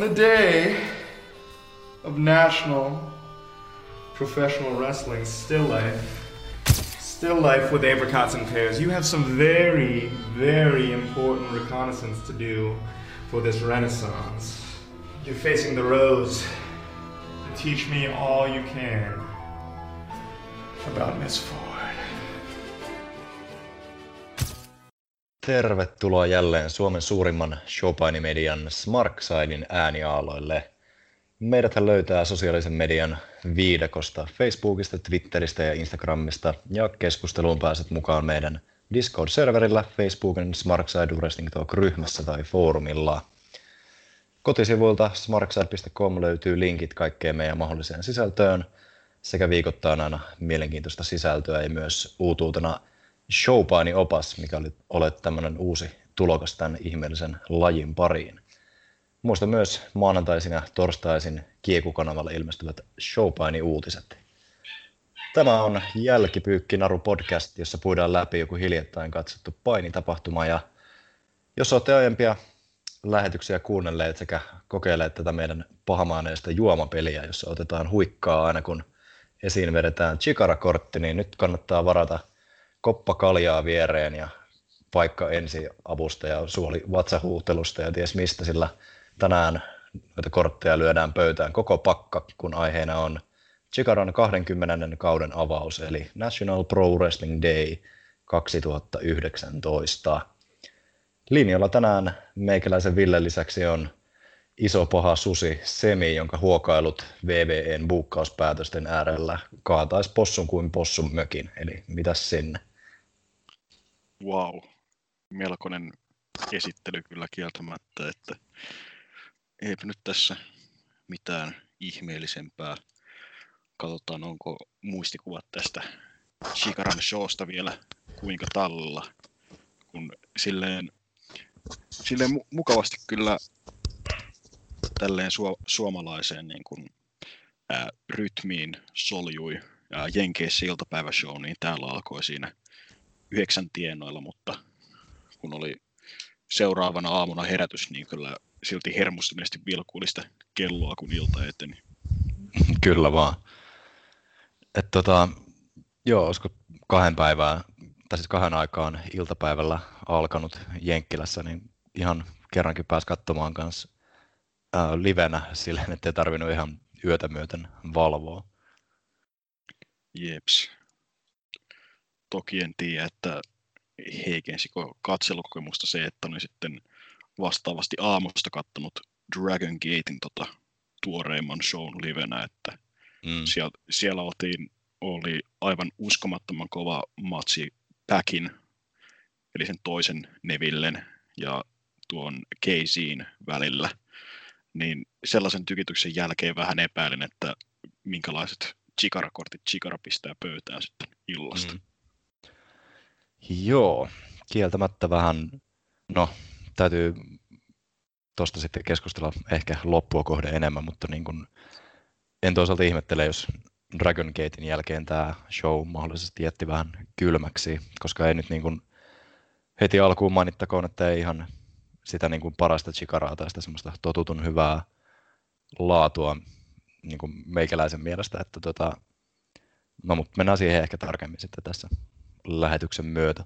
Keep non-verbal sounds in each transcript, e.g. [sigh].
On the day of National Professional Wrestling Still Life, Still Life with apricots and pears, you have some very, very important reconnaissance to do for this renaissance. You're facing the rose. Teach me all you can about Miss Ford. Tervetuloa jälleen Suomen suurimman showpainimedian Smarksidein ääniaaloille. Meidät löytää sosiaalisen median viidakosta Facebookista, Twitteristä ja Instagramista ja keskusteluun pääset mukaan meidän Discord-serverillä, Facebookin Smarkside Wrestling Talk-ryhmässä tai foorumilla. Kotisivuilta smarkside.com löytyy linkit kaikkeen meidän mahdolliseen sisältöön sekä viikoittain aina mielenkiintoista sisältöä ja myös uutuutena showpaini opas, mikä oli olet tämmöinen uusi tulokas tämän ihmeellisen lajin pariin. Muista myös maanantaisin ja torstaisin Kieku-kanavalla ilmestyvät showpaini-uutiset. Tämä on Jälkipyykki Naru podcast, jossa puidaan läpi joku hiljattain katsottu painitapahtuma ja jos olette aiempia lähetyksiä kuunnelleet sekä kokeilleet tätä meidän pahamaaneista juomapeliä, jossa otetaan huikkaa aina kun esiin vedetään chikara-kortti, niin nyt kannattaa varata koppa kaljaa viereen ja paikka ensiavusta ja suoli vatsahuutelusta ja ties mistä, sillä tänään näitä kortteja lyödään pöytään koko pakka, kun aiheena on Chikaran 20. kauden avaus, eli National Pro Wrestling Day 2019. Linjalla tänään meikäläisen Ville lisäksi on iso paha susi Semi, jonka huokailut VVEn buukkauspäätösten äärellä kaataisi possun kuin possun mökin. Eli mitäs sinne? Wow, melkoinen esittely kyllä kieltämättä, että eipä nyt tässä mitään ihmeellisempää. Katsotaan, onko muistikuvat tästä Shikaran showsta vielä kuinka tallella, kun silleen, silleen mu- mukavasti kyllä tälleen su- suomalaiseen niin kuin, ää, rytmiin soljui ja Jenkeissä iltapäiväshow, niin täällä alkoi siinä yhdeksän tienoilla, mutta kun oli seuraavana aamuna herätys, niin kyllä silti hermostuneesti vilkuilista kelloa, kun ilta eteni. [laughs] Kyllä vaan. Et tota, joo, olisiko kahden päivää, tai siis kahden aikaan iltapäivällä alkanut Jenkkilässä, niin ihan kerrankin pääsi katsomaan kanssa ää, livenä silleen, että ei tarvinnut ihan yötä myöten valvoa. Jeps. Toki en tiedä, että heikensikö katselukokemusta se, että oli sitten vastaavasti aamusta kattonut Dragon Gatein tota, tuoreimman shown livenä, että mm. siellä, siellä oltiin, oli aivan uskomattoman kova matsi Päkin, eli sen toisen Nevillen ja tuon Keisiin välillä, niin sellaisen tykityksen jälkeen vähän epäilin, että minkälaiset Chikara-kortit Chikara pistää pöytään sitten illasta. Mm. Joo, kieltämättä vähän, no täytyy tuosta sitten keskustella ehkä loppua kohde enemmän, mutta niin kun, en toisaalta ihmettele, jos Dragon Gatein jälkeen tämä show mahdollisesti jätti vähän kylmäksi, koska ei nyt niin kun heti alkuun mainittakoon, että ei ihan sitä niin kuin parasta chikaraa tai sitä semmoista totutun hyvää laatua niin meikäläisen mielestä, että tota, no mutta mennään siihen ehkä tarkemmin sitten tässä lähetyksen myötä.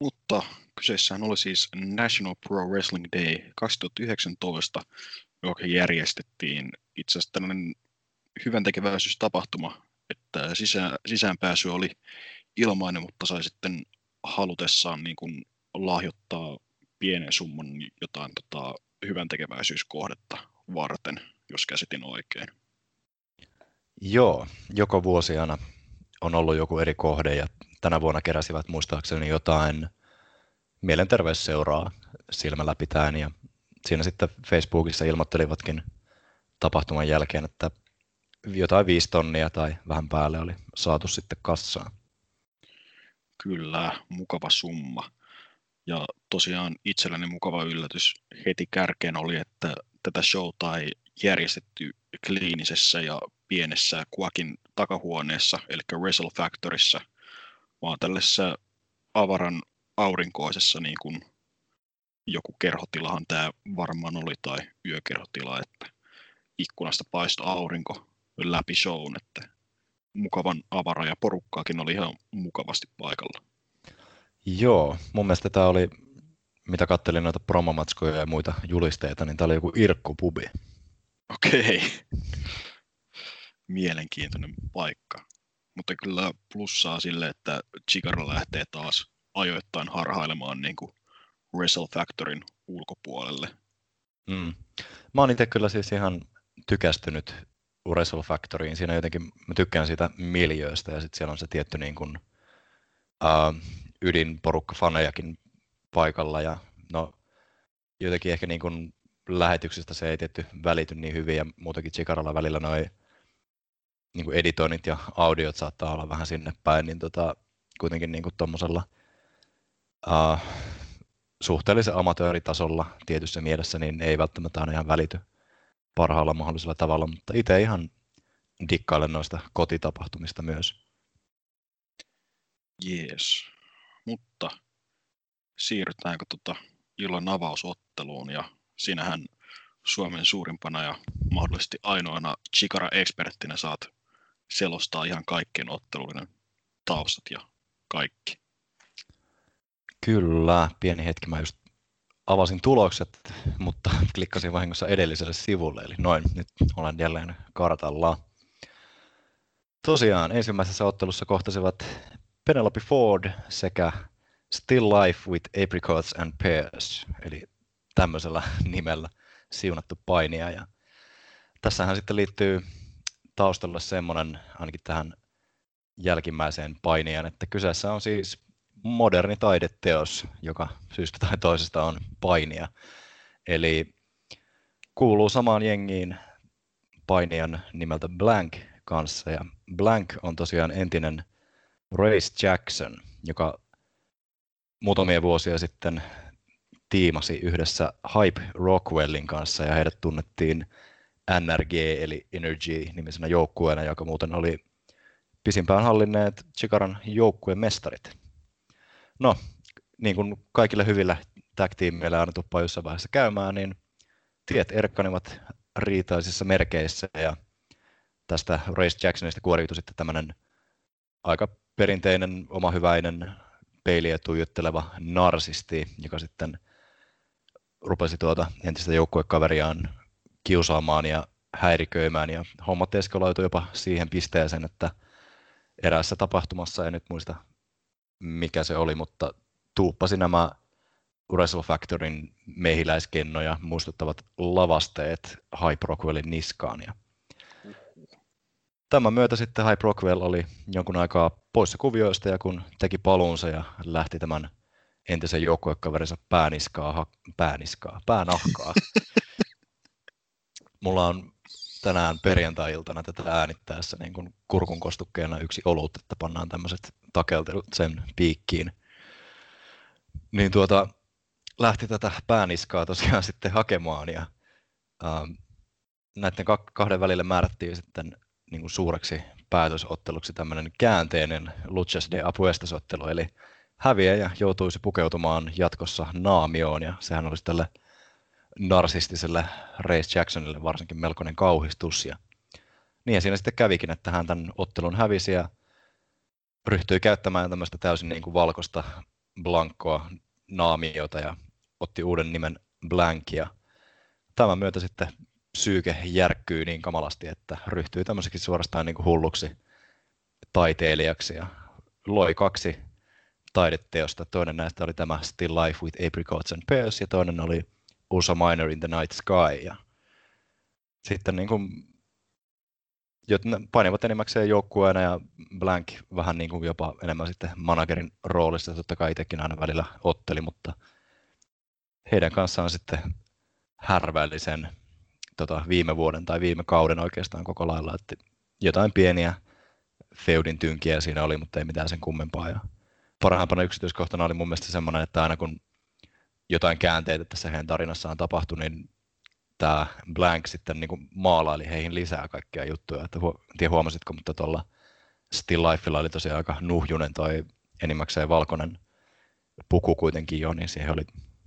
Mutta kyseessähän oli siis National Pro Wrestling Day 2019, joka järjestettiin itse asiassa tällainen hyvän tekeväisyystapahtuma, että sisään, sisäänpääsy oli ilmainen, mutta sai sitten halutessaan niin kuin lahjoittaa pienen summan jotain tota, hyvän tekeväisyyskohdetta varten, jos käsitin oikein. Joo, joko vuosi aina on ollut joku eri kohde ja tänä vuonna keräsivät muistaakseni jotain mielenterveysseuraa silmällä pitäen ja siinä sitten Facebookissa ilmoittelivatkin tapahtuman jälkeen, että jotain viisi tonnia tai vähän päälle oli saatu sitten kassaan. Kyllä, mukava summa. Ja tosiaan itselläni mukava yllätys heti kärkeen oli, että tätä showta ei järjestetty kliinisessä ja pienessä Quakin takahuoneessa, eli Wrestle Factorissa, vaan tällaisessa avaran aurinkoisessa niin kuin joku kerhotilahan tämä varmaan oli, tai yökerhotila, että ikkunasta paistoi aurinko läpi shown, että mukavan avara ja porukkaakin oli ihan mukavasti paikalla. Joo, mun mielestä tämä oli, mitä kattelin noita promomatskoja ja muita julisteita, niin tämä oli joku Irkku-pubi. Okei. Mielenkiintoinen paikka. Mutta kyllä plussaa sille, että Chikara lähtee taas ajoittain harhailemaan niin kuin Wrestle Factorin ulkopuolelle. Mm. Mä oon itse kyllä siis ihan tykästynyt Wrestle Factoryin. Siinä jotenkin, mä tykkään siitä miljööstä ja sitten siellä on se tietty niin kuin, uh, ydinporukka fanejakin paikalla ja no jotenkin ehkä niin kuin lähetyksistä se ei tietty välity niin hyvin ja muutenkin Chikaralla välillä noin niin kuin editoinnit ja audiot saattaa olla vähän sinne päin, niin tota, kuitenkin niin kuin tuommoisella uh, suhteellisen amatööritasolla tietyssä mielessä, niin ei välttämättä aina ihan välity parhaalla mahdollisella tavalla, mutta itse ihan dikkailen noista kotitapahtumista myös. Jees. Mutta siirrytäänkö tota illan avausotteluun ja sinähän Suomen suurimpana ja mahdollisesti ainoana Chikara-eksperttinä saat selostaa ihan kaikkien otteluiden taustat ja kaikki. Kyllä, pieni hetki. Mä just avasin tulokset, mutta [laughs] klikkasin vahingossa edelliselle sivulle, eli noin, nyt olen jälleen kartalla. Tosiaan ensimmäisessä ottelussa kohtasivat Penelope Ford sekä Still Life with Apricots and Pears, eli tämmöisellä [laughs] nimellä siunattu painia. Ja tässähän sitten liittyy taustalla semmoinen, ainakin tähän jälkimmäiseen painijaan, että kyseessä on siis moderni taideteos, joka syystä tai toisesta on painia. Eli kuuluu samaan jengiin painijan nimeltä Blank kanssa. Ja Blank on tosiaan entinen Race Jackson, joka muutamia vuosia sitten tiimasi yhdessä Hype Rockwellin kanssa ja heidät tunnettiin NRG eli Energy nimisenä joukkueena, joka muuten oli pisimpään hallinneet Chikaran joukkueen mestarit. No, niin kuin kaikilla hyvillä tag-tiimeillä aina tuppaa jossain vaiheessa käymään, niin tiet erkkanivat riitaisissa merkeissä ja tästä Race Jacksonista kuoriutui sitten tämmöinen aika perinteinen, omahyväinen, peiliä tuijotteleva narsisti, joka sitten rupesi tuota entistä joukkuekaveriaan kiusaamaan ja häiriköimään ja hommat eskaloitui jopa siihen pisteeseen, että eräässä tapahtumassa, en nyt muista mikä se oli, mutta tuuppasi nämä Wrestle Factorin mehiläiskennoja muistuttavat lavasteet Hype Rockwellin niskaan. Ja tämän myötä sitten Hype Rockwell oli jonkun aikaa poissa kuvioista ja kun teki paluunsa ja lähti tämän entisen joukkuekaverinsa pääniskaa, ha, pääniskaa, päänahkaa. [laughs] Mulla on tänään perjantai-iltana tätä äänittäessä niin kuin kurkun kostukkeena yksi olut, että pannaan tämmöiset takeltelut sen piikkiin. Niin tuota, lähti tätä pääniskaa tosiaan [laughs] sitten hakemaan ja ähm, näiden kahden välille määrättiin sitten niin kuin suureksi päätösotteluksi tämmöinen käänteinen Luchas de Apuestas-ottelu, eli häviäjä joutuisi pukeutumaan jatkossa naamioon, ja sehän olisi tälle narsistiselle Race Jacksonille varsinkin melkoinen kauhistus. Ja niin siinä sitten kävikin, että hän tämän ottelun hävisi ja ryhtyi käyttämään tämmöistä täysin niin kuin valkoista blankkoa naamiota ja otti uuden nimen Blank ja tämän myötä sitten psyyke järkkyy niin kamalasti, että ryhtyy tämmöiseksi suorastaan niin kuin hulluksi taiteilijaksi ja loi kaksi taideteosta. Toinen näistä oli tämä Still Life with Apricots and Pears ja toinen oli Ursa Minor in the Night Sky. Ja sitten niin kuin, painivat enimmäkseen joukkueena ja Blank vähän niin kuin jopa enemmän sitten managerin roolissa. Totta kai itsekin aina välillä otteli, mutta heidän kanssaan sitten härväillisen tota, viime vuoden tai viime kauden oikeastaan koko lailla. Että jotain pieniä feudin tynkiä siinä oli, mutta ei mitään sen kummempaa. Ja parhaimpana yksityiskohtana oli mun mielestä semmoinen, että aina kun jotain käänteitä tässä heidän tarinassaan tapahtui, niin tämä Blank sitten niin kuin maalaili heihin lisää kaikkia juttuja. Että en tiedä huomasitko, mutta tuolla Still Lifeilla oli tosiaan aika nuhjunen tai enimmäkseen valkoinen puku kuitenkin jo, niin siihen oli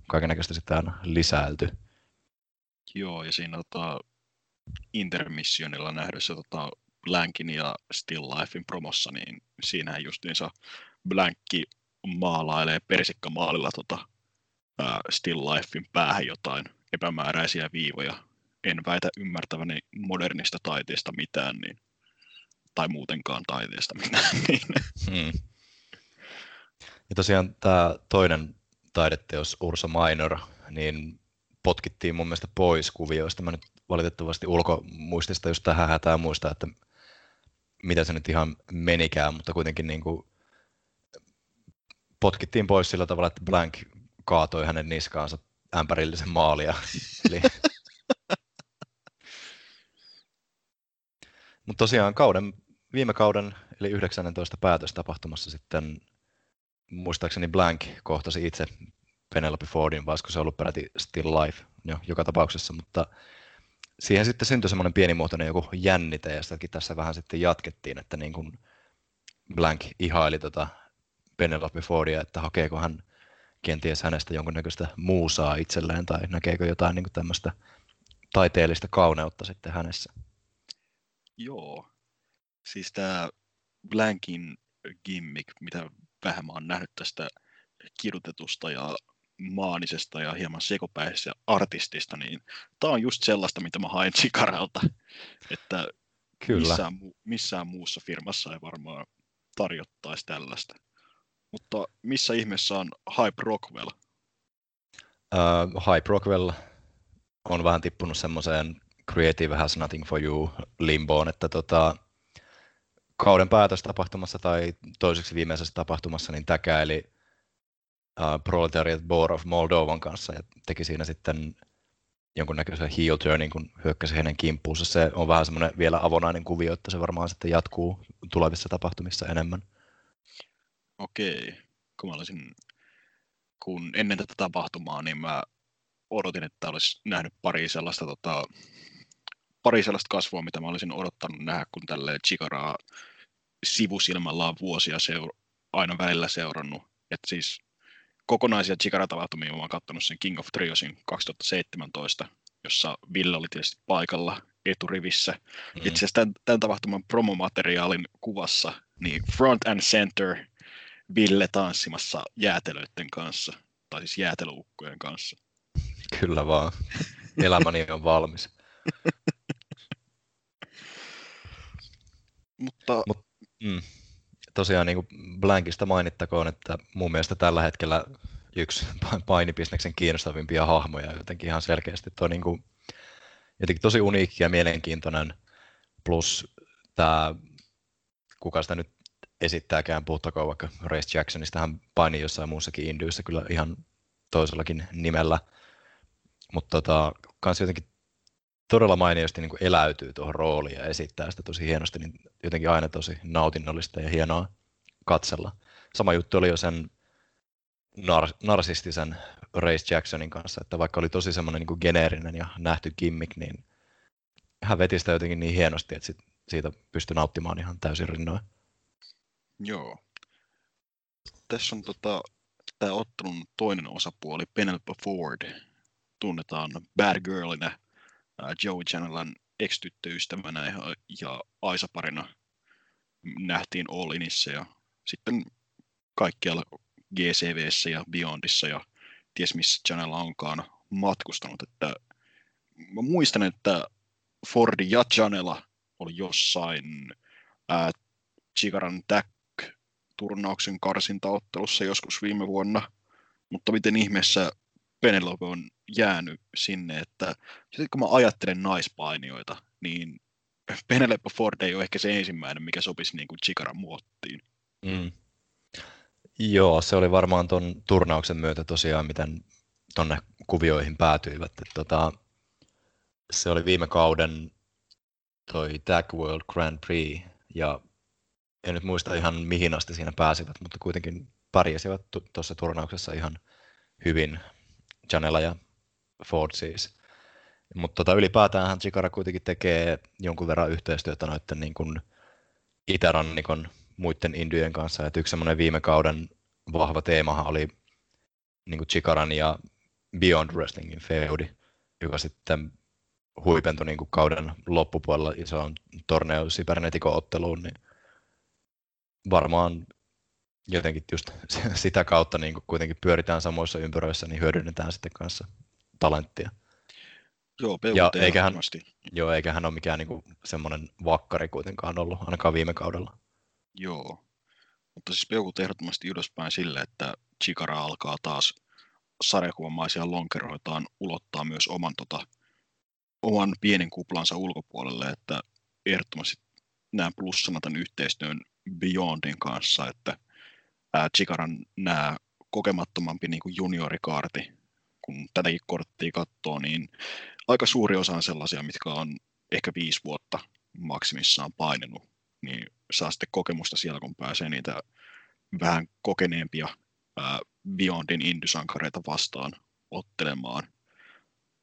kaikennäköistä sitten aina lisäilty. Joo, ja siinä tota, intermissionilla nähdessä tota, Blankin ja Still Lifein promossa, niin siinähän justiinsa Blankki maalailee persikkamaalilla tota, Still Lifein päähän jotain epämääräisiä viivoja. En väitä ymmärtäväni modernista taiteesta mitään, niin, tai muutenkaan taiteesta mitään. [laughs] Niin. Hmm. Ja tosiaan tämä toinen taideteos Ursa Minor, niin potkittiin mun mielestä pois kuvioista. Mä nyt valitettavasti ulkomuistista just tähän hätään muista, että mitä se nyt ihan menikään, mutta kuitenkin niin kuin potkittiin pois sillä tavalla, että Blank kaatoi hänen niskaansa ämpärillisen maalia. [laughs] Eli... Mutta tosiaan kauden, viime kauden, eli 19 päätöstapahtumassa sitten muistaakseni Blank kohtasi itse Penelope Fordin, vai olisiko se ollut peräti Still Life jo, joka tapauksessa, mutta siihen sitten syntyi semmoinen pienimuotoinen joku jännite, ja sitäkin tässä vähän sitten jatkettiin, että niin kuin Blank ihaili tota Penelope Fordia, että hakeeko hän kenties hänestä jonkunnäköistä muusaa itselleen, tai näkeekö jotain niin tämmöistä taiteellista kauneutta sitten hänessä. Joo, siis tämä Blankin gimmick, mitä vähän mä oon nähnyt tästä kirjoitetusta ja maanisesta ja hieman sekopäisestä artistista, niin tämä on just sellaista, mitä mä hain Chikaralta, että Kyllä. Missään, missään muussa firmassa ei varmaan tarjottaisi tällaista. Mutta missä ihmeessä on Hype Rockwell? Uh, Hype Rockwell on vähän tippunut semmoiseen Creative Has Nothing For You limboon, että tota, kauden päätöstapahtumassa tai toiseksi viimeisessä tapahtumassa niin täkäili uh, Proletariat Board of Moldovan kanssa ja teki siinä sitten jonkunnäköisen heel turnin, kun hyökkäsi hänen kimppuunsa. Se on vähän semmoinen vielä avonainen kuvio, että se varmaan sitten jatkuu tulevissa tapahtumissa enemmän. Okei. Kun mä olisin, kun ennen tätä tapahtumaa, niin mä odotin, että olisi nähnyt pari sellaista, tota, pari sellaista kasvua, mitä mä olisin odottanut nähdä, kun tälle Chikaraa sivusilmällä on vuosia seura- aina välillä seurannut. Että siis kokonaisia Chikara-tapahtumia mä oon katsonut sen King of Triosin 2017, jossa Ville oli tietysti paikalla eturivissä. Mm. Itse asiassa tämän, tämän tapahtuman promomateriaalin kuvassa, niin front and center Ville tanssimassa jäätelöiden kanssa, tai siis jäätelöukkojen kanssa. Kyllä vaan. Elämäni on valmis. Mutta... Mut, mm, tosiaan niin kuin Blankista mainittakoon, että mun mielestä tällä hetkellä yksi painibisneksen kiinnostavimpia hahmoja jotenkin ihan selkeästi. Tuo niin kuin, jotenkin tosi uniikki ja mielenkiintoinen, plus tämä, kuka sitä nyt esittääkään, puhuttakoon vaikka Race Jacksonista, hän paini jossain muussakin indyissä kyllä ihan toisellakin nimellä, mutta tota, kans jotenkin todella mainiosti niin eläytyy tuohon rooliin ja esittää sitä tosi hienosti, niin jotenkin aina tosi nautinnollista ja hienoa katsella. Sama juttu oli jo sen nar- narsistisen Race Jacksonin kanssa, että vaikka oli tosi semmoinen niin geneerinen ja nähty gimmick, niin hän veti sitä jotenkin niin hienosti, että sit, siitä pystyi nauttimaan ihan täysin rinnoin. Joo. Tässä on tota, tämä ottelun toinen osapuoli, Penelope Ford, tunnetaan bad girlina, äh, Joey Jannelan ex-tyttöystävänä ja, Aisa-parina nähtiin All Inissa ja sitten kaikkialla GCVssä ja Beyondissa ja ties missä Janella onkaan matkustanut. Että mä muistan, että Fordi ja Janela oli jossain ää, Chigaran Tag turnauksen karsintaottelussa joskus viime vuonna, mutta miten ihmeessä Penelope on jäänyt sinne, että kun mä ajattelen naispainioita, niin Penelope Ford ei ole ehkä se ensimmäinen, mikä sopisi niin kuin Chikaran muottiin. Mm. Joo, se oli varmaan tuon turnauksen myötä tosiaan, miten tuonne kuvioihin päätyivät. Et tota, se oli viime kauden toi Tag World Grand Prix, ja en nyt muista ihan mihin asti siinä pääsivät, mutta kuitenkin pärjäsivät tuossa turnauksessa ihan hyvin, Janela ja Ford siis. Mutta tota, ylipäätään Chikara kuitenkin tekee jonkun verran yhteistyötä noiden niin kuin itärannikon muiden indyjen kanssa. Et yksi semmoinen viime kauden vahva teemahan oli niin kuin Chikaran ja Beyond Wrestlingin feudi, joka sitten huipentui niin kuin kauden loppupuolella isoon torneo Cybernetikon otteluun, niin varmaan jotenkin just [laughs] sitä kautta niin kuitenkin pyöritään samoissa ympyröissä, niin hyödynnetään sitten kanssa talenttia. Joo, PUT ja eiköhän, joo, eikä hän ole mikään niin semmoinen vakkari kuitenkaan ollut, ainakaan viime kaudella. Joo, mutta siis peukut ehdottomasti ylöspäin sille, että Chikara alkaa taas sarjakuvamaisia lonkeroitaan ulottaa myös oman, tota, oman pienen kuplansa ulkopuolelle, että ehdottomasti näen plussana tämän yhteistyön Beyondin kanssa, että ää, Chikaran nämä kokemattomampi niin kuin juniorikaarti, kun tätäkin korttia katsoo, niin aika suuri osa on sellaisia, mitkä on ehkä viisi vuotta maksimissaan painenut, niin saa sitten kokemusta siellä, kun pääsee niitä vähän kokeneempia Beyondin indysankareita vastaan ottelemaan.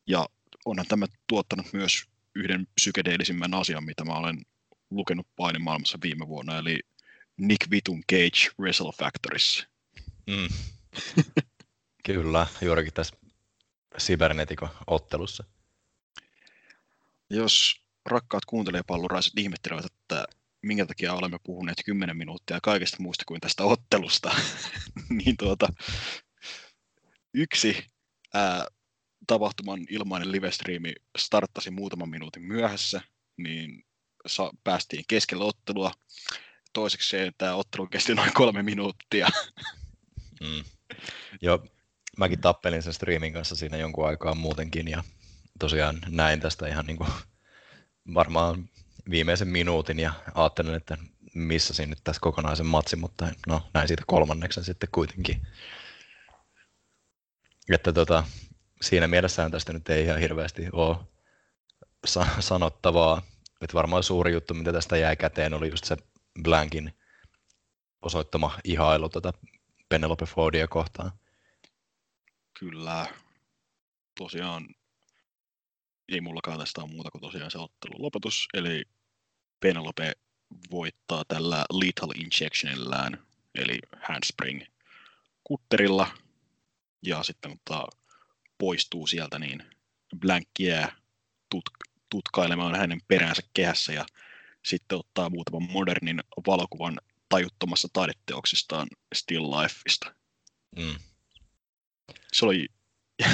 Ja onhan tämä tuottanut myös yhden psykedeellisimmän asian, mitä mä olen lukenut painemaailmassa viime vuonna, eli Nick Vitun Cage Wrestle Factorissa. Mm. [laughs] Kyllä, juurikin tässä Cybernetikon ottelussa. Jos rakkaat kuuntelijapalluraiset ihmettelevät, että minkä takia olemme puhuneet 10 minuuttia kaikesta muusta kuin tästä ottelusta, [laughs] niin tuota, yksi ää, tapahtuman ilmainen livestriimi starttasi muutaman minuutin myöhässä, niin sa- päästiin keskellä ottelua. Toiseksi tämä ottelu kesti noin kolme minuuttia. Mm. Joo, mäkin tappelin sen streamin kanssa siinä jonkun aikaa muutenkin ja tosiaan näin tästä ihan niin kuin varmaan viimeisen minuutin ja ajattelin, että missasin nyt tässä kokonaisen matsin, mutta no näin siitä kolmanneksen sitten kuitenkin. Että tota, siinä mielessään tästä nyt ei ihan hirveästi ole sa- sanottavaa. Että varmaan suuri juttu, mitä tästä jäi käteen, oli just se Blankin osoittama ihailu tätä Penelope Fordia kohtaan. Kyllä. Tosiaan ei mullakaan tästä ole muuta kuin tosiaan se ottelun lopetus, eli Penelope voittaa tällä Lethal Injectionillään, eli handspring kutterilla, ja sitten mutta poistuu sieltä, niin Blank jää tut- tutkailemaan hänen peräänsä kehässä, ja sitten ottaa muutaman modernin valokuvan tajuttomassa taideteoksistaan Still Lifeista. Mm. Se oli [laughs]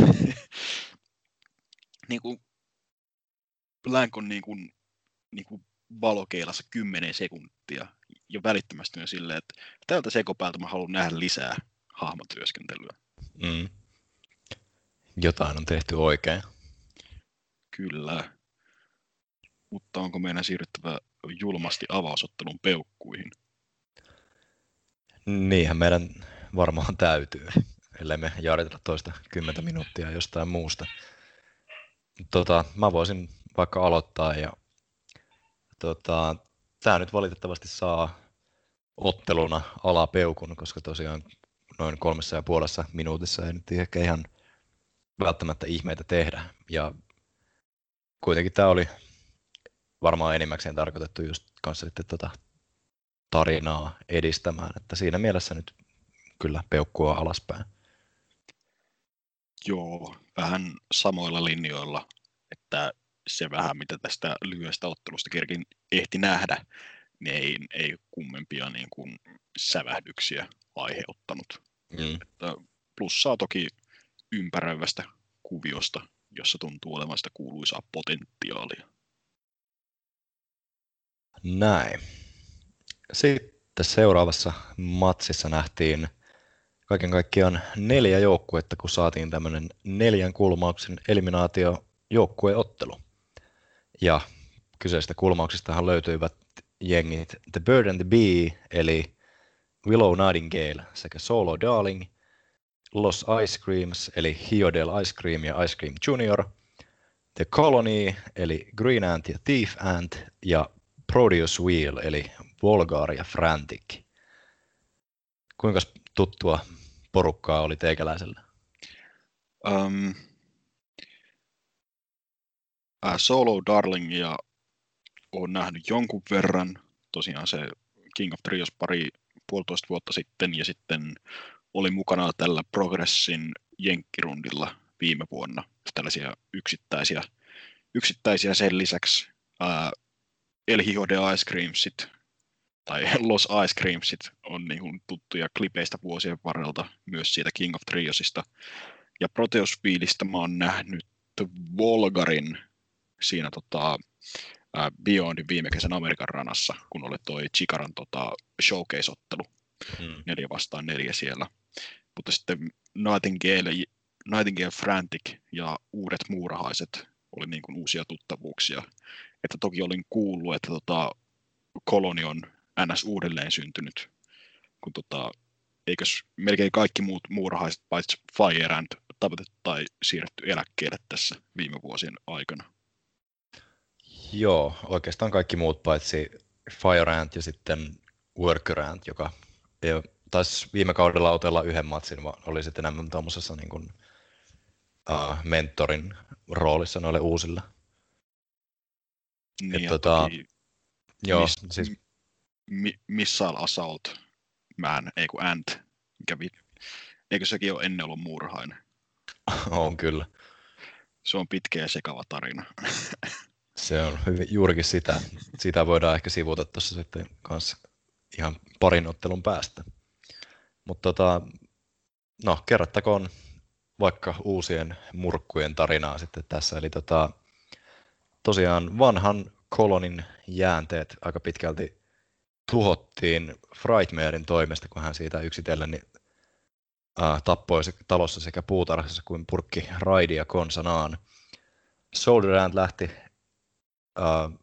niin kuin Blank on niin kuin, niin kuin valokeilassa 10 sekuntia jo välittömästi on silleen, että tältä sekopäältä mä haluan nähdä lisää hahmotyöskentelyä. Mm. Jotain on tehty oikein. Kyllä. Mutta onko meidän siirryttävä julmasti avausottelun peukkuihin? Niinhän meidän varmaan täytyy, ellei me jaaritella toista kymmentä minuuttia jostain muusta. Tota, mä voisin vaikka aloittaa ja tota, tämä nyt valitettavasti saa otteluna alapeukun, koska tosiaan noin kolmessa ja puolessa minuutissa ei nyt ehkä ihan välttämättä ihmeitä tehdä. Ja kuitenkin tämä oli varmaan enimmäkseen tarkoitettu just kanssa sitten tota tarinaa edistämään, että siinä mielessä nyt kyllä peukkua alaspäin. Joo, vähän samoilla linjoilla, että se vähän, mitä tästä lyhyestä ottelusta kerkin ehti nähdä, niin ei, ei kummempia niin kuin sävähdyksiä aiheuttanut. Mm. Että plussaa toki ympäröivästä kuviosta, jossa tuntuu olevan sitä kuuluisaa potentiaalia. Näin. Sitten seuraavassa matsissa nähtiin kaiken kaikkiaan neljä joukkuetta, kun saatiin tämmöinen neljän kulmauksen eliminaatio joukkueottelu. Ja kyseistä kulmauksistahan löytyivät jengit The Bird and the Bee, eli Willow Nightingale sekä Solo Darling, Los Ice Creams, eli Hiodel Ice Cream ja Ice Cream Junior, The Colony, eli Green Ant ja Thief Ant, ja Proteus Wheel, eli Volgar ja Frantic. Kuinka tuttua porukkaa oli teikäläisellä? Um, Äh, Solo Darlingia olen nähnyt jonkun verran, tosiaan se King of Trios pari puolitoista vuotta sitten, ja sitten oli mukana tällä Progressin jenkkirundilla viime vuonna. Tällaisia yksittäisiä, yksittäisiä sen lisäksi ää, El Hijo de Ice Creamsit tai [laughs] Los Ice Creamsit on niin kuin tuttuja klipeistä vuosien varrelta, myös siitä King of Triosista. Ja Proteus Fielistä mä oon nähnyt Volgarin siinä tota, Beyondin viime kesän Amerikan ranassa, kun oli toi Chikaran tota, showcase-ottelu. Hmm. Neljä vastaan neljä siellä. Mutta sitten Nightingale, Nightingale Frantic ja uudet muurahaiset oli niin kuin uusia tuttavuuksia. Että toki olin kuullut, että tota, koloni on NS uudelleen syntynyt, kun tota, eikös melkein kaikki muut muurahaiset paitsi Fire and tapetettu tai siirretty eläkkeelle tässä viime vuosien aikana. Joo, oikeastaan kaikki muut paitsi Fire Ant ja sitten Worker Ant, joka ei taisi viime kaudella otella yhden matsin, vaan oli sitten enemmän tuommoisessa niin kuin, uh, mentorin roolissa noille uusille. Niin, Et, tota, toki, joo, miss, siis... Mi, Missile Assault Man, ei kun Ant, mikä vi... Eikö sekin ole ennen ollut muurahainen? [laughs] on kyllä. Se on pitkä ja sekava tarina. [laughs] Se on hyvin, juurikin sitä. Sitä voidaan ehkä sivuta tuossa sitten kanssa ihan parin ottelun päästä. Mutta tota, no, kerrottakoon vaikka uusien murkkujen tarinaa sitten tässä. Eli tota, tosiaan vanhan kolonin jäänteet aika pitkälti tuhottiin Frightmarein toimesta, kun hän siitä yksitellen niin, äh, tappoi se, talossa sekä puutarhassa kuin purkki raidia konsanaan. Soldier Ant lähti äh,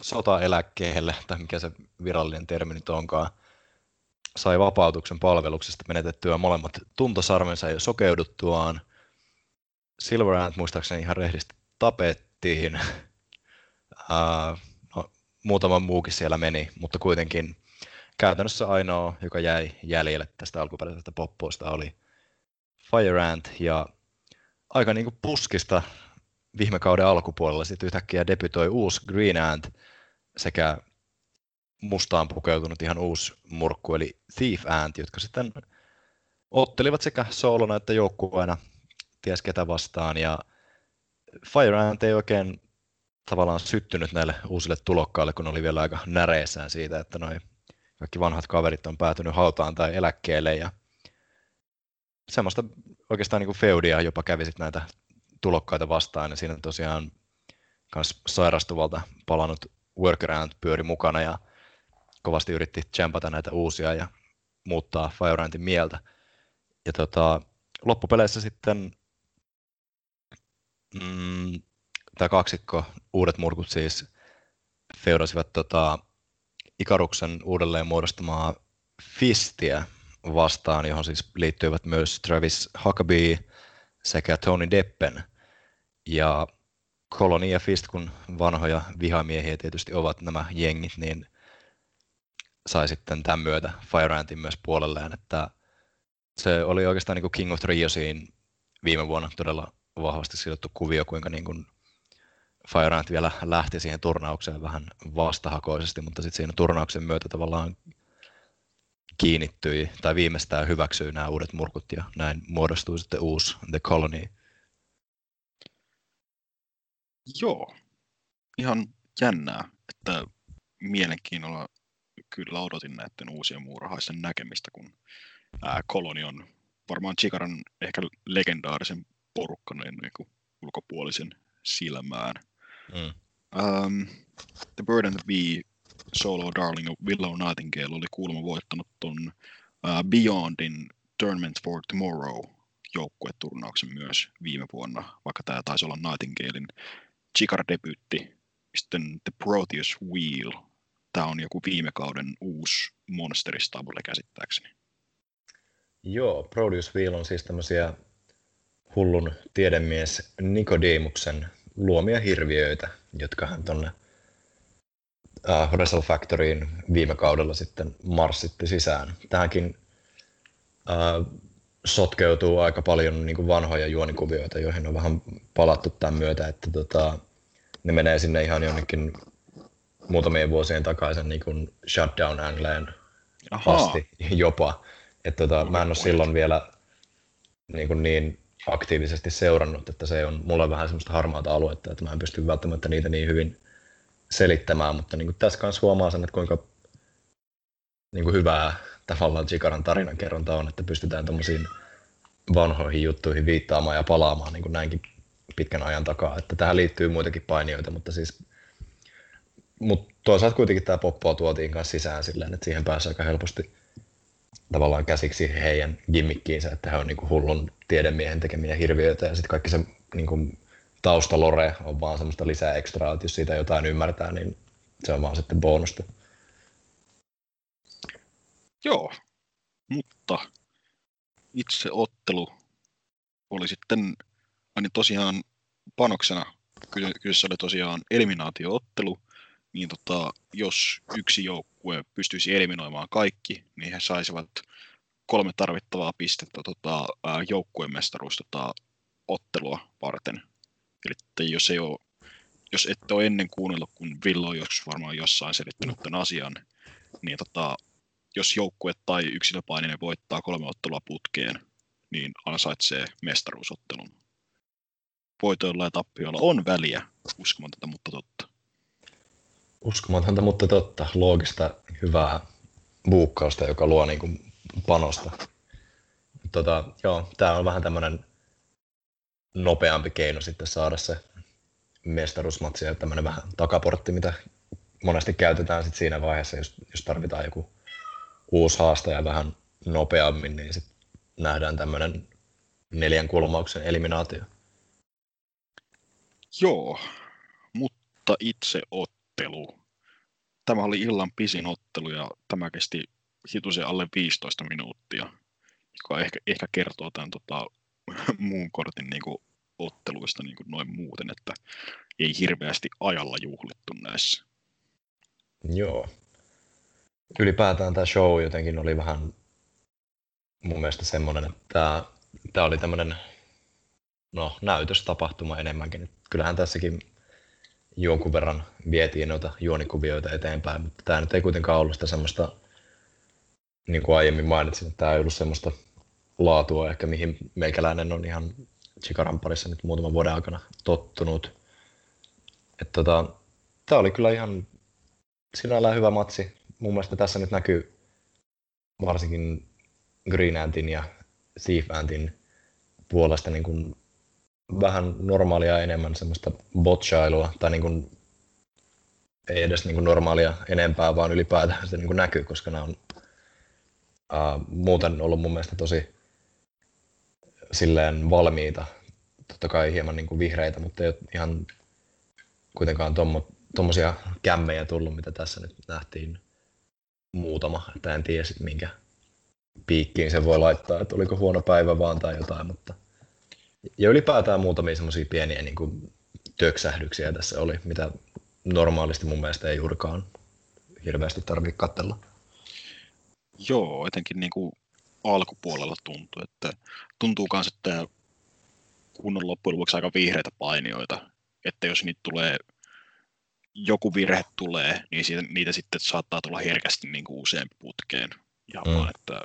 sotaeläkkeelle, tai mikä se virallinen termi nyt onkaan, sai vapautuksen palveluksesta menetettyä molemmat tuntosarmensa jo sokeuduttuaan. Silver Ant muistaakseni ihan rehdisti tapettiin. No, muutama muukin siellä meni, mutta kuitenkin käytännössä ainoa, joka jäi jäljelle tästä alkuperäisestä poppoista oli Fire Ant ja aika niin kuin puskista viime kauden alkupuolella sitten yhtäkkiä debytoi uusi Green Ant sekä mustaan pukeutunut ihan uusi murkku, eli Thief Ant, jotka sitten ottelivat sekä soolona että joukkueena ties ketä vastaan, ja Fire Ant ei oikein tavallaan syttynyt näille uusille tulokkaille, kun oli vielä aika näreessään siitä, että noi kaikki vanhat kaverit on päätynyt hautaan tai eläkkeelle, ja semmoista oikeastaan niin feudia jopa kävi sitten näitä tulokkaita vastaan, ja siinä tosiaan myös sairastuvalta palannut workaround pyöri mukana, ja kovasti yritti tsempata näitä uusia ja muuttaa Fireantin mieltä. Ja tota, loppupeleissä sitten mm, tämä kaksikko, uudet murkut siis, feudasivat tota, Ikaruksen uudelleen muodostamaa Fistiä vastaan, johon siis liittyivät myös Travis Huckabee sekä Tony Deppen. Ja Colony ja Fist, kun vanhoja vihamiehiä tietysti ovat nämä jengit, niin sai sitten tämän myötä Fireantin myös puolelleen, että se oli oikeastaan niin kuin King of Triosiin viime vuonna todella vahvasti sidottu kuvio, kuinka niin kuin Fireant vielä lähti siihen turnaukseen vähän vastahakoisesti, mutta sitten siinä turnauksen myötä tavallaan kiinnittyi tai viimeistään hyväksyi nämä uudet murkut ja näin muodostui sitten uusi The Colony. Joo, ihan jännää, että mielenkiinnolla kyllä odotin näiden uusien muurahaisten näkemistä, kun ää, Koloni on varmaan Chikaran ehkä legendaarisen porukka niin, ulkopuolisen silmään. Mm. Um, the Bird and the Bee, Solo Darling ja Willow Nightingale oli kuulemma voittanut ton uh, Beyondin Tournament for Tomorrow joukkueturnauksen myös viime vuonna, vaikka tämä taisi olla Nightingalein Chikara-debyytti. Sitten The Proteus Wheel tämä on joku viime kauden uusi Monsteri Stable käsittääkseni. Joo, Produce Wheel on siis tämmöisiä hullun tiedemies Nikodemuksen luomia hirviöitä, jotka hän tuonne uh, Wrestle Factoryin viime kaudella sitten marssitti sisään. Tähänkin uh, sotkeutuu aika paljon niin kuin vanhoja juonikuvioita, joihin on vähän palattu tämän myötä, että tota, ne menee sinne ihan jonnekin muutamien vuosien takaisin niin kuin shutdown angleen asti jopa. Että tota, mä en ole silloin vielä niin, kuin niin aktiivisesti seurannut, että se on mulla vähän semmoista harmaata aluetta, että mä en pysty välttämättä niitä niin hyvin selittämään, mutta niin kuin tässä kanssa huomaa sen, että kuinka niin kuin hyvää tavallaan Chikaran tarinankerronta on, että pystytään tuommoisiin vanhoihin juttuihin viittaamaan ja palaamaan niin kuin näinkin pitkän ajan takaa. Että tähän liittyy muitakin painijoita, mutta siis mutta toisaalta kuitenkin tämä poppoa tuotiin kanssa sisään silleen, että siihen pääsi aika helposti tavallaan käsiksi heidän gimmikkiinsä, että he on niinku hullun tiedemiehen tekemiä hirviöitä ja sitten kaikki se niinku taustalore on vaan semmoista lisää ekstraa, että jos siitä jotain ymmärtää, niin se on vaan sitten bonusta. Joo, mutta itse ottelu oli sitten aina tosiaan panoksena, kyseessä oli tosiaan eliminaatioottelu, niin tota, jos yksi joukkue pystyisi eliminoimaan kaikki, niin he saisivat kolme tarvittavaa pistettä tota, joukkueen mestaruus tota, ottelua varten. Eli jos, ei ole, jos ette ole ennen kuunnellut, kun Villo on joskus varmaan jossain selittänyt tämän asian, niin tota, jos joukkue tai yksilöpaininen voittaa kolme ottelua putkeen, niin ansaitsee mestaruusottelun. Voitoilla ja tappioilla on väliä, uskomatonta, mutta totta. Uskomatonta, mutta totta. Loogista, hyvää buukkausta, joka luo niin kuin panosta. Tota, joo, tämä on vähän tämmöinen nopeampi keino sitten saada se mestaruusmatsi ja tämmöinen vähän takaportti, mitä monesti käytetään sit siinä vaiheessa, jos, jos tarvitaan joku uusi haastaja vähän nopeammin, niin sitten nähdään tämmöinen neljän kulmauksen eliminaatio. Joo, mutta itse ottelu. Tämä oli illan pisin ottelu ja tämä kesti hitusen alle 15 minuuttia, joka ehkä, ehkä kertoo tämän tota, [laughs] muun kortin niin kuin, otteluista niin kuin noin muuten, että ei hirveästi ajalla juhlittu näissä. Joo. Ylipäätään tämä show jotenkin oli vähän mun mielestä semmoinen, että tämä, tämä oli tämmöinen no, näytöstapahtuma enemmänkin. Kyllähän tässäkin jonkun verran vietiin noita juonikuvioita eteenpäin, mutta tämä nyt ei kuitenkaan ollut sitä semmoista, niin kuin aiemmin mainitsin, että tämä ei ollut semmoista laatua ehkä, mihin meikäläinen on ihan Chikaran parissa nyt muutaman vuoden aikana tottunut. Että tota, tämä oli kyllä ihan sinällään hyvä matsi. Mun mielestä tässä nyt näkyy varsinkin Green Antin ja Thief Antin puolesta niin kuin vähän normaalia enemmän semmoista botchailua, tai niin kuin, ei edes niin kuin normaalia enempää, vaan ylipäätään se niin kuin näkyy, koska nämä on uh, muuten ollut mun mielestä tosi silleen valmiita, totta kai hieman niin kuin vihreitä, mutta ei ihan kuitenkaan tuommoisia kämmejä tullut, mitä tässä nyt nähtiin muutama, että en tiedä minkä piikkiin se voi laittaa, että oliko huono päivä vaan tai jotain, mutta ja ylipäätään muutamia semmoisia pieniä niin kuin, töksähdyksiä tässä oli, mitä normaalisti mun mielestä ei juurikaan hirveästi tarvitse katsella. Joo, etenkin niin kuin alkupuolella tuntuu, että tuntuu myös, että kun on loppujen lopuksi aika vihreitä painioita, että jos niitä tulee, joku virhe tulee, niin siitä, niitä sitten saattaa tulla herkästi niin kuin useampi putkeen. Ja mm. vaan, että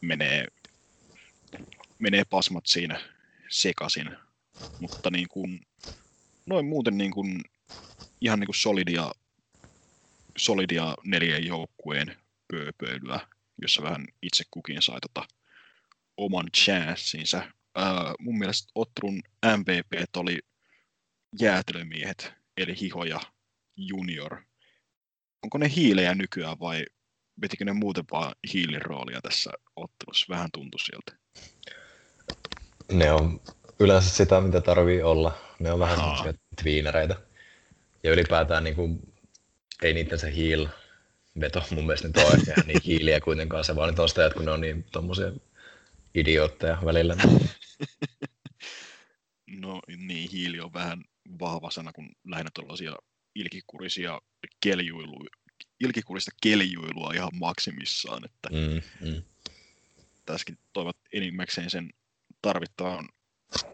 menee, menee pasmat siinä sekasin. Mutta niin kuin, noin muuten niin kuin, ihan niin kuin solidia, solidia neljän joukkueen pööpöilyä, jossa vähän itse kukin sai tota oman chanssinsa. Ää, mun mielestä ottelun MVP oli jäätelömiehet, eli Hiho ja Junior. Onko ne hiilejä nykyään vai vetikö ne muuten vaan hiilin roolia tässä ottelussa? Vähän tuntui siltä. Ne on yleensä sitä, mitä tarvii olla. Ne on vähän semmoisia twiinereitä. Ja ylipäätään niin kuin, ei niitä se heal veto mun mielestä nyt ole ja niin hiiliä kuitenkaan se vaan tostajat, kun ne on niin tommosia idiootteja välillä. [laughs] No niin, hiili on vähän vahva sana, kun lähinnä tuollaisia ilkikurisia keljuilu, ilkikurista keljuilua ihan maksimissaan, että mm, mm. tässäkin toivat enimmäkseen sen tarvittavan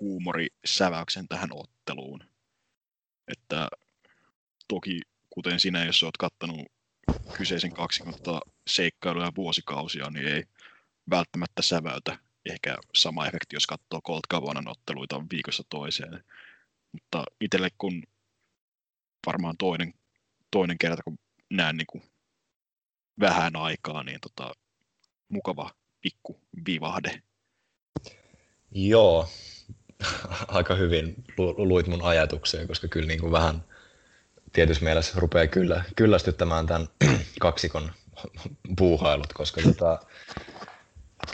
huumorisäväyksen tähän otteluun. Että toki, kuten sinä, jos olet kattanut kyseisen 20 seikkailuja vuosikausia, niin ei välttämättä säväytä ehkä sama efekti, jos katsoo Colt Cavanan otteluita viikossa toiseen. Mutta itselle kun varmaan toinen, toinen kerta, kun näen niin kuin vähän aikaa, niin tota, mukava pikku vivahde. Joo, [laughs] aika hyvin lu- luit mun ajatuksia, koska kyllä niin kuin vähän tietyssä mielessä rupeaa kyllä, kyllästyttämään tämän [clears throat] kaksikon [laughs] puuhailut, koska tota,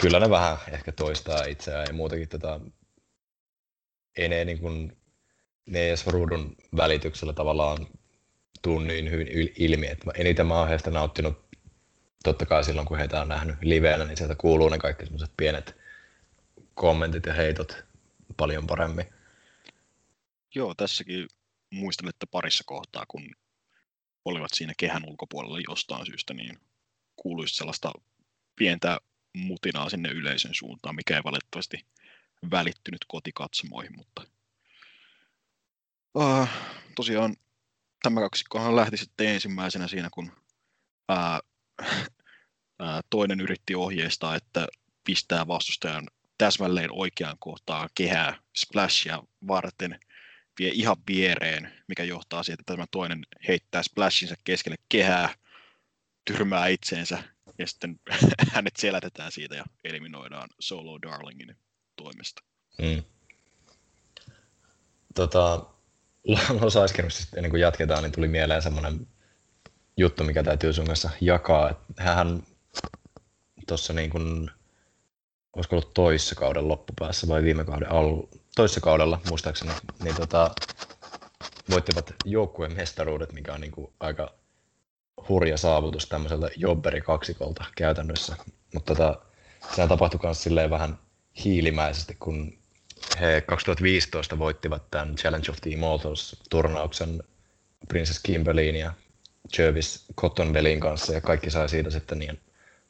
kyllä ne vähän ehkä toistaa itseään ja muutenkin tota, ei ne, niin kuin, ne edes ruudun välityksellä tavallaan tuu niin hyvin ilmi. Että eniten mä oon heistä nauttinut totta kai silloin, kun heitä on nähnyt liveenä, niin sieltä kuuluu ne kaikki semmoiset pienet kommentit ja heitot paljon paremmin. Joo, tässäkin muistan, että parissa kohtaa, kun olivat siinä kehän ulkopuolella jostain syystä, niin kuuluisi sellaista pientä mutinaa sinne yleisön suuntaan, mikä ei valitettavasti välittynyt kotikatsomoihin, mutta uh, tosiaan tämä kaksikkohan lähti sitten ensimmäisenä siinä, kun ää, [laughs] ää, toinen yritti ohjeistaa, että pistää vastustajan täsmälleen oikeaan kohtaan kehää splashia varten, vie ihan viereen, mikä johtaa siihen, että tämä toinen heittää splashinsa keskelle kehää, tyrmää itseensä ja sitten [laughs] hänet selätetään siitä ja eliminoidaan Solo Darlingin toimesta. Mm. Tota, [laughs] Los Ice ennen kuin jatketaan, niin tuli mieleen semmoinen juttu, mikä täytyy sun kanssa jakaa. Hän tuossa niin kuin, olisiko ollut toissa kauden loppupäässä vai viime kauden al, toissa kaudella muistaakseni, niin tota, voittivat joukkueen mestaruudet, mikä on niin kuin aika hurja saavutus tämmöiseltä jobberi kaksikolta käytännössä. Mutta tota, sehän tapahtui myös silleen vähän hiilimäisesti, kun he 2015 voittivat tämän Challenge of the Immortals turnauksen Princess Kimberlyin ja Jervis Cottonbellin kanssa ja kaikki sai siitä sitten niin,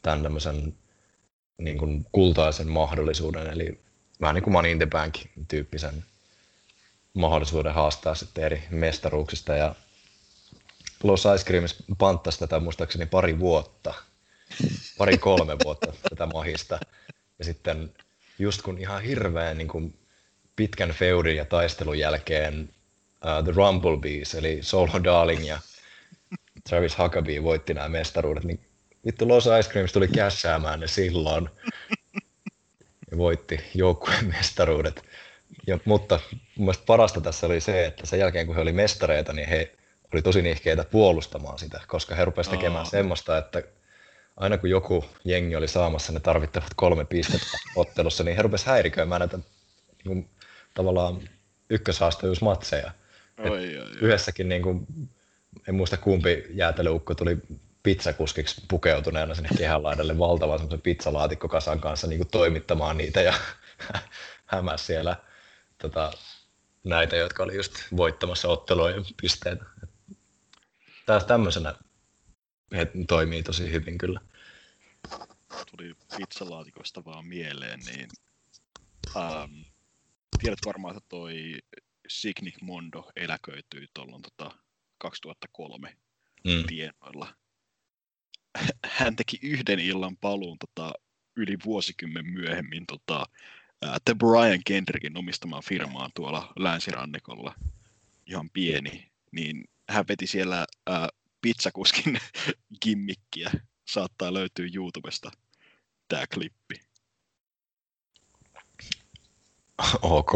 tämän tämmöisen niin kuin kultaisen mahdollisuuden, eli vähän niin kuin Money in the Bank tyyppisen mahdollisuuden haastaa sitten eri mestaruuksista ja Los Ice Creams panttasi tätä muistaakseni pari vuotta, pari kolme vuotta [laughs] tätä mahista. Ja sitten just kun ihan hirveän niin kuin pitkän feudin ja taistelun jälkeen uh, The Rumblebees, eli Solo Darling ja Travis Huckabee voitti nämä mestaruudet, niin vittu Los Ice Creams tuli kässäämään ne silloin ja voitti joukkueen mestaruudet. Ja, mutta mun parasta tässä oli se, että sen jälkeen kun he oli mestareita, niin he oli tosi nihkeitä puolustamaan sitä, koska he rupesivat tekemään oh. semmoista, että aina kun joku jengi oli saamassa ne tarvittavat kolme pistettä ottelussa, niin he rupesivat häiriköimään näitä niin kuin, tavallaan ykköshaastajuusmatseja. Oi, oi, oi. Yhdessäkin, niin kuin, en muista kumpi jäätelyukko tuli pizzakuskiksi pukeutuneena sinne kehänlaidalle valtavan semmoisen pizzalaatikkokasan kanssa niin kuin toimittamaan niitä ja [laughs] hämäs siellä tota, näitä, jotka oli just voittamassa otteluja pisteitä. Taas tämmöisenä he toimii tosi hyvin kyllä. Tuli pizzalaatikosta vaan mieleen, niin ähm, tiedät varmaan, että toi Signik Mondo eläköityi tuolloin tota 2003 mm. tienoilla. Hän teki yhden illan paluun tota, yli vuosikymmen myöhemmin tota, The Brian Kendrickin omistamaan firmaan tuolla länsirannikolla, ihan pieni, niin hän veti siellä ää, pizzakuskin [laughs] gimmikkiä. Saattaa löytyä YouTubesta tämä klippi. Ok.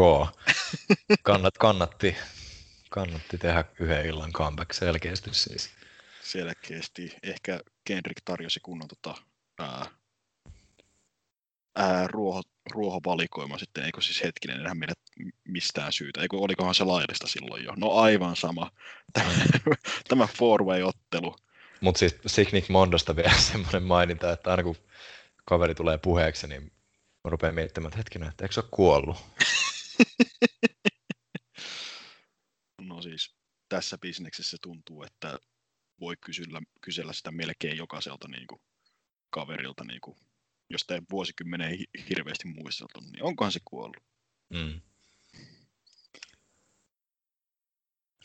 Kannat, kannatti, kannatti tehdä yhden illan comeback selkeästi siis. Selkeästi. Ehkä Kendrick tarjosi kunnon tota, ää, ää, ruoho, ruohovalikoima sitten, eikö siis hetkinen enää meidät mistään syytä, eikö olikohan se laillista silloin jo? No aivan sama, tämä, [laughs] tämä four-way-ottelu. Mutta siis Signic Mondosta vielä [laughs] semmoinen maininta, että aina kun kaveri tulee puheeksi, niin mä rupean miettimään, että hetkinen, että eikö se ole kuollut? [laughs] no siis tässä bisneksessä tuntuu, että voi kysellä, kysellä sitä melkein jokaiselta niin kuin, kaverilta niin kuin, josta ei vuosikymmeneen hirveästi muisteltu, niin onkohan se kuollut? Mm.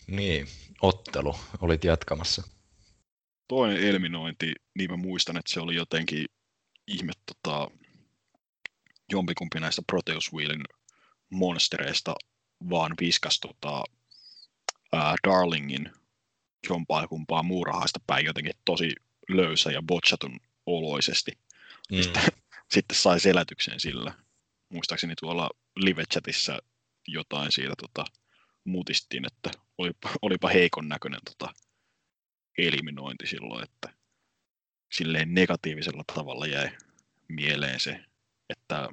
Niin, ottelu olit jatkamassa. Toinen eliminointi, niin mä muistan, että se oli jotenkin ihme tota, jompikumpi näistä Proteus Wheelin monstereista vaan viskas tota, ää, Darlingin jompaa kumpaa muurahaista päin jotenkin tosi löysä ja botchatun oloisesti. Mm. Sitten, [laughs] sitten sai selätyksen sillä. Muistaakseni tuolla live-chatissa jotain siitä tota, muutistiin, että olipa, [laughs] olipa heikon näköinen tota, eliminointi silloin, että silleen negatiivisella tavalla jäi mieleen se, että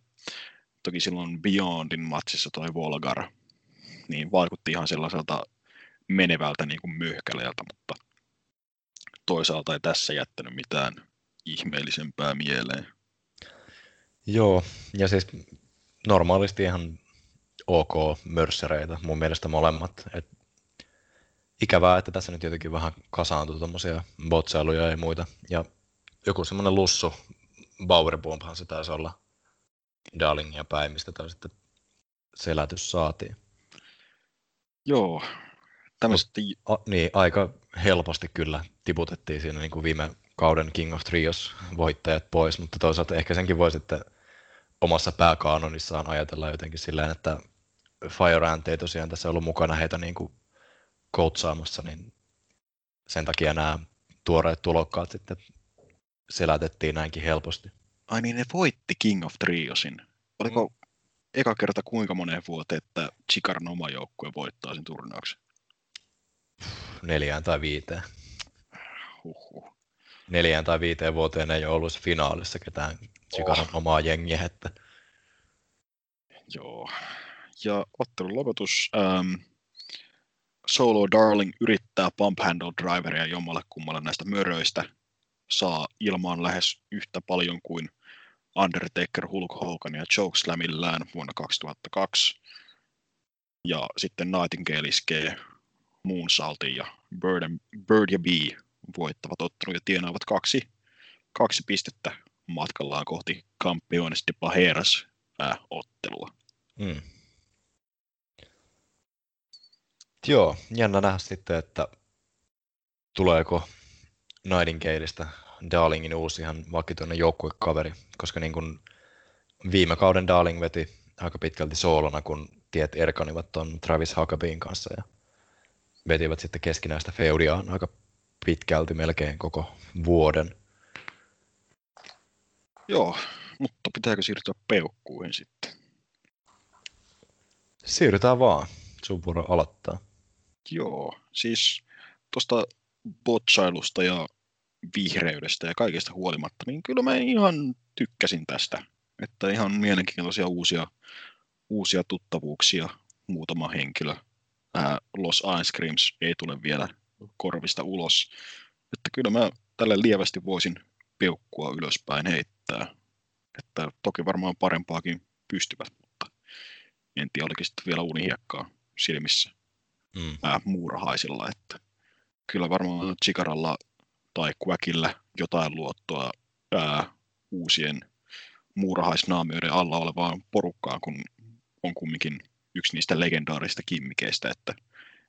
toki silloin Beyondin matsissa toi Volgar, niin vaikutti ihan sellaiselta menevältä niin kuin myhkäleeltä, mutta toisaalta ei tässä jättänyt mitään ihmeellisempää mieleen. Joo, ja siis normaalisti ihan ok mörssereitä, mun mielestä molemmat. Et ikävää, että tässä nyt jotenkin vähän kasaantuu tuommoisia botsailuja ja muita. Ja joku semmoinen lussu, Bauerbombhan se taisi olla Darlingia päin, mistä sitten selätys saatiin. Joo, tämmöiset... A, niin, aika helposti kyllä tiputettiin siinä niin kuin viime kauden King of Trios voittajat pois, mutta toisaalta ehkä senkin voi sitten omassa pääkaanonissaan ajatella jotenkin sillä että Fire Ant ei tosiaan tässä ollut mukana heitä niin kuin coachaamassa, niin sen takia nämä tuoreet tulokkaat sitten selätettiin näinkin helposti. Ai niin, ne voitti King of Triosin. Oliko mm. eka kerta kuinka moneen vuoteen, että Chikaran oma joukkue voittaa sen turnauksen? Neljään tai viiteen. Huhhuh. Neljään tai viiteen vuoteen ei ole ollut finaalissa ketään Chikaran oh. omaa jengiä. Että... Joo. Ja ottelun lopetus. Ähm, Solo Darling yrittää pump handle driveria jommalle kummalle näistä möröistä. Saa ilmaan lähes yhtä paljon kuin Undertaker, Hulk Hogan ja Chokeslamillään vuonna 2002. Ja sitten Nightingale iskee Moonsaltin ja Bird, and, Bird ja Bee voittavat ottelun ja tienaavat kaksi, kaksi pistettä matkallaan kohti Campiones de Pajeras ottelua. Mm. Joo, jännä nähdä sitten, että tuleeko Nightingaleista Darlingin uusi ihan vakituinen joukkuekaveri, koska niin kuin viime kauden Darling veti aika pitkälti soolona, kun tiet erkanivat tuon Travis Huckabeen kanssa ja vetivät sitten keskinäistä feudiaan aika pitkälti melkein koko vuoden. Joo, mutta pitääkö siirtyä peukkuihin sitten? Siirrytään vaan. Sun vuoro aloittaa. Joo, siis tuosta botsailusta ja vihreydestä ja kaikesta huolimatta, niin kyllä mä ihan tykkäsin tästä. Että ihan mielenkiintoisia uusia, uusia tuttavuuksia, muutama henkilö. Ää, Los Ice Creams ei tule vielä korvista ulos. Että kyllä mä tälle lievästi voisin peukkua ylöspäin heittää. Että toki varmaan parempaakin pystyvät, mutta en tiedä, olikin sitten vielä unihiekkaa silmissä mm. ää, muurahaisilla. Että kyllä varmaan Chikaralla tai Quackillä jotain luottoa ää, uusien muurahaisnaamioiden alla olevaan porukkaan, kun on kumminkin yksi niistä legendaarista kimmikeistä, että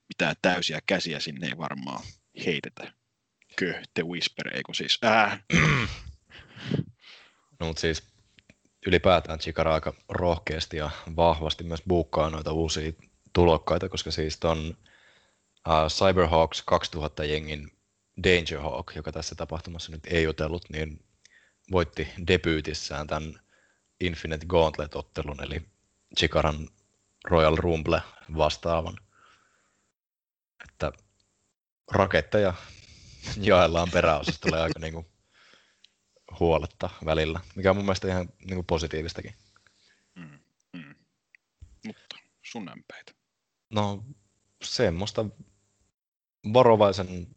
mitään täysiä käsiä sinne ei varmaan heitetä. Kö, The Whisper, eikö siis? Ää. [clears throat] No mutta siis ylipäätään Chikara aika rohkeasti ja vahvasti myös buukkaa noita uusia tulokkaita, koska siis ton uh, Cyberhawks 2000 jengin Dangerhawk, joka tässä tapahtumassa nyt ei jutellut, niin voitti debyytissään tämän Infinite Gauntlet-ottelun, eli Chikaran Royal Rumble vastaavan. Että raketteja jaellaan peräosastolle aika niinku huoletta välillä, mikä on mun mielestä ihan niinku positiivistakin. Mm, mm. Mutta sun ämpäitä. No semmoista varovaisen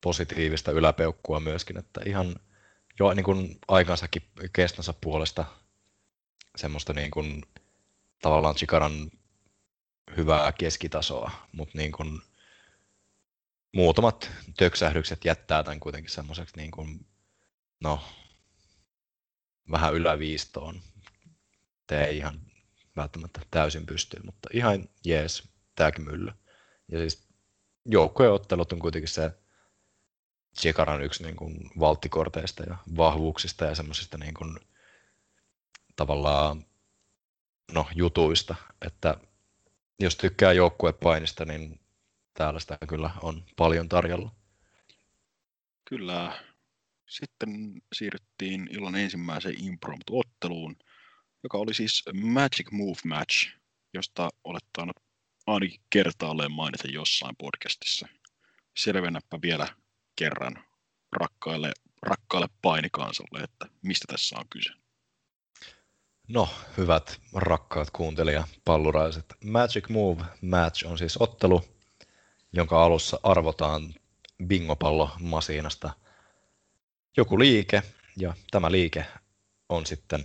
positiivista yläpeukkua myöskin, että ihan jo niin kuin aikansakin kestonsa puolesta semmoista niin kuin, tavallaan Chikaran hyvää keskitasoa, mutta niin kuin, muutamat töksähdykset jättää tämän kuitenkin semmoiseksi niin kuin, no, vähän yläviistoon. Te ei ihan välttämättä täysin pysty, mutta ihan jees, tämäkin mylly. Ja siis joukkojen ottelut on kuitenkin se Chikaran yksi niin kuin valttikorteista ja vahvuuksista ja semmoisista niin kuin tavallaan no, jutuista, että jos tykkää joukkuepainista, niin täällä sitä kyllä on paljon tarjolla. Kyllä. Sitten siirryttiin illan ensimmäiseen impromptu-otteluun, joka oli siis Magic Move Match, josta olet tainnut ainakin kertaalleen mainita jossain podcastissa. Selvennäpä vielä kerran rakkaille, rakkaalle painikansalle, että mistä tässä on kyse. No, hyvät rakkaat kuuntelijapalluraiset. Magic Move Match on siis ottelu, jonka alussa arvotaan bingopallo masiinasta joku liike, ja tämä liike on sitten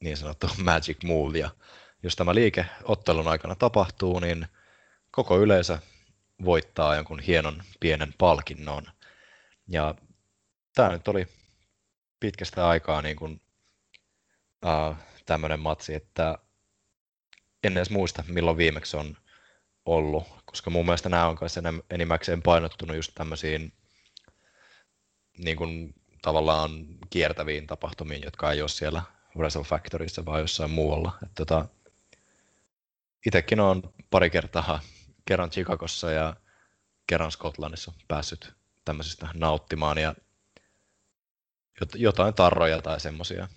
niin sanottu [laughs] Magic Move, ja jos tämä liike ottelun aikana tapahtuu, niin koko yleisö voittaa jonkun hienon pienen palkinnon. Ja tämä nyt oli pitkästä aikaa niin kuin, uh, tämmöinen matsi, että en edes muista milloin viimeksi on ollut, koska mun mielestä nämä on myös enimmäkseen painottunut just tämmöisiin niin kuin, tavallaan kiertäviin tapahtumiin, jotka ei ole siellä Wrestle Factoryssa vaan jossain muualla. Tota, itekin on pari kertaa, kerran Chicagossa ja kerran Skotlannissa päässyt tämmöisistä nauttimaan ja jotain tarroja tai semmoisia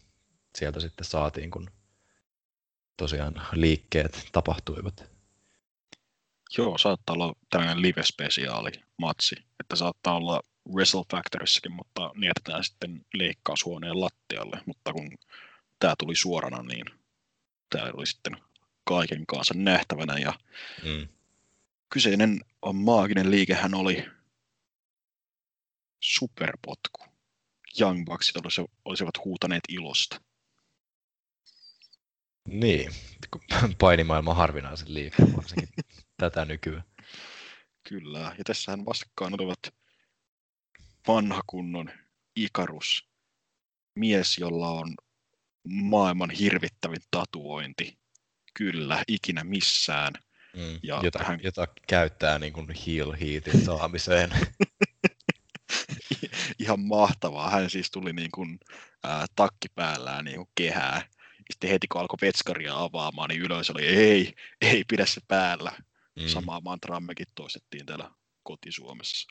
sieltä sitten saatiin, kun tosiaan liikkeet tapahtuivat. Joo, saattaa olla tämmöinen live-spesiaali matsi, että saattaa olla Wrestle Factoryssakin, mutta jätetään sitten leikkaushuoneen lattialle, mutta kun tämä tuli suorana, niin tämä oli sitten kaiken kanssa nähtävänä ja mm. kyseinen maaginen liikehän oli superpotku. Young Bucksit olisivat huutaneet ilosta. Niin, [laughs] painimaailman harvinaisen liikkeen varsinkin [laughs] tätä nykyään. Kyllä, ja tässähän vastakkain olivat vanha kunnon Ikarus, mies, jolla on maailman hirvittävin tatuointi. Kyllä, ikinä missään. Mm, ja jota, hän... jota käyttää niin kuin heel heatin saamiseen. [laughs] Ihan mahtavaa. Hän siis tuli niin kuin, ää, takki päällään niin kuin kehää sitten heti kun alkoi vetskaria avaamaan, niin ylös oli, ei, ei pidä se päällä. Mm. Samaa mantraa mekin toistettiin täällä kotisuomessa.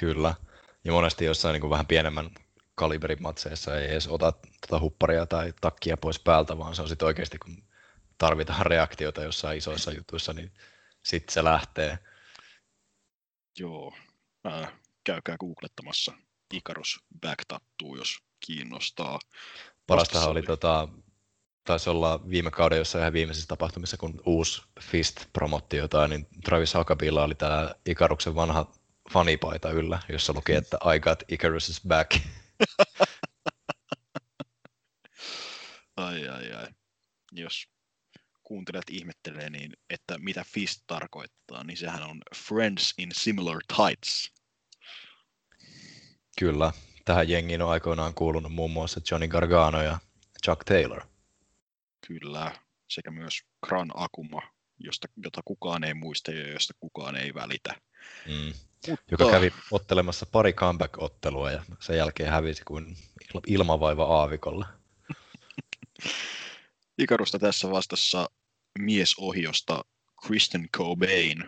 Kyllä. Ja monesti jossain niin kuin vähän pienemmän kaliberin matseissa ei edes ota tota hupparia tai takkia pois päältä, vaan se on sitten oikeasti, kun tarvitaan reaktiota jossain isoissa jutuissa, niin sitten se lähtee. Joo, äh, käykää googlettamassa Ikarus back jos kiinnostaa. Parastahan oli, oli tota, taisi olla viime kauden jossain ihan viimeisissä tapahtumissa, kun uusi Fist promotti jotain, niin Travis Huckabilla oli tämä Ikaruksen vanha fanipaita yllä, jossa luki, että I got Icarus is back. [laughs] ai ai ai. Jos kuuntelijat ihmettelee, niin että mitä Fist tarkoittaa, niin sehän on Friends in Similar Tights. Kyllä. Tähän jengiin on aikoinaan kuulunut muun muassa Johnny Gargano ja Chuck Taylor. Kyllä, sekä myös Kran Akuma, josta, jota kukaan ei muista ja josta kukaan ei välitä. Mm. Mutta... Joka kävi ottelemassa pari comeback-ottelua ja sen jälkeen hävisi kuin ilmavaiva aavikolla. [laughs] Ikarusta tässä vastassa miesohjosta Kristen Cobain,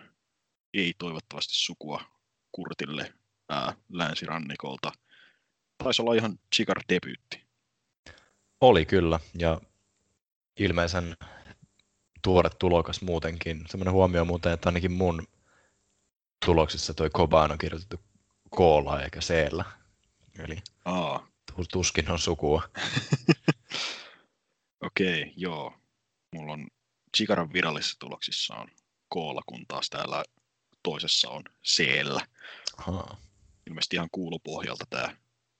ei toivottavasti sukua Kurtille ää, länsirannikolta. Taisi olla ihan Chikar debyytti. Oli kyllä, ja ilmeisen tuore tulokas muutenkin. Sellainen huomio muuten, että ainakin mun tuloksissa toi Koban on kirjoitettu koolla eikä seellä. Eli Aa. tuskin on sukua. [laughs] Okei, okay, joo. Mulla on Chikaran virallisissa tuloksissa on koolla, kun taas täällä toisessa on seellä. Aha. Ilmeisesti ihan kuulupohjalta tämä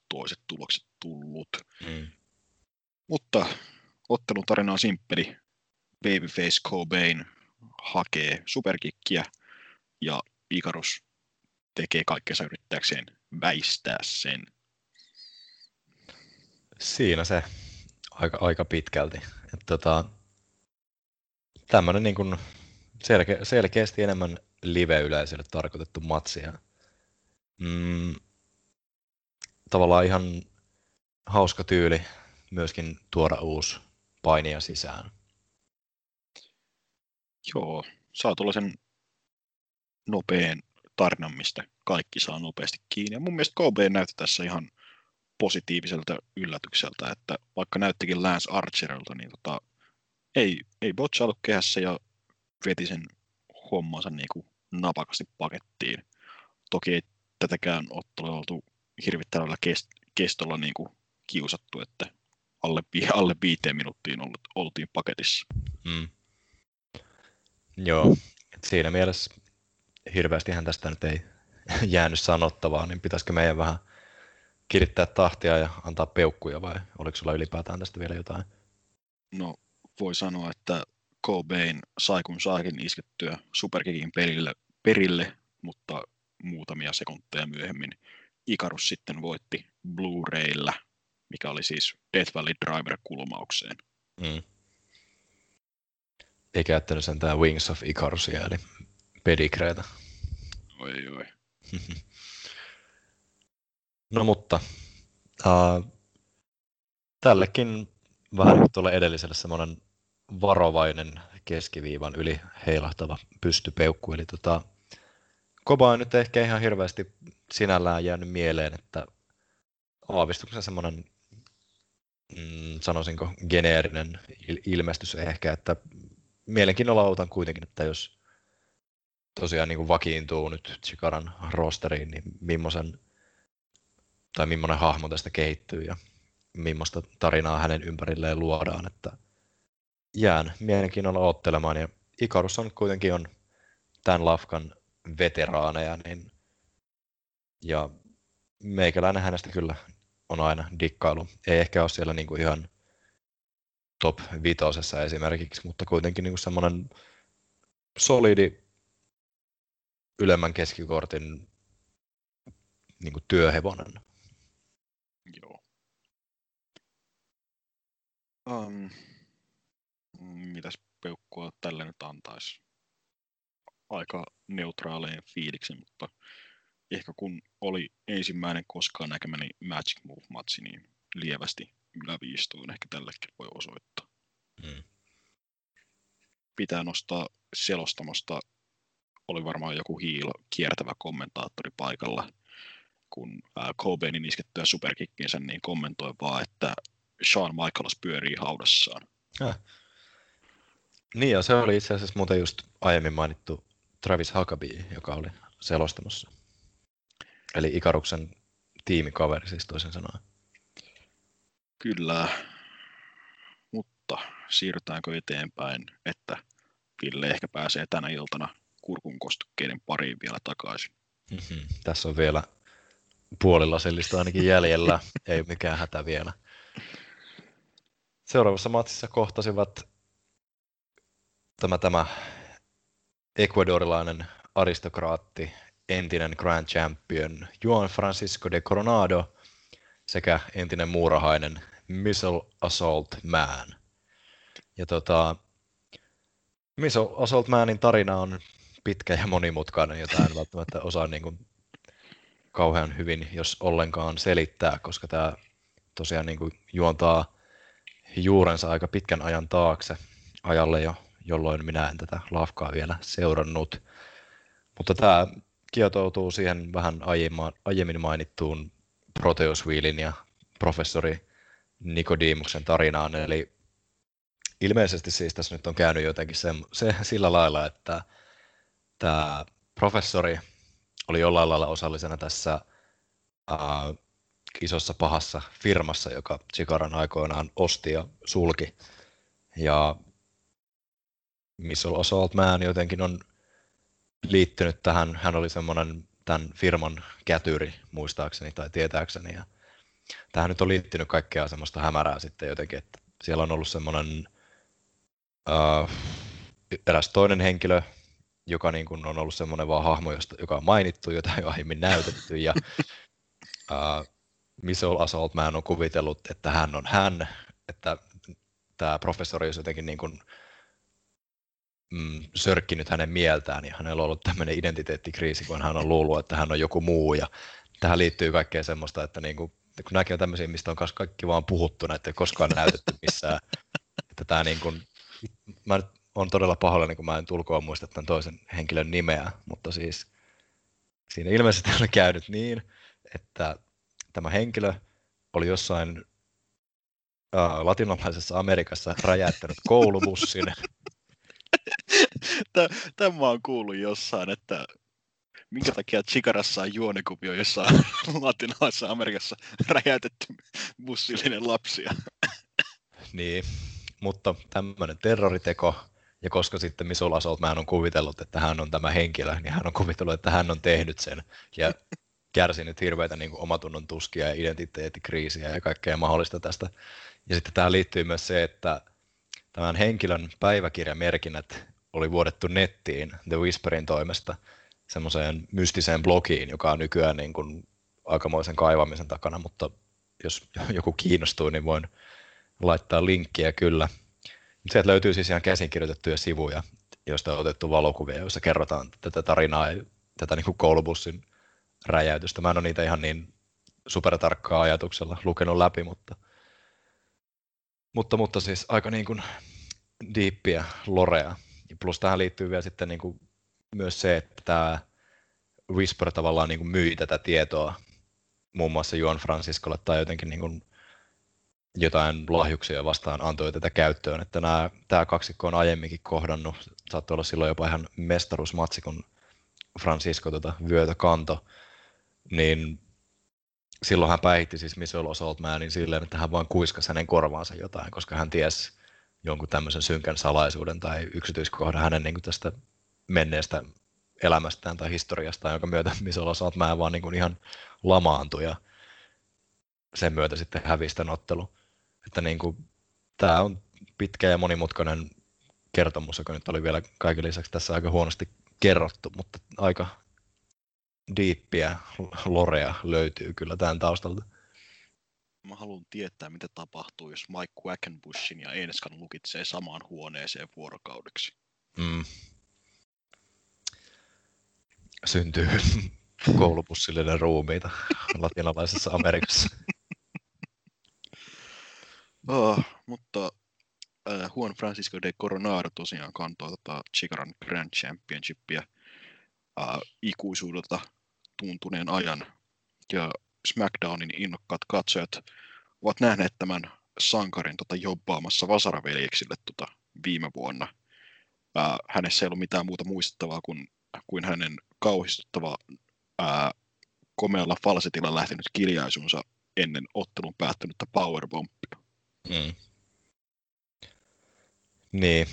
toiset tulokset tullut. Mm. Mutta ottelun tarina on simppeli. Babyface Cobain hakee superkikkiä ja Ikarus tekee kaikkensa yrittääkseen väistää sen. Siinä se aika, aika pitkälti. tota, tämmöinen niin selke, selkeästi enemmän live-yleisölle tarkoitettu matsi. Mm, tavallaan ihan hauska tyyli myöskin tuoda uusi painia sisään. Joo, saa tuollaisen nopean tarinan, mistä kaikki saa nopeasti kiinni. Ja mun mielestä KB näytti tässä ihan positiiviselta yllätykseltä, että vaikka näyttikin Lance Archerilta, niin tota, ei, ei botchailu kehässä ja veti sen hommansa niin kuin napakasti pakettiin. Toki ei tätäkään ottelua oltu hirvittävällä kestolla niin kuin kiusattu, että alle, alle viiteen minuuttiin ollut, oltiin paketissa. Mm. Joo, et siinä mielessä hirveästihän tästä nyt ei [laughs] jäänyt sanottavaa, niin pitäisikö meidän vähän kirittää tahtia ja antaa peukkuja vai oliko sulla ylipäätään tästä vielä jotain? No voi sanoa, että Cobain sai kun saakin iskettyä Superkikin perille, perille, mutta muutamia sekunteja myöhemmin Ikarus sitten voitti Blu-raylla, mikä oli siis Death Valley Driver-kulmaukseen. Mm. Ei käyttänyt sentään Wings of Icarusia, eli pedigreitä. Oi, oi. [laughs] no mutta, uh, tällekin vähän tuolle edelliselle semmoinen varovainen keskiviivan yli heilahtava pystypeukku. Eli tota, Koba on nyt ehkä ihan hirveästi sinällään jäänyt mieleen, että aavistuksen semmoinen, mm, sanoisinko, geneerinen ilmestys ehkä, että mielenkiinnolla otan kuitenkin, että jos tosiaan niin kuin vakiintuu nyt Chikaran rosteriin, niin millaisen, tai millainen hahmo tästä kehittyy ja millaista tarinaa hänen ympärilleen luodaan, että jään mielenkiinnolla ottelemaan. Ja Ikarus on kuitenkin on tämän lafkan veteraaneja, niin ja meikäläinen hänestä kyllä on aina dikkailu. Ei ehkä ole siellä niinku ihan top vitosessa esimerkiksi, mutta kuitenkin niinku semmoinen solidi ylemmän keskikortin niinku työhevonen. Joo. Um, mitäs peukkua tälle nyt antaisi? Aika neutraalein fiiliksi, mutta ehkä kun oli ensimmäinen koskaan näkemäni Magic Move-matsi, niin lievästi yläviistoon ehkä tällekin voi osoittaa. Hmm. Pitää nostaa selostamosta, oli varmaan joku hiilo kiertävä kommentaattori paikalla, kun Cobainin iskettyä superkikkinsä, niin kommentoi vaan, että Shawn Michaels pyörii haudassaan. Häh. Niin ja se oli itse asiassa muuten just aiemmin mainittu Travis Huckabee, joka oli selostamassa. Eli Ikaruksen tiimikaveri siis toisin sanoen. Kyllä, mutta siirrytäänkö eteenpäin, että Ville ehkä pääsee tänä iltana kurkun kostukkeiden pariin vielä takaisin. Mm-hmm. Tässä on vielä puolilasillista ainakin jäljellä, [laughs] ei mikään hätä vielä. Seuraavassa matsissa kohtasivat tämä, tämä ecuadorilainen aristokraatti, entinen Grand Champion Juan Francisco de Coronado sekä entinen muurahainen Missile Assault Man. Ja tota, Missile Assault Manin tarina on pitkä ja monimutkainen, jota en välttämättä osaa niin kuin kauhean hyvin, jos ollenkaan selittää, koska tämä tosiaan niin kuin juontaa juurensa aika pitkän ajan taakse ajalle jo jolloin minä en tätä lafkaa vielä seurannut. Mutta tämä kietoutuu siihen vähän aiemmin mainittuun Proteus Wheelin ja professori Nikodimuksen tarinaan, eli ilmeisesti siis tässä nyt on käynyt jotenkin se, se, sillä lailla, että tämä professori oli jollain lailla osallisena tässä uh, isossa pahassa firmassa, joka Chikaran aikoinaan osti ja sulki. Ja Missile Assault Man jotenkin on liittynyt tähän, hän oli semmoinen tämän firman kätyri muistaakseni tai tietääkseni. Ja tähän nyt on liittynyt kaikkea semmoista hämärää sitten jotenkin, että siellä on ollut semmoinen uh, eräs toinen henkilö, joka niin kuin on ollut semmoinen vaan hahmo, josta, joka on mainittu, jota ei aiemmin näytetty. Ja [laughs] uh, Missile Assault Man on kuvitellut, että hän on hän, että tämä professori olisi jotenkin niin kuin mm, sörkkinyt hänen mieltään ja hänellä on ollut tämmöinen identiteettikriisi, kun hän on luullut, että hän on joku muu ja tähän liittyy kaikkea semmoista, että niin kuin, kun nämäkin on tämmöisiä, mistä on kaikki vaan puhuttu, näitä ei koskaan näytetty missään. Että tää niin kuin, mä nyt on todella pahoillani, kun mä en tulkoon muista tämän toisen henkilön nimeä, mutta siis siinä ilmeisesti on käynyt niin, että tämä henkilö oli jossain uh, latinalaisessa Amerikassa räjäyttänyt koulubussin. [laughs] Tämä on kuullut jossain, että minkä takia Chikarassa on juonekuvio jossain [laughs] latinalaisessa Amerikassa räjäytetty bussillinen lapsia. niin, mutta tämmöinen terroriteko, ja koska sitten Misul Assault mä on kuvitellut, että hän on tämä henkilö, niin hän on kuvitellut, että hän on tehnyt sen. Ja kärsinyt hirveitä niin kuin omatunnon tuskia ja identiteettikriisiä ja kaikkea mahdollista tästä. Ja sitten tähän liittyy myös se, että tämän henkilön päiväkirjamerkinnät oli vuodettu nettiin The Whisperin toimesta semmoiseen mystiseen blogiin, joka on nykyään niin kuin aikamoisen kaivamisen takana, mutta jos joku kiinnostuu, niin voin laittaa linkkiä kyllä. Sieltä löytyy siis ihan käsinkirjoitettuja sivuja, joista on otettu valokuvia, joissa kerrotaan tätä tarinaa tätä niin kuin koulubussin räjäytystä. Mä en ole niitä ihan niin supertarkkaa ajatuksella lukenut läpi, mutta, mutta, mutta siis aika niin kuin diippiä lorea. Plus tähän liittyy vielä sitten niin kuin myös se, että tämä Whisper tavallaan niin kuin myi tätä tietoa muun muassa Juan Franciscolle tai jotenkin niin kuin jotain lahjuksia vastaan antoi tätä käyttöön. Että nämä, tämä kaksikko on aiemminkin kohdannut, saattoi olla silloin jopa ihan mestaruusmatsi, kun Francisco tota vyötä kanto niin silloin hän päihitti siis Michelle Osaltmanin silleen, että hän vain kuiskasi hänen korvaansa jotain, koska hän tiesi jonkun tämmöisen synkän salaisuuden tai yksityiskohdan hänen niin kuin tästä menneestä elämästään tai historiastaan, jonka myötä [laughs] Michelle Osaltman vaan niin kuin ihan lamaantui ja sen myötä sitten hävisi ottelu. Että niin kuin, tämä on pitkä ja monimutkainen kertomus, joka nyt oli vielä kaiken lisäksi tässä aika huonosti kerrottu, mutta aika diippiä lorea löytyy kyllä tämän taustalta. Mä haluan tietää, mitä tapahtuu, jos Mike Quackenbushin ja Enskan lukitsee samaan huoneeseen vuorokaudeksi. Mm. Syntyy [laughs] koulupussillinen ruumiita [laughs] latinalaisessa Amerikassa. oh, [laughs] mutta äh, Juan Francisco de Coronado tosiaan kantoi tota Chicaran Grand Championshipia äh, ikuisuudelta tuntuneen ajan. Ja SmackDownin innokkaat katsojat ovat nähneet tämän sankarin tota, jobbaamassa Vasaraveljeksille tota, viime vuonna. Ää, hänessä ei ollut mitään muuta muistettavaa kuin, kuin hänen kauhistuttava ää, komealla falsetilla lähtenyt kiljaisunsa ennen ottelun päättynyttä powerbombia. Mm. Niin,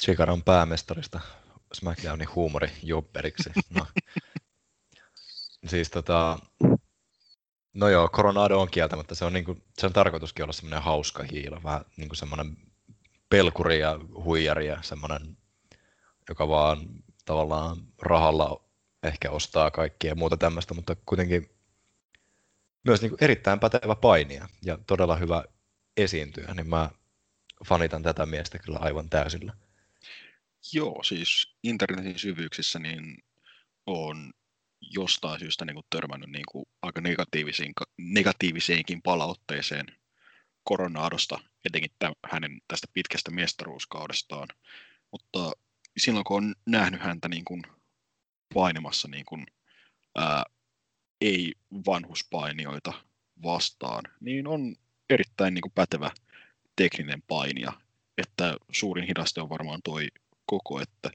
Chicaron päämestarista SmackDownin huumori jobberiksi. No, [laughs] Siis tota, no joo, Coronado on kieltämättä, se on, niinku, se on tarkoituskin olla semmoinen hauska hiilo, vähän niinku semmoinen pelkuri ja huijari ja semmoinen, joka vaan tavallaan rahalla ehkä ostaa kaikkia ja muuta tämmöistä, mutta kuitenkin myös niin kuin erittäin pätevä painija ja todella hyvä esiintyä, niin mä fanitan tätä miestä kyllä aivan täysillä. Joo, siis internetin syvyyksissä niin on jostain syystä niin kuin törmännyt niin kuin aika negatiivisiin, negatiiviseenkin palautteeseen koronaadosta, etenkin tämän, hänen tästä pitkästä mestaruuskaudestaan. Mutta silloin kun on nähnyt häntä niin kuin painimassa niin kuin, ää, ei vanhuspainioita vastaan, niin on erittäin niin kuin pätevä tekninen painija, että suurin hidaste on varmaan toi koko, että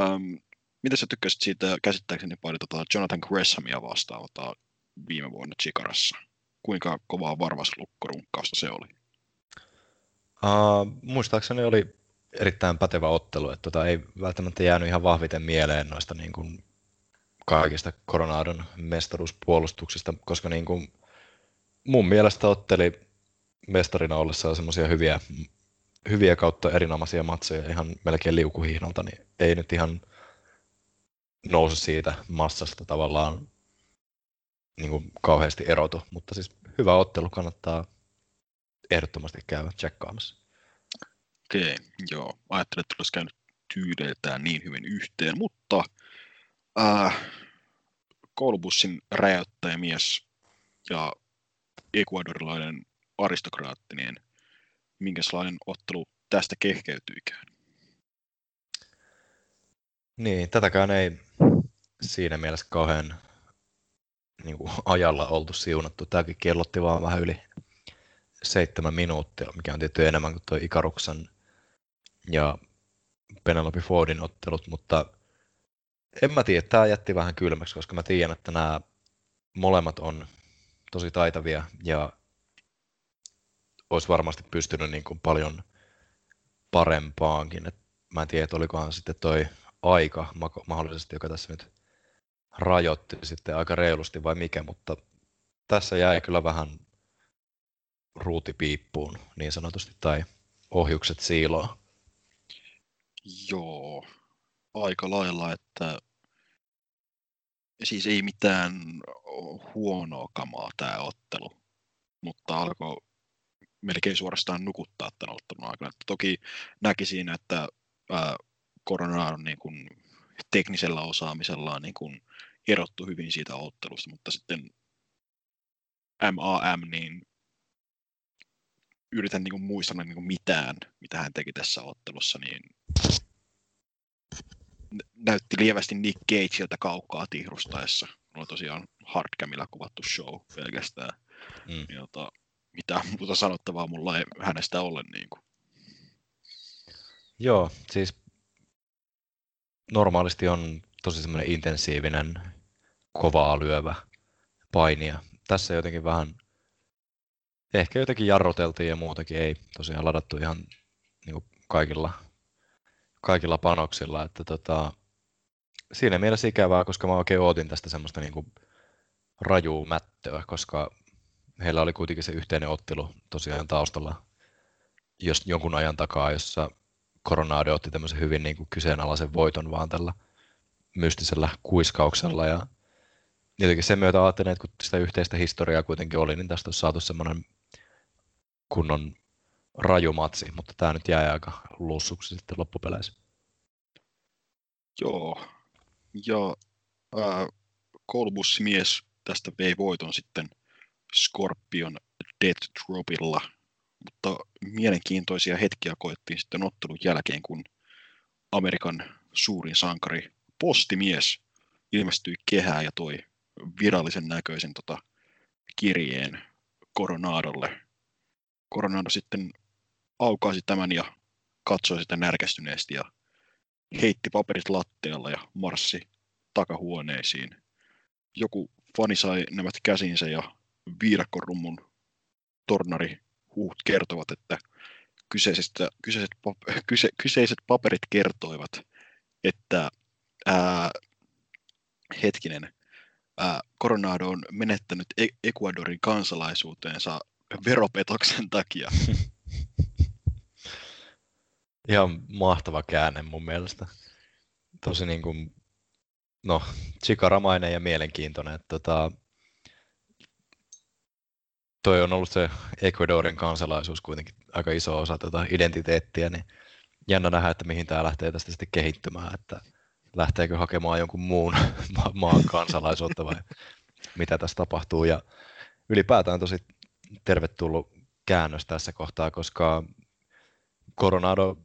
äm, mitä sä tykkäsit siitä käsittääkseni paljon tota Jonathan Greshamia vastaan tota, viime vuonna Chikarassa? Kuinka kovaa varvaslukkorunkkausta se oli? Uh, muistaakseni oli erittäin pätevä ottelu, että tota, ei välttämättä jäänyt ihan vahviten mieleen noista niin kuin, kaikista Coronadon mestaruuspuolustuksista, koska niin kuin, mun mielestä otteli mestarina ollessa semmoisia hyviä, hyviä kautta erinomaisia matseja ihan melkein liukuhihnalta, niin ei nyt ihan nousu siitä massasta tavallaan niin kuin kauheasti erotu, mutta siis hyvä ottelu kannattaa ehdottomasti käydä tsekkaamassa. Okei, okay, joo. Ajattelin, että olisi käynyt tyydeiltään niin hyvin yhteen, mutta äh, koulubussin räjäyttäjämies ja ecuadorilainen aristokraatti, niin minkälainen ottelu tästä kehkeytyikään. Niin, tätäkään ei siinä mielessä kauhean niin kuin ajalla oltu siunattu. Tämäkin kellotti vaan vähän yli seitsemän minuuttia, mikä on tietty enemmän kuin tuo Ikaruksen ja Penelope Fordin ottelut, mutta en mä tiedä, tämä jätti vähän kylmäksi, koska mä tiedän, että nämä molemmat on tosi taitavia ja olisi varmasti pystynyt niin kuin paljon parempaankin. Et mä en tiedä, että olikohan sitten toi aika mahdollisesti, joka tässä nyt rajoitti sitten aika reilusti vai mikä, mutta tässä jäi kyllä vähän ruutipiippuun niin sanotusti, tai ohjukset siiloa. Joo, aika lailla, että siis ei mitään huonoa kamaa tämä ottelu, mutta alkoi melkein suorastaan nukuttaa tämän ottelun aikana. Toki näki siinä, että ää, korona on niin kuin teknisellä osaamisellaan niin kuin erottu hyvin siitä ottelusta, mutta sitten MAM, niin yritän niin kuin muistaa niin kuin mitään, mitä hän teki tässä ottelussa, niin näytti lievästi Nick Cageilta kaukaa tihrustaessa. On tosiaan hardcamilla kuvattu show pelkästään. Mm. Jota, mitä muuta sanottavaa mulla ei hänestä ole. Niin kuin. Joo, siis normaalisti on tosi semmoinen intensiivinen, kovaa lyövä painia. Tässä jotenkin vähän, ehkä jotenkin jarruteltiin ja muutakin ei tosiaan ladattu ihan niin kuin kaikilla, kaikilla panoksilla. Että tota, siinä mielessä ikävää, koska mä oikein ootin tästä semmoista niin kuin rajuu mättöä, koska heillä oli kuitenkin se yhteinen ottelu tosiaan taustalla jos jonkun ajan takaa, jossa Coronado otti tämmöisen hyvin niin kuin kyseenalaisen voiton vaan tällä mystisellä kuiskauksella. Ja jotenkin sen myötä ajattelin, että kun sitä yhteistä historiaa kuitenkin oli, niin tästä olisi saatu semmoinen kunnon rajumatsi, mutta tämä nyt jäi aika lussuksi sitten loppupeleissä. Joo, ja äh, koulubussimies tästä vei voiton sitten Scorpion Death Dropilla mutta mielenkiintoisia hetkiä koettiin sitten ottelun jälkeen, kun Amerikan suurin sankari, postimies, ilmestyi kehää ja toi virallisen näköisen tota, kirjeen Coronadolle. Coronado sitten aukaisi tämän ja katsoi sitä närkästyneesti ja heitti paperit lattialla ja marssi takahuoneisiin. Joku fani sai nämä käsinsä ja viidakkorummun tornari huut kertovat, että kyseiset, [laughs] kyse, kyseiset paperit kertoivat, että ää, hetkinen, ää, Coronado on menettänyt e- Ecuadorin kansalaisuuteensa veropetoksen takia. [laughs] Ihan mahtava käänne mun mielestä. Tosi niin kuin, no, chikaramainen ja mielenkiintoinen. Tota, toi on ollut se Ecuadorin kansalaisuus kuitenkin aika iso osa tätä identiteettiä, niin jännä nähdä, että mihin tämä lähtee tästä sitten kehittymään, että lähteekö hakemaan jonkun muun [laughs] maan kansalaisuutta vai mitä tässä tapahtuu. Ja ylipäätään tosi tervetullut käännös tässä kohtaa, koska Coronado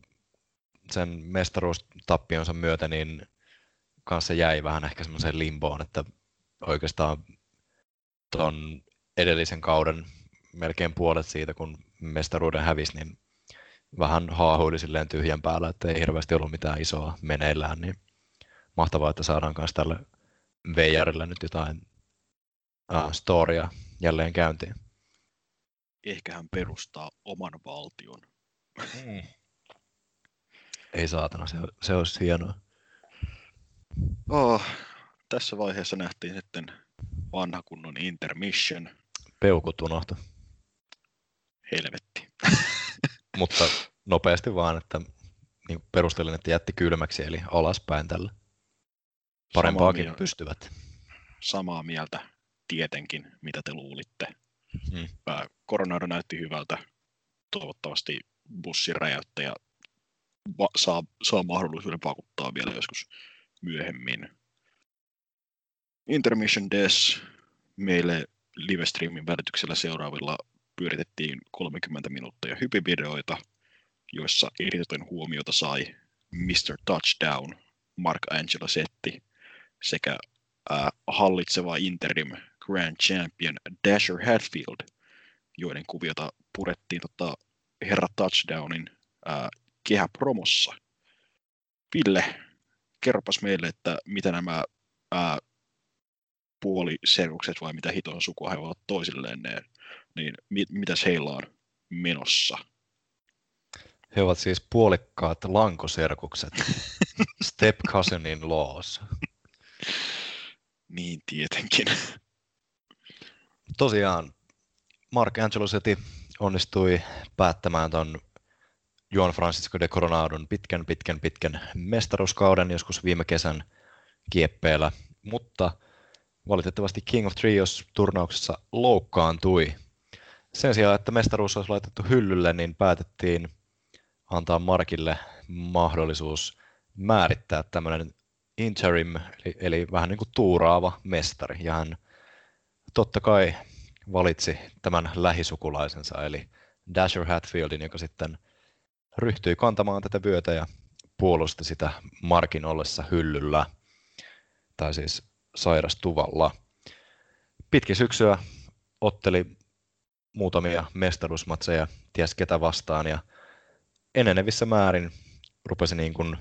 sen mestaruustappionsa myötä niin kanssa jäi vähän ehkä semmoiseen limboon, että oikeastaan tuon edellisen kauden melkein puolet siitä, kun mestaruuden hävisi, niin vähän haahuili silleen tyhjän päällä, että ei hirveästi ollut mitään isoa meneillään, niin mahtavaa, että saadaan myös tälle Veijarille nyt jotain uh, storia jälleen käyntiin. Ehkä hän perustaa oman valtion. Mm. Ei saatana, se, se olisi hienoa. Oh, tässä vaiheessa nähtiin sitten vanha kunnon intermission. Peukut unohtu. Helvetti. [laughs] Mutta nopeasti vaan, että niin perustelin, että jätti kylmäksi, eli alaspäin tällä. Parempaakin mieltä, pystyvät. Samaa mieltä tietenkin, mitä te luulitte. Hmm. Koronado näytti hyvältä. Toivottavasti bussin räjäyttäjä va- saa, saa mahdollisuuden vakuuttaa vielä joskus myöhemmin. Intermission Des meille livestreamin välityksellä seuraavilla pyöritettiin 30 minuuttia hypivideoita, joissa eritoten huomiota sai Mr. Touchdown, Mark Angelo Setti sekä äh, hallitseva interim Grand Champion Dasher Hatfield, joiden kuviota purettiin tota, herra Touchdownin äh, kehäpromossa. Ville, kerropas meille, että mitä nämä ää, puoliserukset vai mitä hiton sukua he ovat toisilleen, ne, niin mit, mitäs heillä on menossa? He ovat siis puolikkaat lankoserkukset. [laughs] Step cousin in laws. Niin tietenkin. Tosiaan Mark Angelosetti onnistui päättämään ton Juan Francisco de Coronadon pitkän, pitkän, pitkän mestaruuskauden joskus viime kesän kieppeellä, mutta valitettavasti King of Trios turnauksessa loukkaantui. Sen sijaan, että mestaruus olisi laitettu hyllylle, niin päätettiin antaa Markille mahdollisuus määrittää tämmöinen interim, eli, eli vähän niin kuin tuuraava mestari. Ja hän totta kai valitsi tämän lähisukulaisensa, eli Dasher Hatfieldin, joka sitten – ryhtyi kantamaan tätä vyötä ja puolusti sitä Markin ollessa hyllyllä, tai siis sairastuvalla. Pitki syksyä otteli muutamia mestaruusmatseja, ties ketä vastaan, ja enenevissä määrin rupesi niin kuin,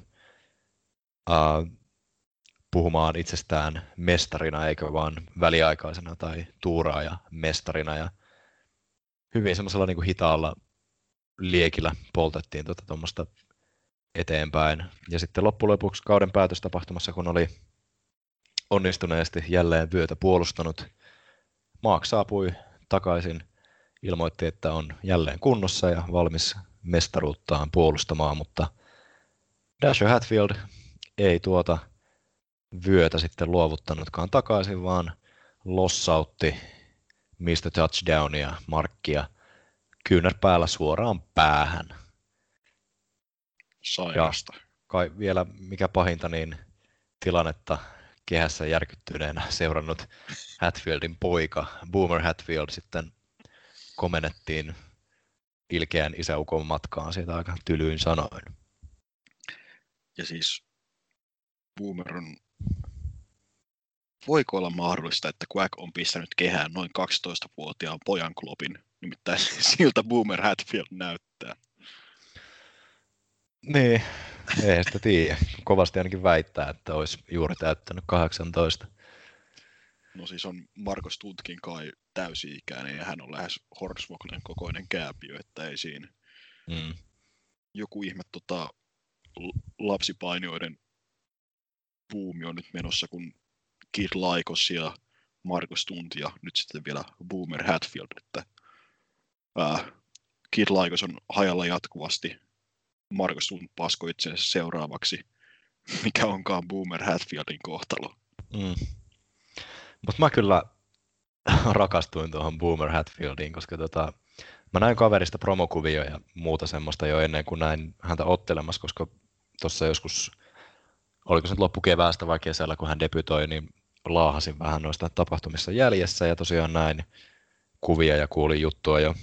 uh, puhumaan itsestään mestarina, eikä vaan väliaikaisena tai tuuraaja mestarina. Ja hyvin semmoisella niin kuin hitaalla liekillä poltettiin tuota eteenpäin. Ja sitten loppujen lopuksi kauden päätöstapahtumassa, kun oli onnistuneesti jälleen vyötä puolustanut, Maak saapui takaisin, ilmoitti, että on jälleen kunnossa ja valmis mestaruuttaan puolustamaan, mutta Dasher Hatfield ei tuota vyötä sitten luovuttanutkaan takaisin, vaan lossautti Mr. Touchdownia, Markkia – kyynär päällä suoraan päähän. Sairasta. Ja kai vielä mikä pahinta, niin tilannetta kehässä järkyttyneenä seurannut Hatfieldin poika, Boomer Hatfield, sitten komennettiin ilkeän isäukon matkaan siitä aika tylyin sanoin. Ja siis Boomer on... Voiko olla mahdollista, että Quack on pistänyt kehään noin 12-vuotiaan pojan klopin Nimittäin [laughs] siltä Boomer Hatfield näyttää. Niin, ei sitä tiedä. Kovasti ainakin väittää, että olisi juuri täyttänyt 18. No siis on Markus Tutkin kai täysi-ikäinen ja hän on lähes Hornswoglen kokoinen kääpiö, että ei siinä. Mm. Joku ihme tota, lapsipainioiden buumi on nyt menossa, kun Kid Laikos ja Markus Tunt ja nyt sitten vielä Boomer Hatfield, että ää, Kid Laikos on hajalla jatkuvasti. Markus Sun pasko itsensä seuraavaksi, [laughs] mikä onkaan Boomer Hatfieldin kohtalo. Mm. Mutta mä kyllä [laughs] rakastuin tuohon Boomer Hatfieldiin, koska tota, mä näin kaverista promokuvia ja muuta semmoista jo ennen kuin näin häntä ottelemassa, koska tuossa joskus, oliko se nyt loppukeväästä vai kesällä, kun hän debytoi, niin laahasin vähän noista tapahtumissa jäljessä ja tosiaan näin kuvia ja kuulin juttua jo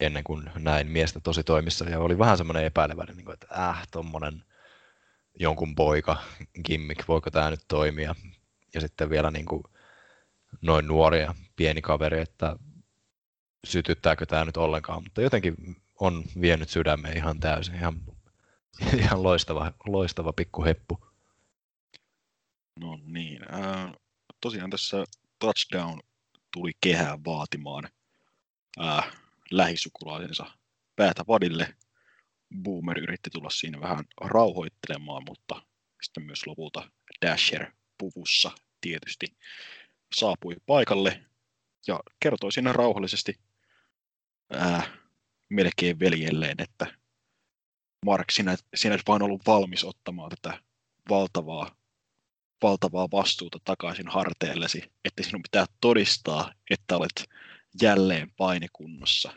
ennen kuin näin miestä tosi toimissa ja oli vähän semmoinen epäileväinen, niin että äh, tommonen jonkun poika gimmick, voiko tämä nyt toimia. Ja sitten vielä niin kuin noin nuori ja pieni kaveri, että sytyttääkö tämä nyt ollenkaan, mutta jotenkin on vienyt sydämeen ihan täysin, ihan, ihan loistava, loistava pikku heppu. No niin, äh, tosiaan tässä touchdown tuli kehään vaatimaan äh, lähisukulaisensa päätä vadille. Boomer yritti tulla siinä vähän rauhoittelemaan, mutta sitten myös lopulta Dasher puvussa tietysti saapui paikalle ja kertoi siinä rauhallisesti ää, melkein veljelleen, että Mark, sinä, sinä et vain ollut valmis ottamaan tätä valtavaa, valtavaa vastuuta takaisin harteillesi, että sinun pitää todistaa, että olet jälleen painekunnossa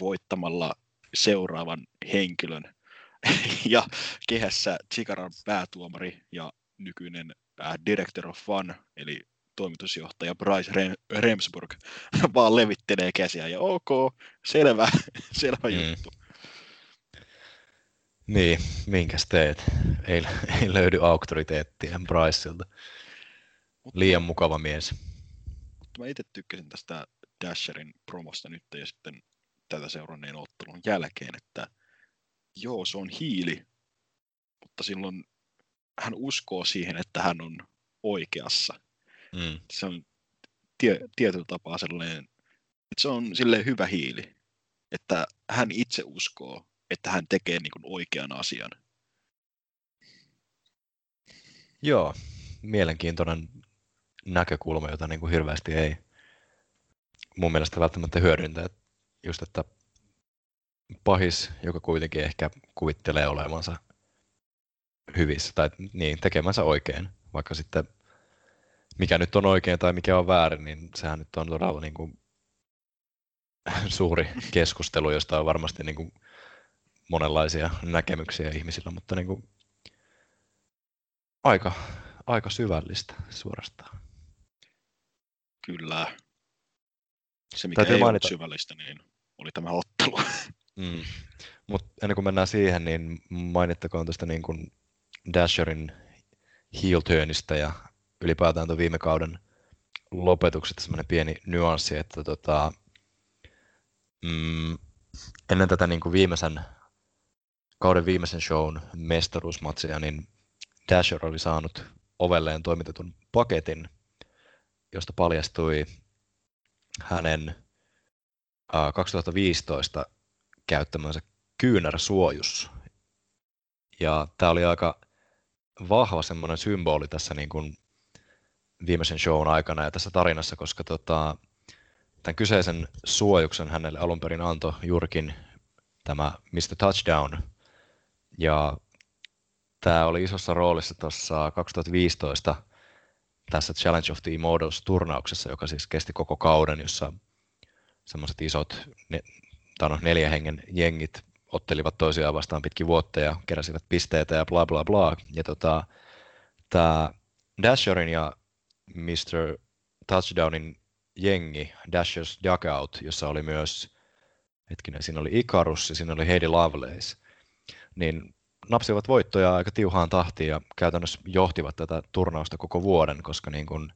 voittamalla seuraavan henkilön. [laughs] ja kehässä Chikaran päätuomari ja nykyinen äh, Director of Fun, eli toimitusjohtaja Bryce Remsburg, [laughs] vaan levittelee käsiä ja ok, selvä, [laughs] selvä mm. juttu. Niin, minkäs teet? Ei, ei löydy auktoriteettia Bryceilta. Liian mukava mies. Mutta mä itse tykkäsin tästä Dasherin promosta nyt ja sitten tätä seuranneen ottelun jälkeen, että joo, se on hiili, mutta silloin hän uskoo siihen, että hän on oikeassa. Mm. Se on tie, tietyllä tapaa sellainen, että se on sille hyvä hiili, että hän itse uskoo, että hän tekee niin kuin oikean asian. Joo, mielenkiintoinen näkökulma, jota niin kuin hirveästi ei mun mielestä välttämättä hyödyntä. Just, että pahis, joka kuitenkin ehkä kuvittelee olevansa hyvissä tai niin, tekemänsä oikein, vaikka sitten mikä nyt on oikein tai mikä on väärin, niin sehän nyt on todella niin kuin [laughs] suuri keskustelu, josta on varmasti niin kuin monenlaisia näkemyksiä ihmisillä, mutta niin kuin aika, aika syvällistä suorastaan. Kyllä. Se, mikä Täytyy ei mainita... syvällistä, niin oli tämä ottelu. [laughs] Mm. Mutta ennen kuin mennään siihen, niin mainittakoon tuosta niin kuin Dasherin heel turnista ja ylipäätään tuon viime kauden lopetuksesta semmoinen pieni nyanssi, että tota, mm, ennen tätä niin kuin viimeisen kauden viimeisen shown mestaruusmatsia, niin Dasher oli saanut ovelleen toimitetun paketin, josta paljastui hänen 2015 käyttämänsä kyynärsuojus. Ja tämä oli aika vahva semmoinen symboli tässä niin kuin viimeisen shown aikana ja tässä tarinassa, koska tota, tämän kyseisen suojuksen hänelle alun perin antoi juurikin tämä Mr. Touchdown. Ja tämä oli isossa roolissa tuossa 2015 tässä Challenge of the Immortals-turnauksessa, joka siis kesti koko kauden, jossa semmoiset isot ne, no, neljä hengen jengit ottelivat toisiaan vastaan pitkin vuotta ja keräsivät pisteitä ja bla bla bla. Ja tota, tämä Dasherin ja Mr. Touchdownin jengi, Dashers Dugout, jossa oli myös, hetkinen, siinä oli Icarus ja siinä oli Heidi Lovelace, niin napsivat voittoja aika tiuhaan tahtiin ja käytännössä johtivat tätä turnausta koko vuoden, koska niin kuin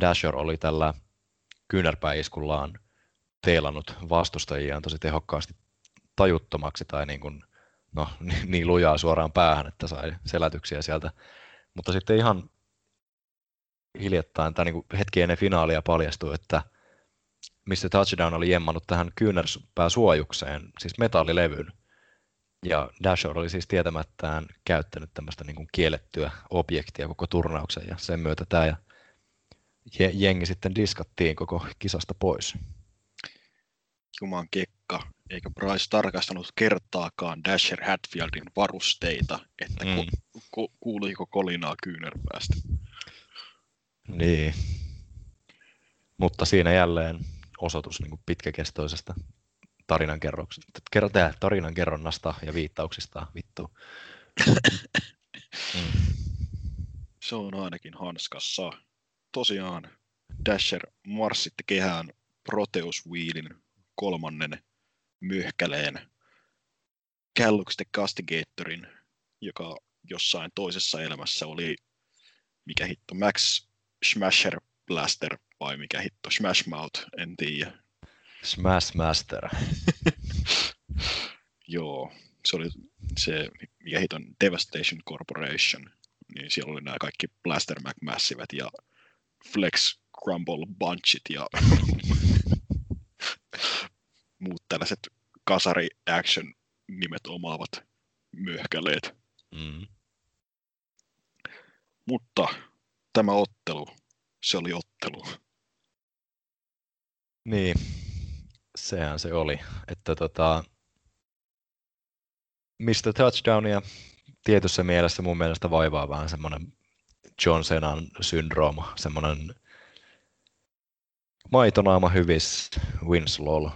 Dasher oli tällä kyynärpäiskullaan teilannut vastustajiaan tosi tehokkaasti tajuttomaksi tai niin, kuin, no, [laughs] niin lujaa suoraan päähän, että sai selätyksiä sieltä. Mutta sitten ihan hiljattain tai niin hetki ennen finaalia paljastui, että Mr. Touchdown oli jemmannut tähän kyynärpääsuojukseen, siis metallilevyn. Ja Dashor oli siis tietämättään käyttänyt tämmöistä niin kuin kiellettyä objektia koko turnauksen ja sen myötä tämä ja jengi sitten diskattiin koko kisasta pois. Juman kekka, eikä Bryce tarkastanut kertaakaan Dasher Hatfieldin varusteita, että mm. ku, ku, kuuluiko kolinaa kyynärpäästä. Niin. Mutta siinä jälleen osoitus niin kuin pitkäkestoisesta tarinankerroksesta. Kerrotaan tarinankerronnasta ja viittauksista, vittu. [laughs] mm. Se on ainakin hanskassa. Tosiaan Dasher marssitti kehään Proteus Wheelin kolmannen myhkäleen Callux the Castigatorin, joka jossain toisessa elämässä oli mikä hitto, Max Smasher Blaster vai mikä hitto, Smash Mouth, en tiedä. Smash Master. [laughs] Joo, se oli se, mikä hiton Devastation Corporation, niin siellä oli nämä kaikki Blaster McMassivet ja Flex Crumble Bunchit ja [laughs] muut tällaiset kasari action nimet omaavat myöhkäleet. Mm. Mutta tämä ottelu, se oli ottelu. Niin, sehän se oli. Että tota, Mr. Touchdownia tietyssä mielessä mun mielestä vaivaa vähän semmoinen John Senan syndrooma, semmoinen maitonaama hyvis Winslow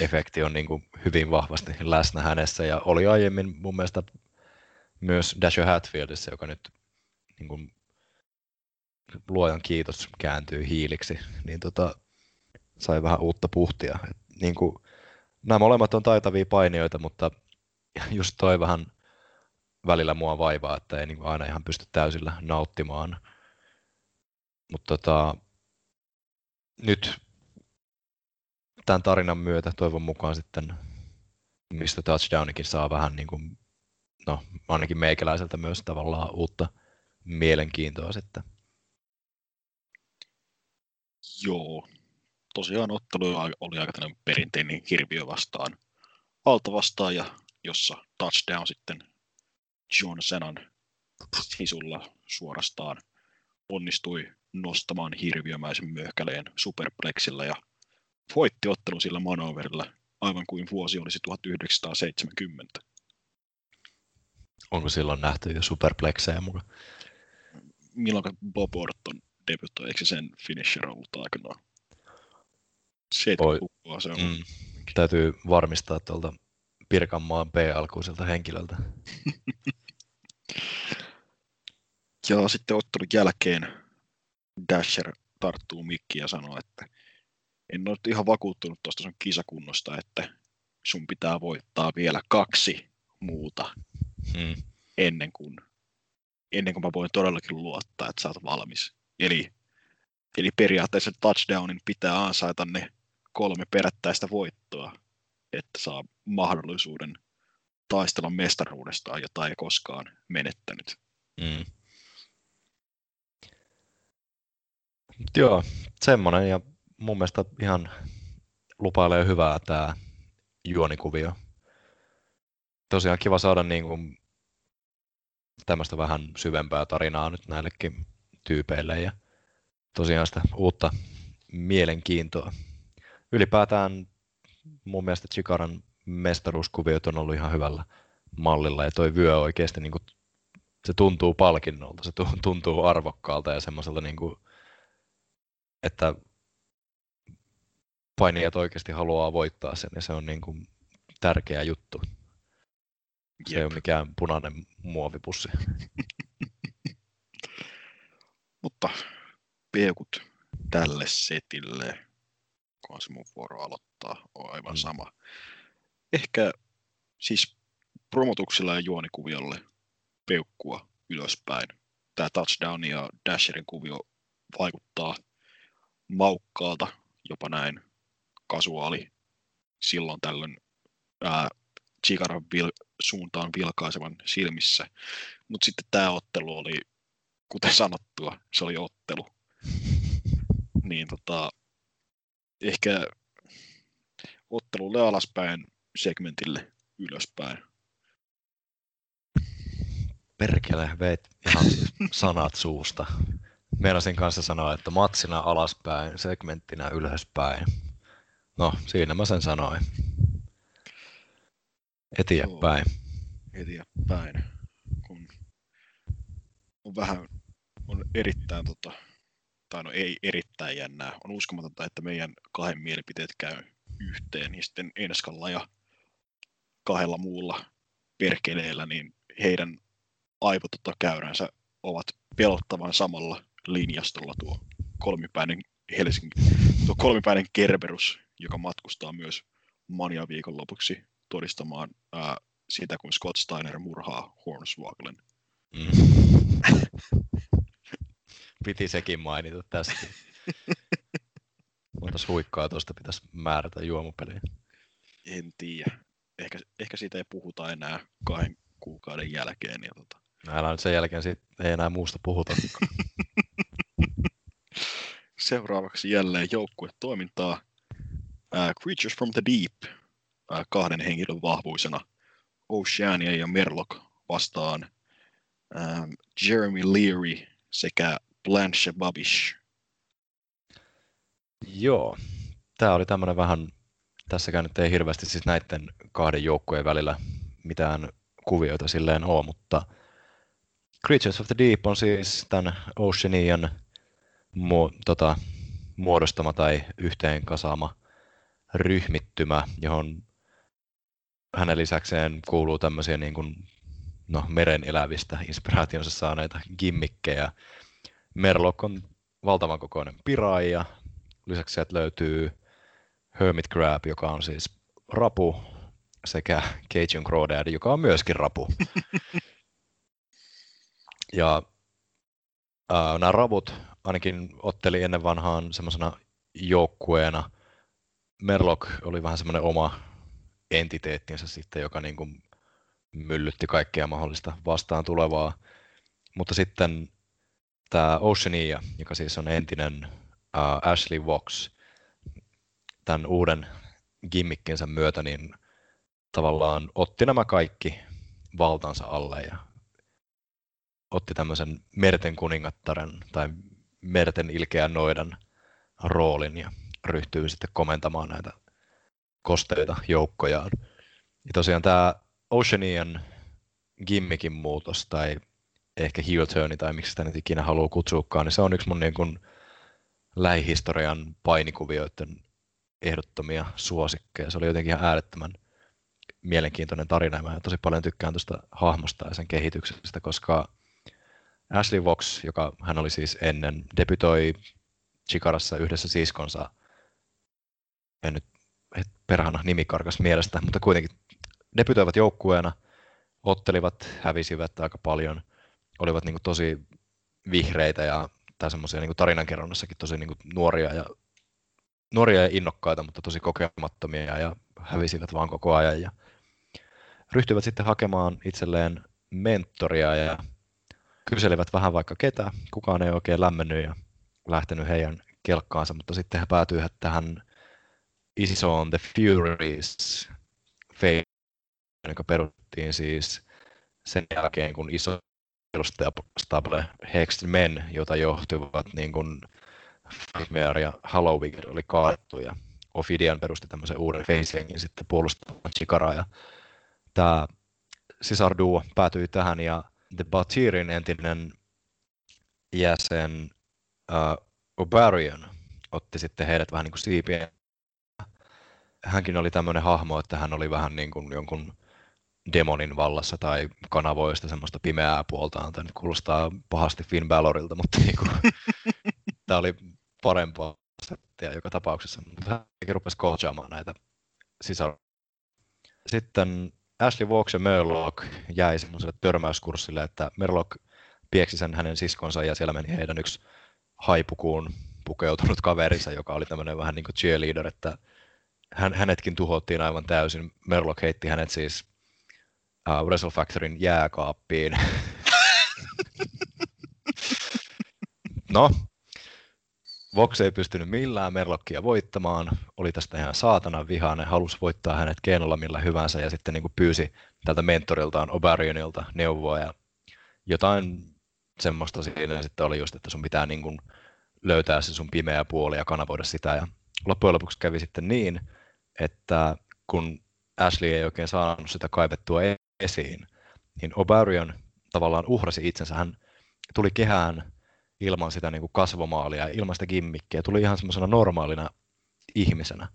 efekti on niin kuin hyvin vahvasti läsnä hänessä ja oli aiemmin mun mielestä myös Dasher Hatfieldissa, joka nyt niin kuin, luojan kiitos kääntyy hiiliksi, niin tota, sai vähän uutta puhtia. Et, niin kuin, nämä molemmat on taitavia painijoita, mutta [laughs] just toi vähän välillä mua vaivaa, että ei niin kuin aina ihan pysty täysillä nauttimaan. Mutta tota, nyt tämän tarinan myötä toivon mukaan sitten mistä touchdownikin saa vähän niin kuin, no ainakin meikäläiseltä myös tavallaan uutta mielenkiintoa sitten. Joo, tosiaan ottelu oli aika perinteinen hirviö vastaan alta vastaan, ja jossa touchdown sitten John Senan sisulla suorastaan onnistui nostamaan hirviömäisen myöhkäleen superplexillä ja voitti ottelun sillä manoverilla aivan kuin vuosi olisi 1970. Onko silloin nähty jo superplexejä mukaan? Milloin Bob Orton debytoi, eikö se sen finisher ollut aikanaan? 70 se on. Mm. Täytyy varmistaa tuolta Pirkanmaan B-alkuiselta henkilöltä. [laughs] ja sitten ottelun jälkeen Dasher tarttuu mikki ja sanoo, että en ole ihan vakuuttunut tuosta sun kisakunnosta, että sun pitää voittaa vielä kaksi muuta hmm. ennen, kuin, ennen kuin mä voin todellakin luottaa, että sä oot valmis. Eli, eli periaatteessa touchdownin pitää ansaita ne kolme perättäistä voittoa, että saa mahdollisuuden taistella mestaruudestaan, jota ei koskaan menettänyt. Mm. Joo, semmoinen ja mun mielestä ihan lupailee hyvää tämä juonikuvio. Tosiaan kiva saada niin kuin tämmöistä vähän syvempää tarinaa nyt näillekin tyypeille ja tosiaan sitä uutta mielenkiintoa. Ylipäätään mun mielestä Chikaran mestaruuskuviot on ollut ihan hyvällä mallilla ja toi vyö oikeasti niin kuin, se tuntuu palkinnolta, se tuntuu arvokkaalta ja semmoiselta, niin kuin, että painijat oikeasti haluaa voittaa sen ja se on niin kuin tärkeä juttu. Se Jep. ei ole mikään punainen muovipussi. [laughs] Mutta peukut tälle setille, kun se mun vuoro aloittaa, on aivan mm. sama. Ehkä siis promotuksilla ja juonikuviolle peukkua ylöspäin. Tämä touchdown ja dasherin kuvio vaikuttaa maukkaalta, jopa näin kasuaali silloin tällöin ää, Chicaron vil- suuntaan vilkaisevan silmissä. Mutta sitten tämä ottelu oli, kuten sanottua, se oli ottelu. [laughs] niin tota, ehkä ottelulle alaspäin, segmentille ylöspäin. Perkele, veit ihan sanat suusta. Meinasin kanssa sanoa, että matsina alaspäin, segmenttinä ylöspäin. No, siinä mä sen sanoin. Eteenpäin. Eteenpäin. Kun on vähän, on erittäin, tota, tai no ei erittäin jännää, on uskomatonta, että meidän kahden mielipiteet käy yhteen, niin sitten Enskalla ja kahdella muulla perkeleellä, niin heidän aivototakäyränsä ovat pelottavan samalla linjastolla tuo kolmipäinen Helsinki, tuo kolmipäinen Kerberus joka matkustaa myös Mania viikonlopuksi todistamaan ää, sitä, kun Scott Steiner murhaa Hornswoglen. Mm. [laughs] Piti sekin mainita tästä. Montas huikkaa tuosta pitäisi määrätä juomapeliin. En tiedä. Ehkä, ehkä siitä ei puhuta enää kahden kuukauden jälkeen. Ja tota... Älä nyt sen jälkeen siitä ei enää muusta puhuta. [laughs] Seuraavaksi jälleen joukkuetoimintaa. Uh, Creatures from the Deep uh, kahden henkilön vahvuisena Oceania ja Merlock vastaan um, Jeremy Leary sekä Blanche Babish. Joo, tämä oli tämmöinen vähän, tässäkään nyt ei hirveästi siis näiden kahden joukkueen välillä mitään kuvioita silleen ole, mutta Creatures of the Deep on siis tämän Oceanian mu- tota, muodostama tai yhteen kasaama ryhmittymä, johon hänen lisäkseen kuuluu tämmöisiä niin kuin, no, meren elävistä inspiraationsa saaneita gimmikkejä. Merlock on valtavan kokoinen piraija. Lisäksi sieltä löytyy Hermit Crab, joka on siis rapu, sekä Cajun Crawdad, joka on myöskin rapu. [laughs] Ja ää, nämä ravut ainakin otteli ennen vanhaan semmoisena joukkueena. Merlock oli vähän semmoinen oma entiteettinsä sitten, joka niin kuin myllytti kaikkea mahdollista vastaan tulevaa. Mutta sitten tämä Oceania, joka siis on entinen uh, Ashley Vox, tämän uuden gimmikkinsä myötä, niin tavallaan otti nämä kaikki valtansa alle ja otti tämmöisen merten kuningattaren tai merten ilkeän noidan roolin ja ryhtyy sitten komentamaan näitä kosteita joukkojaan. Ja tosiaan tämä Oceanian gimmikin muutos tai ehkä heel turni tai miksi sitä nyt ikinä haluaa kutsuukaan, niin se on yksi mun niin kuin lähihistorian painikuvioiden ehdottomia suosikkeja. Se oli jotenkin ihan äärettömän mielenkiintoinen tarina mä tosi paljon tykkään tuosta hahmosta ja sen kehityksestä, koska Ashley Vox, joka hän oli siis ennen, debytoi Chikarassa yhdessä siskonsa, en nyt perhana nimi karkas mielestä, mutta kuitenkin debytoivat joukkueena, ottelivat, hävisivät aika paljon, olivat niin kuin tosi vihreitä ja tai semmoisia niin tarinankerronnassakin tosi niin kuin nuoria ja nuoria ja innokkaita, mutta tosi kokemattomia ja hävisivät vaan koko ajan ja ryhtyivät sitten hakemaan itselleen mentoria ja kyselivät vähän vaikka ketä, kukaan ei oikein lämmennyt ja lähtenyt heidän kelkkaansa, mutta sitten he päätyivät tähän Isis on the Furies joka peruttiin siis sen jälkeen, kun iso stable Hexed Men, jota johtuvat niin kuin Nightmare ja Halloween oli kaadettu ja Ophidian perusti tämmöisen uuden facehangin sitten puolustamaan Chikaraa ja tämä sisarduo päätyi tähän ja The Batirin entinen jäsen uh, Obarian otti sitten heidät vähän niin kuin siipien. Hänkin oli tämmöinen hahmo, että hän oli vähän niin kuin jonkun demonin vallassa tai kanavoista semmoista pimeää puoltaan. Tämä nyt kuulostaa pahasti Finn Balorilta, mutta [laughs] niin kuin, tämä oli parempaa settiä joka tapauksessa. Hän rupesi coachaamaan näitä sisar. Sitten Ashley Walks ja Merlock jäi semmoiselle törmäyskurssille, että Merlock pieksi sen hänen siskonsa ja siellä meni heidän yksi haipukuun pukeutunut kaverinsa, joka oli tämmöinen vähän niin kuin cheerleader, että hän, hänetkin tuhottiin aivan täysin. Merlock heitti hänet siis uh, Wrestle Factorin jääkaappiin. [laughs] no, Vox ei pystynyt millään Merlockia voittamaan, oli tästä ihan saatana vihainen, halusi voittaa hänet keinolla millä hyvänsä ja sitten niin kuin pyysi tältä mentoriltaan Obarionilta neuvoa ja jotain semmoista siinä sitten oli just, että sun pitää niin kuin löytää se sun pimeä puoli ja kanavoida sitä. Ja loppujen lopuksi kävi sitten niin, että kun Ashley ei oikein saanut sitä kaivettua esiin, niin Obarion tavallaan uhrasi itsensä, hän tuli kehään ilman sitä niin kuin kasvomaalia, ilman sitä gimmikkiä, tuli ihan semmoisena normaalina ihmisenä.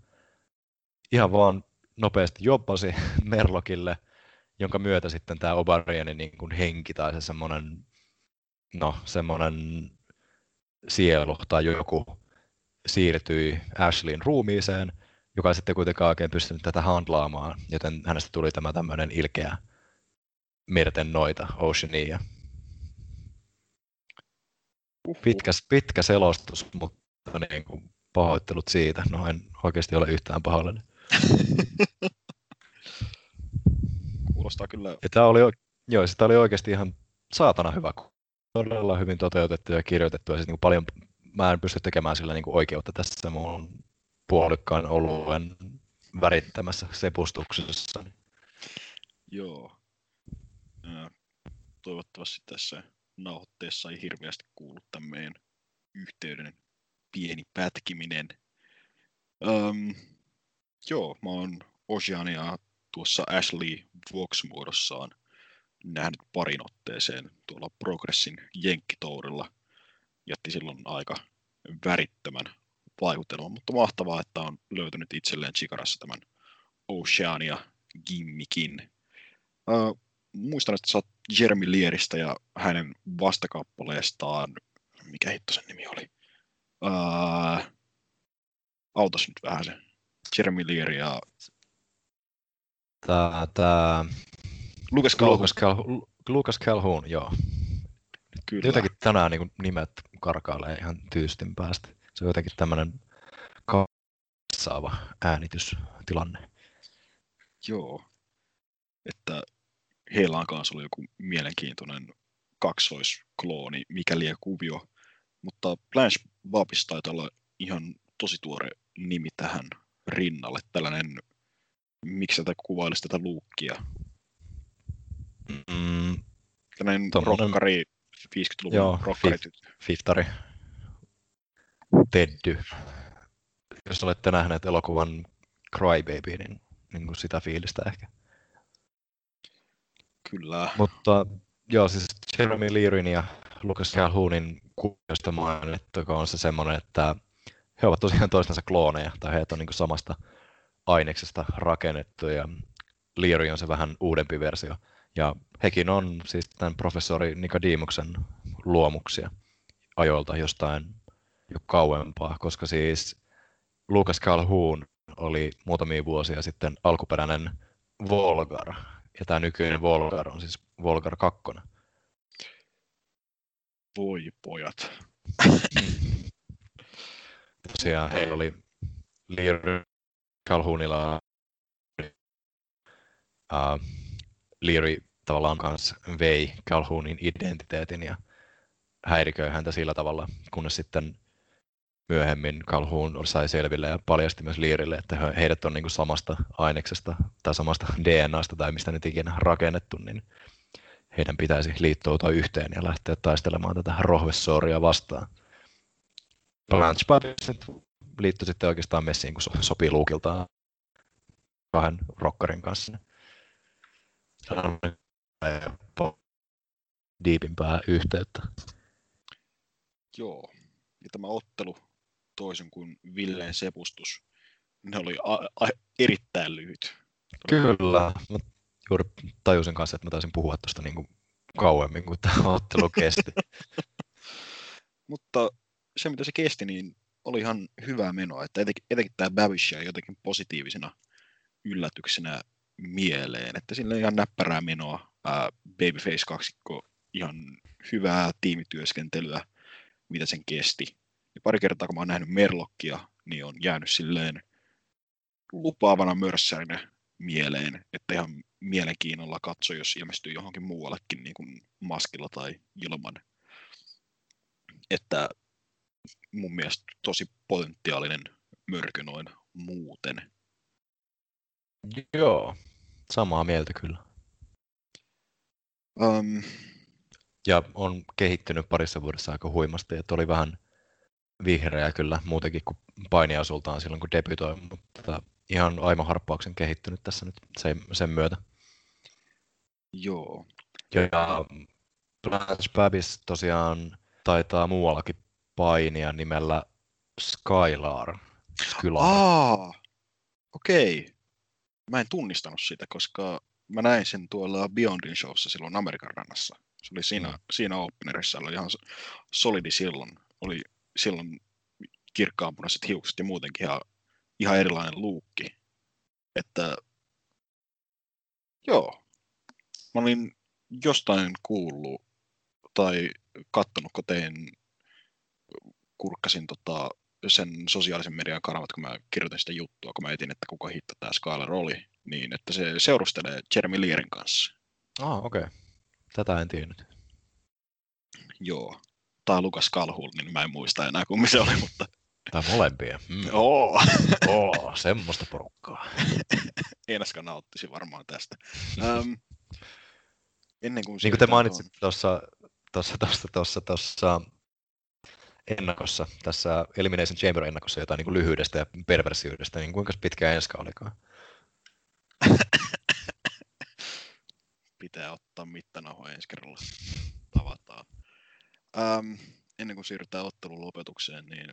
Ihan vaan nopeasti jobbasi [laughs] Merlokille, jonka myötä sitten tämä Obarienin niin kuin henki tai se semmoinen, no semmoinen sielu tai joku siirtyi Ashleyin ruumiiseen, joka ei sitten kuitenkaan oikein pystynyt tätä handlaamaan, joten hänestä tuli tämä tämmöinen ilkeä merten noita, Oceania. Pitkä, pitkä selostus, mutta niin kuin pahoittelut siitä. No en oikeasti ole yhtään pahoillani. [laughs] Kuulostaa kyllä. Ja tämä oli, joo, sitä oli oikeasti ihan saatana hyvä. Todella hyvin toteutettu ja kirjoitettu. Ja siis niin paljon, mä en pysty tekemään sillä niin kuin oikeutta tässä mun puolikkaan oluen värittämässä sepustuksessa. Joo. Toivottavasti tässä nauhoitteessa ei hirveästi kuulu tämän meidän yhteyden pieni pätkiminen. Öm, joo, mä oon Oceania tuossa Ashley Vox-muodossaan nähnyt parin otteeseen tuolla Progressin jenkkitourilla. Jätti silloin aika värittömän vaikutelman, mutta mahtavaa, että on löytänyt itselleen Chikarassa tämän Oceania gimmikin. Öö, muistan, että sä oot Jeremy Lieristä ja hänen vastakappaleestaan, mikä hitto sen nimi oli? Uh, autos nyt vähän se. Jeremy Lear ja... Tää, tää... Lucas Calhoun. Lucas, Calhoun, Lucas Calhoun, joo. Kyllä. Jotenkin tänään niin nimet karkailee ihan tyystin päästä. Se on jotenkin tämmöinen saava äänitystilanne. Joo. Että heillä on kanssa ollut joku mielenkiintoinen kaksoisklooni, mikäli kuvio. Mutta Blanche Babis taitaa olla ihan tosi tuore nimi tähän rinnalle. Tällainen, miksi tätä kuvailisi tätä luukkia? Mm, Tällainen Tommonen- rokkari, 50-luvun Joo, rokkari. Fiftari. Teddy. Jos olette nähneet elokuvan Crybaby, niin, niin kuin sitä fiilistä ehkä. Kyllä. Mutta joo, siis Jeremy Learin ja Lucas Calhounin kuviosta mainittakoon on se semmoinen, että he ovat tosiaan toistensa klooneja, tai heitä on niin samasta aineksesta rakennettu, ja Leary on se vähän uudempi versio. Ja hekin on siis tämän professori Nikodimuksen luomuksia ajoilta jostain jo kauempaa, koska siis Lucas Calhoun oli muutamia vuosia sitten alkuperäinen Volgar, ja tämä nykyinen Volgar on siis Volgar 2. Voi pojat. [laughs] Tosiaan heillä oli Leary Calhounilla uh, Leary tavallaan kanssa vei Calhounin identiteetin ja häiriköi häntä sillä tavalla, kunnes sitten myöhemmin Calhoun sai selville ja paljasti myös Learille, että he- heidät on niin kuin samasta aineksesta tai samasta DNAsta tai mistä nyt ikinä rakennettu, niin heidän pitäisi liittoutua yhteen ja lähteä taistelemaan tätä rohvessooria vastaan. Blanche liittyi sitten oikeastaan messiin, kun so- sopii luukiltaan kahden rockerin kanssa. Diipimpää yhteyttä. Joo. Ja tämä ottelu, toisin kuin Villeen sepustus, ne oli a- a- erittäin lyhyt. Kyllä. Mä juuri tajusin kanssa, että mä taisin puhua tuosta niin kuin kauemmin kuin tämä ottelu kesti. [laughs] Mutta se, mitä se kesti, niin oli ihan hyvää menoa. Että etenkin, etenkin tämä Babish jäi jotenkin positiivisena yllätyksenä mieleen. Että sillä ihan näppärää menoa. Ää, Babyface kaksikko ihan hyvää tiimityöskentelyä, mitä sen kesti. Ja pari kertaa, kun mä oon nähnyt Merlokkia, niin on jäänyt silleen lupaavana mörssärinä mieleen, että ihan mielenkiinnolla katso, jos ilmestyy johonkin muuallekin niin kuin maskilla tai ilman. Että mun mielestä tosi potentiaalinen mörkö noin muuten. Joo, samaa mieltä kyllä. Um, Ja on kehittynyt parissa vuodessa aika huimasti, että oli vähän vihreä kyllä muutenkin kuin painiasultaan silloin kun debytoi, mutta ihan aivan harppauksen kehittynyt tässä nyt sen, sen myötä. joo, Ja Blanche Babis tosiaan taitaa muuallakin painia nimellä Skylar. Skylar. Aa, okei. Mä en tunnistanut sitä, koska mä näin sen tuolla Beyondin showssa silloin Amerikan rannassa. Se oli siinä, mm. siinä openerissa, oli ihan solidi silloin. Oli silloin kirkkaanpunaiset hiukset ja muutenkin ihan, ihan erilainen luukki. Että joo, mä olin jostain kuullut tai kattonut, kun tein, kurkkasin tota, sen sosiaalisen median kanavat, kun mä kirjoitin sitä juttua, kun mä etin, että kuka hitto tämä Skylar oli, niin että se seurustelee Jeremy Learin kanssa. Ah, okei. Okay. Tätä en tiennyt. Joo. Tai Lukas Calhoun, niin mä en muista enää kummin se oli, mutta Tai molempia. Mm. joo. Oo, semmoista porukkaa. [laughs] Einaska nauttisi varmaan tästä. Ähm, ennen kuin Niin kuin te siirrytään mainitsit tuossa tuossa, tuossa, tuossa, tuossa ennakossa, tässä Elimination Chamber ennakossa jotain niin kuin lyhyydestä ja perversiydestä, niin kuinka pitkä enska olikaan? pitää ottaa mittanauha ensi kerralla. Tavataan. Ähm, ennen kuin siirrytään ottelun lopetukseen, niin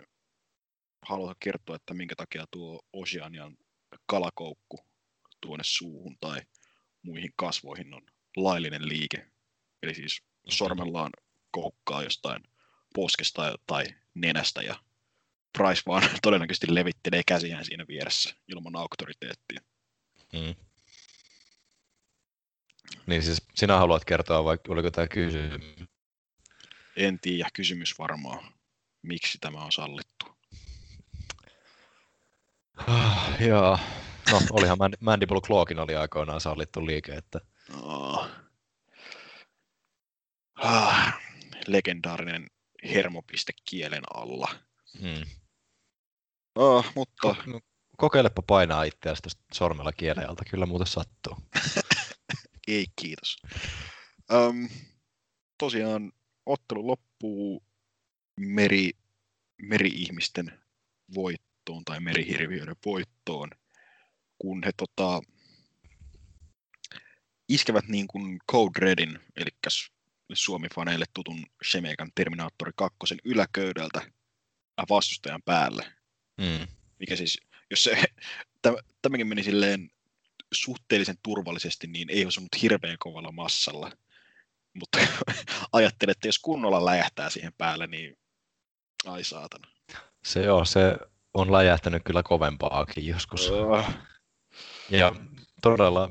haluan kertoa, että minkä takia tuo Oceanian kalakoukku tuonne suuhun tai muihin kasvoihin on laillinen liike. Eli siis sormellaan koukkaa jostain poskesta tai nenästä ja Price vaan [laughs] todennäköisesti levittelee käsiään siinä vieressä ilman auktoriteettia. Mm. Niin siis sinä haluat kertoa, vai oliko tämä kysymys? En tiedä, kysymys varmaan, miksi tämä on sallittu. Ah, Joo. No, olihan Mand- Mandible Clawkin oli aikoinaan sallittu liike, että Ah. Ah, legendaarinen hermopiste kielen alla. mm. Ah, mutta Ko- kokeilepa painaa itseäsi tuosta sormella kielen alta, kyllä muuten sattuu. [laughs] ei kiitos. Um, tosiaan ottelu loppuu meri, meri-ihmisten voittoon tai merihirviöiden voittoon, kun he tota, iskevät niin kuin Code Redin, eli Suomi-faneille tutun Shemekan Terminaattori 2 yläköydältä vastustajan päälle. Mm. Mikä siis, jos se, [laughs] tä- tämäkin meni silleen suhteellisen turvallisesti, niin ei osunut hirveän kovalla massalla. Mutta ajattelin, että jos kunnolla läjähtää siihen päälle, niin ai saatana. Se joo, se on läjähtänyt kyllä kovempaakin joskus. Oh. Ja todella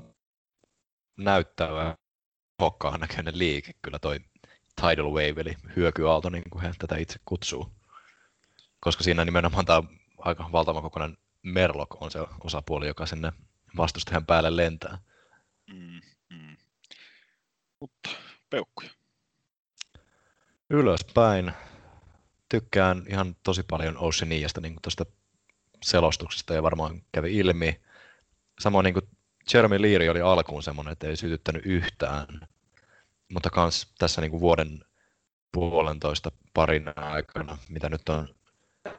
näyttävä hokkaan näköinen liike kyllä toi tidal wave, eli hyökyaalto, niin kuin he tätä itse kutsuu. Koska siinä nimenomaan tämä aika valtavan kokoinen merlok on se osapuoli, joka sinne vastustajan päälle lentää. Mm, mm. Mutta peukkuja. Ylöspäin. Tykkään ihan tosi paljon Oceaniasta niin tuosta selostuksesta ja varmaan kävi ilmi. Samoin niin kuin Jeremy Leary oli alkuun semmoinen, että ei sytyttänyt yhtään. Mutta kans tässä niin kuin vuoden puolentoista parin aikana, mitä nyt on,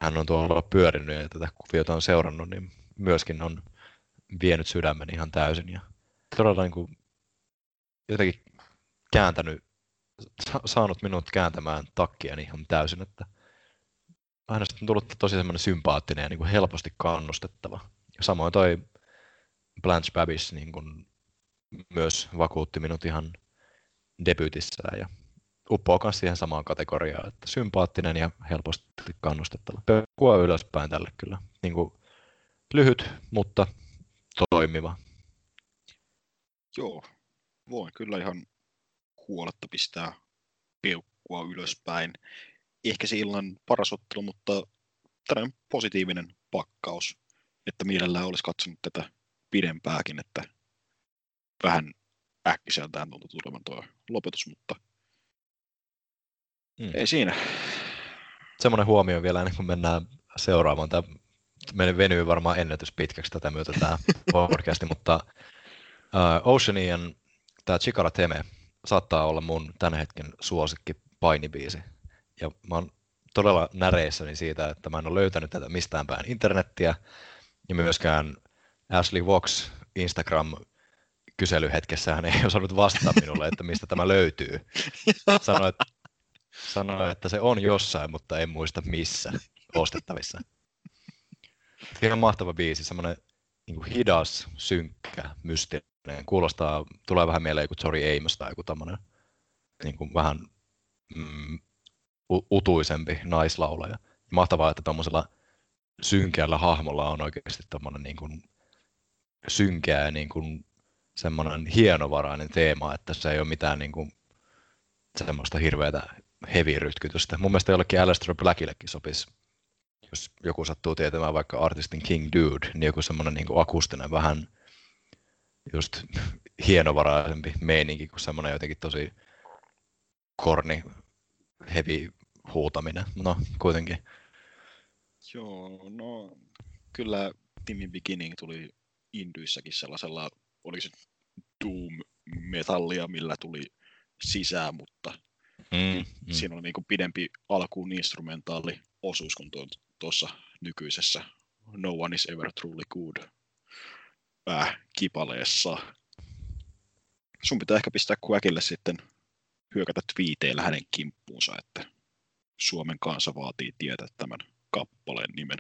hän on tuolla pyörinyt ja tätä kuviota on seurannut, niin myöskin on vienyt sydämen ihan täysin. Ja todella niin kuin jotenkin kääntänyt, saanut minut kääntämään takkiani ihan täysin, että hänestä on tullut tosi semmoinen sympaattinen ja niin kuin helposti kannustettava. Samoin toi Blanche Babis niin kuin myös vakuutti minut ihan debyytissään ja uppoo myös siihen samaan kategoriaan, että sympaattinen ja helposti kannustettava. Peukkua ylöspäin tälle kyllä. Niin kuin lyhyt, mutta toimiva. Joo, voin kyllä ihan huoletta pistää peukkua ylöspäin. Ehkä se illan paras ottelu, mutta tällainen positiivinen pakkaus, että mielellään olisi katsonut tätä pidempääkin, että vähän äkkiseltään tuntui tulevan tuo lopetus, mutta Mm. ei siinä. Semmoinen huomio vielä ennen kuin mennään seuraavaan. Tämä meni venyy varmaan ennätys pitkäksi tätä myötä tämä [laughs] podcasti, mutta uh, Oceanian tämä Chikara Teme saattaa olla mun tämän hetken suosikki painibiisi. Ja mä oon todella näreissäni siitä, että mä en ole löytänyt tätä mistään päin internettiä. Ja myöskään Ashley Vox Instagram kyselyhetkessään ei [laughs] osannut vastata minulle, että mistä tämä löytyy. [laughs] Sanoi, että, sanoi, että se on jossain, mutta en muista missä ostettavissa. Ihan mahtava biisi, semmoinen niin hidas, synkkä, mystinen. Kuulostaa, tulee vähän mieleen kuin Tori Amos tai joku tämmöinen niin kuin vähän mm, utuisempi naislaulaja. Mahtavaa, että tuommoisella synkeällä hahmolla on oikeasti tommonen niin kuin synkeä ja niin kuin semmoinen hienovarainen teema, että se ei ole mitään niin kuin semmoista hirveätä heavy-rytkytystä. Mun mielestä jollekin Aleister Blackillekin sopisi, jos joku sattuu tietämään vaikka artistin King Dude, niin joku semmoinen niin akustinen vähän just hienovaraisempi meininki kuin semmoinen jotenkin tosi korni heavy huutaminen. No, kuitenkin. Joo, no kyllä Timmy Beginning tuli Indyissäkin sellaisella, oliko se Doom-metallia, millä tuli sisään, mutta Mm, mm. siinä oli niin kuin pidempi alkuun instrumentaali osuus kuin tuossa nykyisessä No One is Ever Truly Good pääkipaleessa. Sun pitää ehkä pistää kuäkille sitten hyökätä twiiteillä hänen kimppuunsa, että Suomen kansa vaatii tietää tämän kappaleen nimen.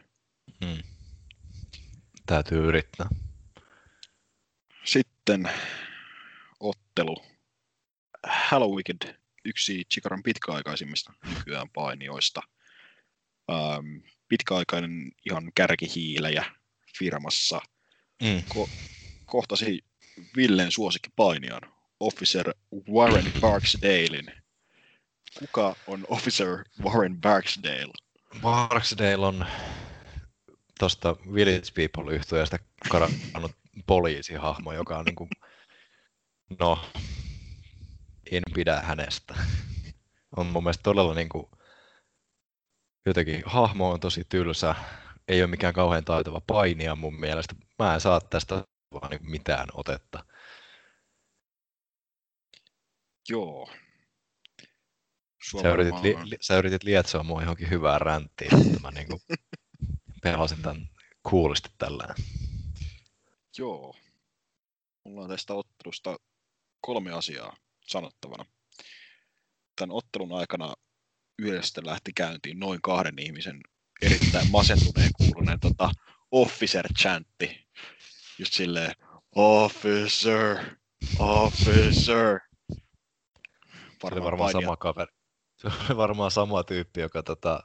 Mm. Täytyy yrittää. Sitten ottelu. Hello Wicked, yksi Chikaran pitkäaikaisimmista nykyään painioista. Ähm, pitkäaikainen ihan kärkihiilejä firmassa. Mm. Ko- kohtasi Villen suosikkipainijan, Officer Warren Parks Dalein. Kuka on Officer Warren Barksdale? Barksdale on tuosta Village People yhtyöstä karannut poliisihahmo, joka on niin kuin, no, en pidä hänestä. On mun mielestä todella niin kuin, jotenkin hahmo on tosi tylsä, ei ole mikään kauhean taitava painia mun mielestä. Mä en saa tästä vaan niin mitään otetta. Joo. Sä yritit, li, li, sä yritit lietsoa mua johonkin hyvää ränttiin, että mä niin [laughs] pelasin tämän kuulisti tällä. Joo. Mulla on tästä ottelusta kolme asiaa sanottavana. Tämän ottelun aikana yhdessä lähti käyntiin noin kahden ihmisen erittäin masentuneen kuuluneen tota, officer chantti. Just silleen, officer, officer. Varmaan se oli varmaan sama kaveri. [laughs] Se oli varmaan sama tyyppi, joka tota,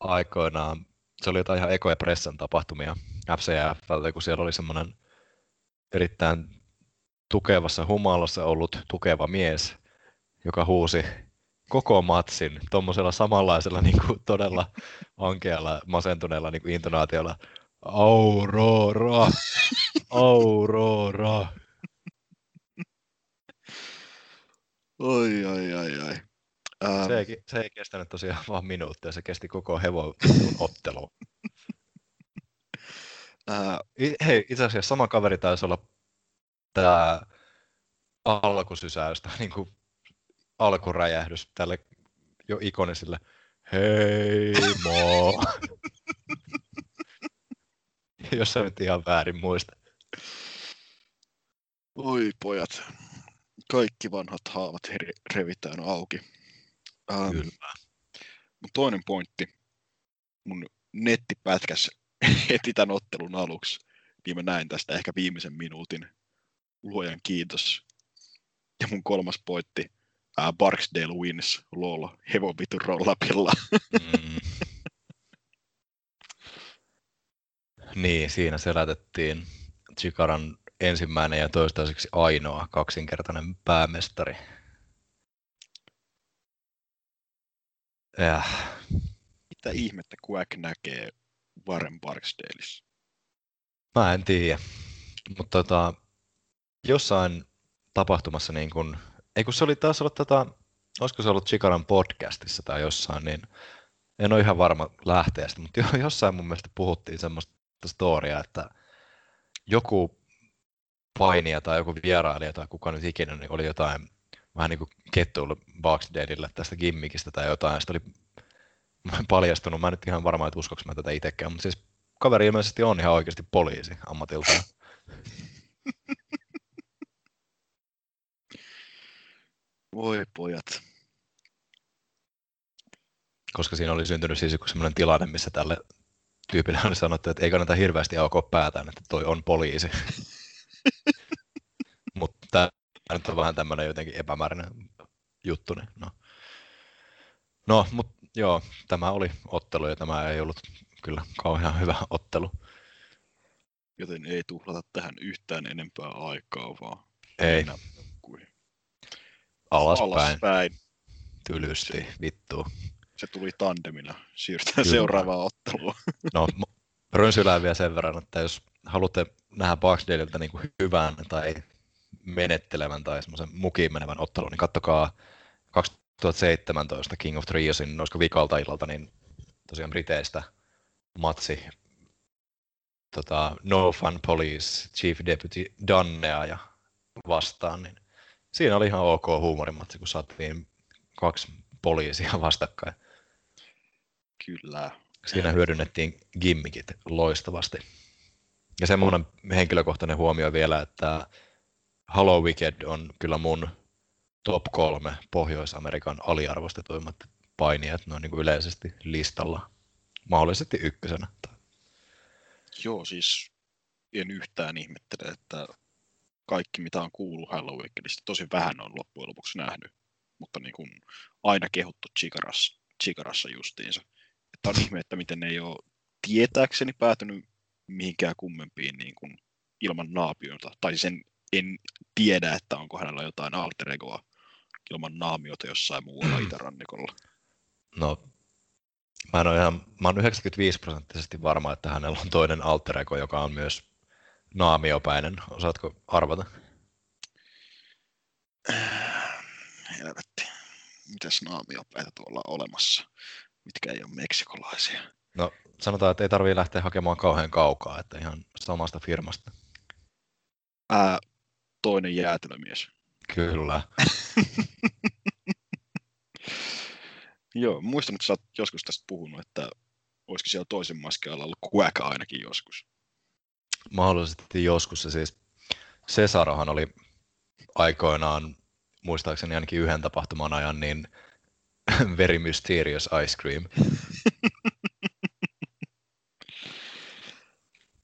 aikoinaan, se oli jotain ihan ekoja pressan tapahtumia FCF, kun siellä oli semmoinen erittäin tukevassa humalassa ollut tukeva mise, joka huusi koko matsin tuommoisella samanlaisella [laughs] niin kuin, todella ankealla, masentuneella niin kuin intonaatiolla. Aurora! [laughs] Aurora! Oi, oi, oi, oi. Ähm. Se, ei, se ei kestänyt tosiaan vaan minuuttia, se kesti koko hevon [laughs] ottelu. äh, hei, itse asiassa sama kaveri taisi olla tämä alkusysäystä, niin kuin alkuräjähdys tälle jo ikoniselle hei mo. [laughs] Jos sä nyt ihan väärin muista. Oi pojat, kaikki vanhat haavat revitään auki. Ähm, Kyllä. Mun toinen pointti, mun nettipätkäs [laughs] heti tämän ottelun aluksi, niin mä näin tästä ehkä viimeisen minuutin. Luojan kiitos. Ja mun kolmas pointti, uh, Barksdale wins, lol, hevon vitu rollapilla. mm. [laughs] niin, siinä selätettiin Chikaran ensimmäinen ja toistaiseksi ainoa kaksinkertainen päämestari. Ja. Mitä ihmettä Quack näkee Warren Barksdaleissa? Mä en tiedä, mutta tota, jossain tapahtumassa niin kun ei kun se oli taas ollut tätä, olisiko se ollut Chikaran podcastissa tai jossain, niin en ole ihan varma lähteestä, mutta jossain mun mielestä puhuttiin semmoista storia, että joku painija tai joku vierailija tai kuka nyt ikinä, niin oli jotain vähän niin kuin kettuilla Barksdaleille tästä gimmikistä tai jotain, sitten oli paljastunut, mä en nyt ihan varma, että uskoks mä tätä itsekään, mutta siis kaveri ilmeisesti on ihan oikeasti poliisi ammatiltaan. Voi pojat. Koska siinä oli syntynyt siis joku sellainen tilanne, missä tälle tyypille oli sanottu, että ei kannata hirveästi aukoa päätään, että toi on poliisi. [laughs] Mutta tämä nyt on vähän tämmöinen jotenkin epämääräinen juttu. Niin no, no mutta joo, tämä oli ottelu ja tämä ei ollut kyllä kauhean hyvä ottelu. Joten ei tuhlata tähän yhtään enempää aikaa, vaan ei alaspäin. alaspäin. Tylysti, vittu. Se tuli tandemina. Siirrytään Kyllä. seuraavaan otteluun. [laughs] No, rönsylään vielä sen verran, että jos haluatte nähdä Barksdaleilta niin kuin hyvän tai menettelevän tai semmoisen mukiin menevän ottelun, niin kattokaa 2017 King of Triosin, olisiko vikalta illalta, niin tosiaan Briteistä matsi tota, No Fun Police Chief Deputy Dannea ja vastaan, niin siinä oli ihan ok huumorimatsi, kun saatiin kaksi poliisia [laughs] vastakkain. Kyllä. Siinä hyödynnettiin gimmikit loistavasti. Ja semmoinen henkilökohtainen huomio vielä, että Hello Wicked on kyllä mun top kolme Pohjois-Amerikan aliarvostetuimmat painijat noin niin kuin yleisesti listalla. Mahdollisesti ykkösenä. Joo, siis en yhtään ihmettele, että kaikki, mitä on kuullut Halloweenista, tosi vähän on loppujen lopuksi nähnyt, mutta niin kuin aina kehuttu Chikarassa, Chikarassa justiinsa. Että on ihme, että miten ne ei ole tietääkseni päätynyt mihinkään kummempiin niin kuin ilman naapiota, tai sen en tiedä, että onko hänellä jotain alter egoa ilman naamiota jossain muualla itärannikolla. No, mä en ole ihan, mä oon 95 prosenttisesti varma, että hänellä on toinen alter ego, joka on myös naamiopäinen. Osaatko arvata? Helvetti. Mitäs naamiopäitä tuolla on olemassa, mitkä ei ole meksikolaisia? No, sanotaan, että ei tarvitse lähteä hakemaan kauhean kaukaa, että ihan samasta firmasta. Ää, toinen jäätelömies. Kyllä. [laughs] Joo, muistan, että sä oot joskus tästä puhunut, että olisiko siellä toisen maskealla ollut Quack ainakin joskus. Mahdollisesti joskus se siis, Cesarahan oli aikoinaan, muistaakseni ainakin yhden tapahtuman ajan, niin [laughs] Very Mysterious Ice Cream. [laughs]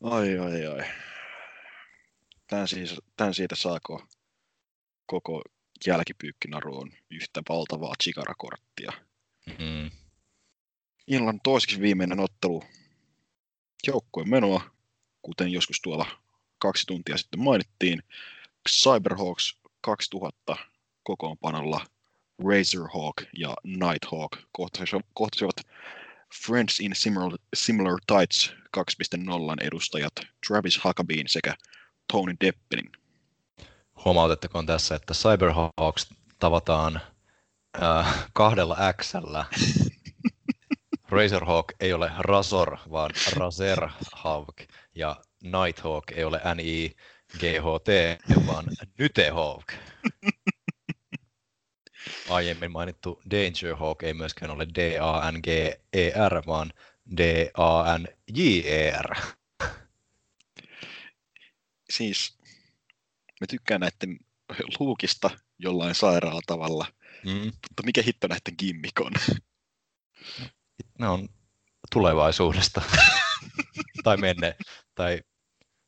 ai, ai, ai. Tän, siis, tän siitä saako koko jälkipyykkinaru on yhtä valtavaa chikarakorttia. Mm. Illan toiseksi viimeinen ottelu joukkueen menoa, kuten joskus tuolla kaksi tuntia sitten mainittiin. Cyberhawks 2000 kokoonpanolla Razorhawk ja Nighthawk kohtasivat, Friends in Similar, Similar Tights 2.0 edustajat Travis Huckabeen sekä Tony Deppenin. Huomautettakoon tässä, että Cyberhawks tavataan äh, kahdella Xllä. [laughs] Razorhawk ei ole Razor, vaan Razerhawk. Ja Nighthawk ei ole N-I-G-H-T, vaan Nytehawk. Aiemmin mainittu Dangerhawk ei myöskään ole D-A-N-G-E-R, vaan D-A-N-J-E-R. Siis mä tykkään näiden luukista jollain sairaalla tavalla, Mm. mutta mikä hitto näiden gimmik on? Ne on tulevaisuudesta. [laughs] tai menne, tai,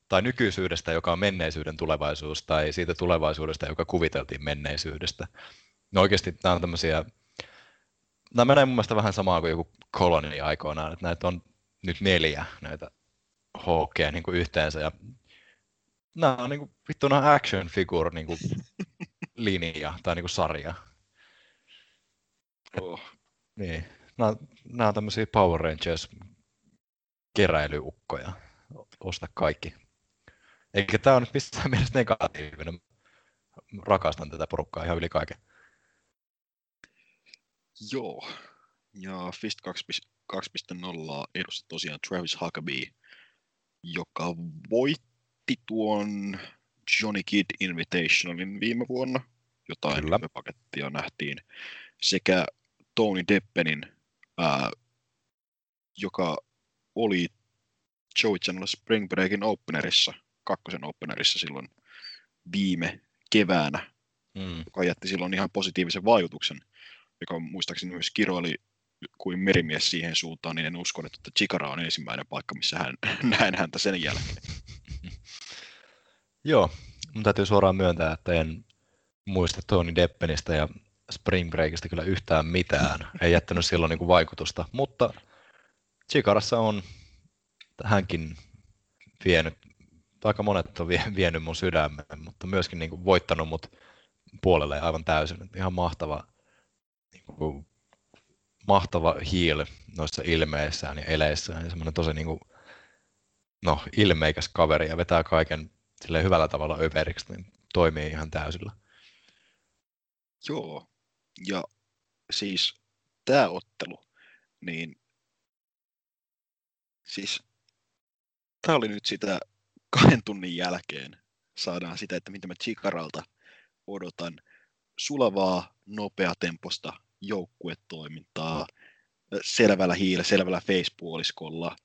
tai nykyisyydestä, joka on menneisyyden tulevaisuus, tai siitä tulevaisuudesta, joka kuviteltiin menneisyydestä. No oikeasti nämä on tämmöisiä, nämä menee mun mielestä vähän samaa kuin joku koloni aikoinaan, että näitä on nyt neljä näitä hawkeja niin yhteensä, ja nämä on niin kuin, vittu nämä action figure niin kuin, [laughs] linja tai niin kuin sarja. Oh. Niin. Nämä, nämä on tämmöisiä Power Rangers keräilyukkoja. Osta kaikki. Eikä tämä on nyt missään mielessä negatiivinen. Rakastan tätä porukkaa ihan yli kaiken. Joo. Ja Fist 2.0 edusti tosiaan Travis Huckabee, joka voitti tuon Johnny Kidd Invitationalin viime vuonna. Jotain pakettia nähtiin. Sekä Tony Deppenin, ää, joka oli Joey Channel Spring Breakin openerissa, kakkosen openerissa silloin viime keväänä, Mm. joka jätti silloin ihan positiivisen vaikutuksen, joka muistaakseni myös kiroili kuin merimies siihen suuntaan, niin en usko, että Chikara on ensimmäinen paikka, missä hän, [laughs] näen häntä sen jälkeen. Joo, mun täytyy suoraan myöntää, että en muista Tony Deppenistä ja Spring Breakista kyllä yhtään mitään. Ei jättänyt silloin niin kuin vaikutusta, mutta Chikarassa on hänkin vienyt, aika monet on vie- vienyt mun sydämen, mutta myöskin niin kuin voittanut mut puolelle aivan täysin. Ihan mahtava, niin kuin, mahtava heel noissa ilmeissään ja eleissään ja semmoinen tosi niin kuin, no, ilmeikäs kaveri ja vetää kaiken silleen hyvällä tavalla överiksi, niin toimii ihan täysillä. Joo, ja siis tämä ottelu, niin siis tämä oli nyt sitä kahden tunnin jälkeen saadaan sitä, että mitä mä Chikaralta odotan. Sulavaa, nopeatemposta joukkuetoimintaa, selvällä hiillä, selvällä facepuoliskolla.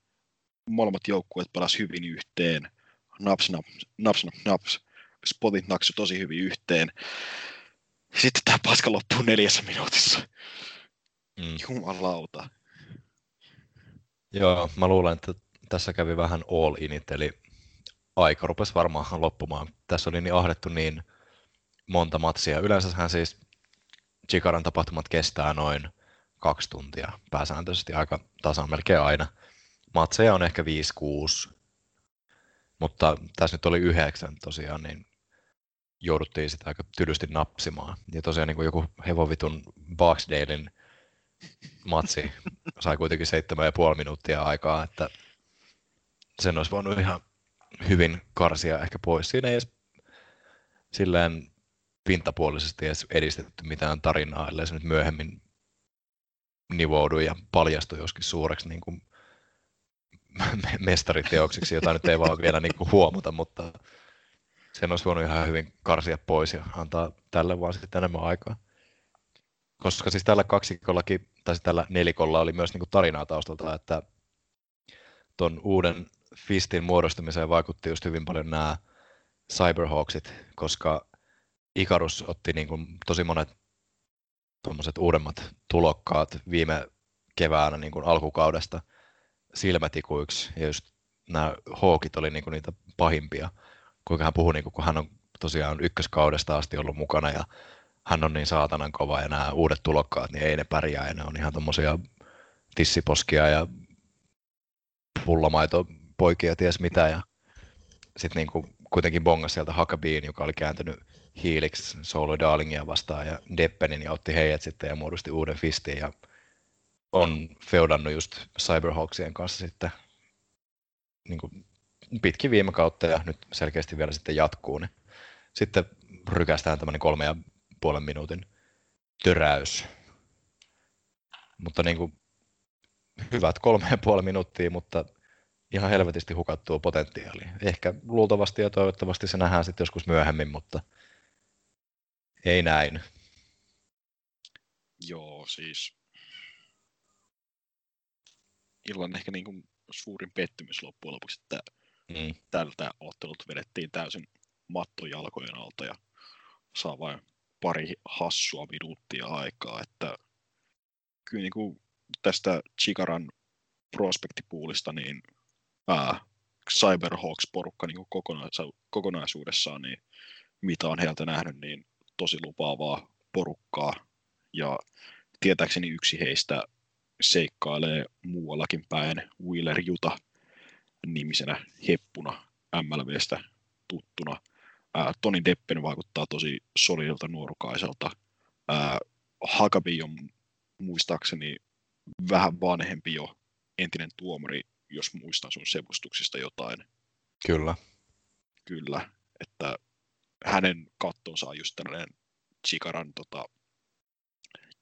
Molemmat joukkueet pelas hyvin yhteen. Naps, naps, naps, naps, naps. Spotit naksu tosi hyvin yhteen. Sitten tämä paska loppuu neljässä minuutissa. Mm. Jumalauta. Joo, mä luulen, että tässä kävi vähän all init, eli aika rupesi varmaan loppumaan. Tässä oli niin ahdettu niin monta matsia. Yleensähän siis Chikaran tapahtumat kestää noin kaksi tuntia pääsääntöisesti aika tasan melkein aina. Matseja on ehkä 5-6, mutta tässä nyt oli yhdeksän tosiaan, niin jouduttiin sitä aika tylysti napsimaan. Ja tosiaan niin kuin joku hevovitun Barksdalein matsi sai kuitenkin seitsemän ja puoli minuuttia aikaa, että sen olisi voinut ihan hyvin karsia ehkä pois. Siinä ei edes silleen pintapuolisesti edes edistetty mitään tarinaa, ellei se nyt myöhemmin nivoudu ja paljastui joskin suureksi niin kuin mestariteoksiksi, jota nyt ei vaan vielä niin kuin huomata, mutta sen olisi voinut ihan hyvin karsia pois ja antaa tälle vaan sitten enemmän aikaa. Koska siis tällä kaksikollakin, tai siis tällä nelikolla oli myös niin kuin tarinaa taustalta, että tuon uuden Fistin muodostumiseen vaikutti just hyvin paljon nämä Cyberhawksit, koska Ikarus otti niin kuin tosi monet tuommoiset uudemmat tulokkaat viime keväänä niin kuin alkukaudesta silmätikuiksi, ja just nämä Hawkit oli niin kuin niitä pahimpia, kuinka hän puhui, niin kun hän on tosiaan ykköskaudesta asti ollut mukana, ja hän on niin saatanan kova, ja nämä uudet tulokkaat, niin ei ne pärjää, ja ne on ihan tuommoisia tissiposkia ja pullamaito poikia ties mitä, ja sitten niin kuitenkin bongas sieltä Hakabiin, joka oli kääntynyt hiiliksi Solo Darlingia vastaan ja Deppenin ja otti heidät sitten ja muodosti uuden fistin ja on feudannut just Cyberhawksien kanssa sitten niin kuin pitkin viime kautta ja nyt selkeästi vielä sitten jatkuu, niin sitten rykästään tämmöinen kolme ja puolen minuutin töräys. Mutta niin kuin, hyvät kolme ja puoli minuuttia, mutta ihan helvetisti hukattua potentiaalia. Ehkä luultavasti ja toivottavasti se nähdään sitten joskus myöhemmin, mutta ei näin. Joo, siis illan ehkä niin kuin suurin pettymys loppujen lopuksi, että mm. tältä ottelut vedettiin täysin mattojalkojen alta ja saa vain pari hassua minuuttia aikaa, että kyllä niin kuin tästä Chikaran prospektipuulista, niin ää, Cyberhawks-porukka niin kokonais- kokonaisuudessaan, niin mitä on heiltä nähnyt, niin tosi lupaavaa porukkaa. Ja tietääkseni yksi heistä seikkailee muuallakin päin Wheeler Juta nimisenä heppuna MLVstä tuttuna. Ää, Toni Deppen vaikuttaa tosi solidilta nuorukaiselta. Ää, Hakabi on muistaakseni vähän vanhempi jo entinen tuomari, jos muistan sun sevustuksista jotain. Kyllä. Kyllä, että hänen kattonsa on just tällainen Chikaran tota,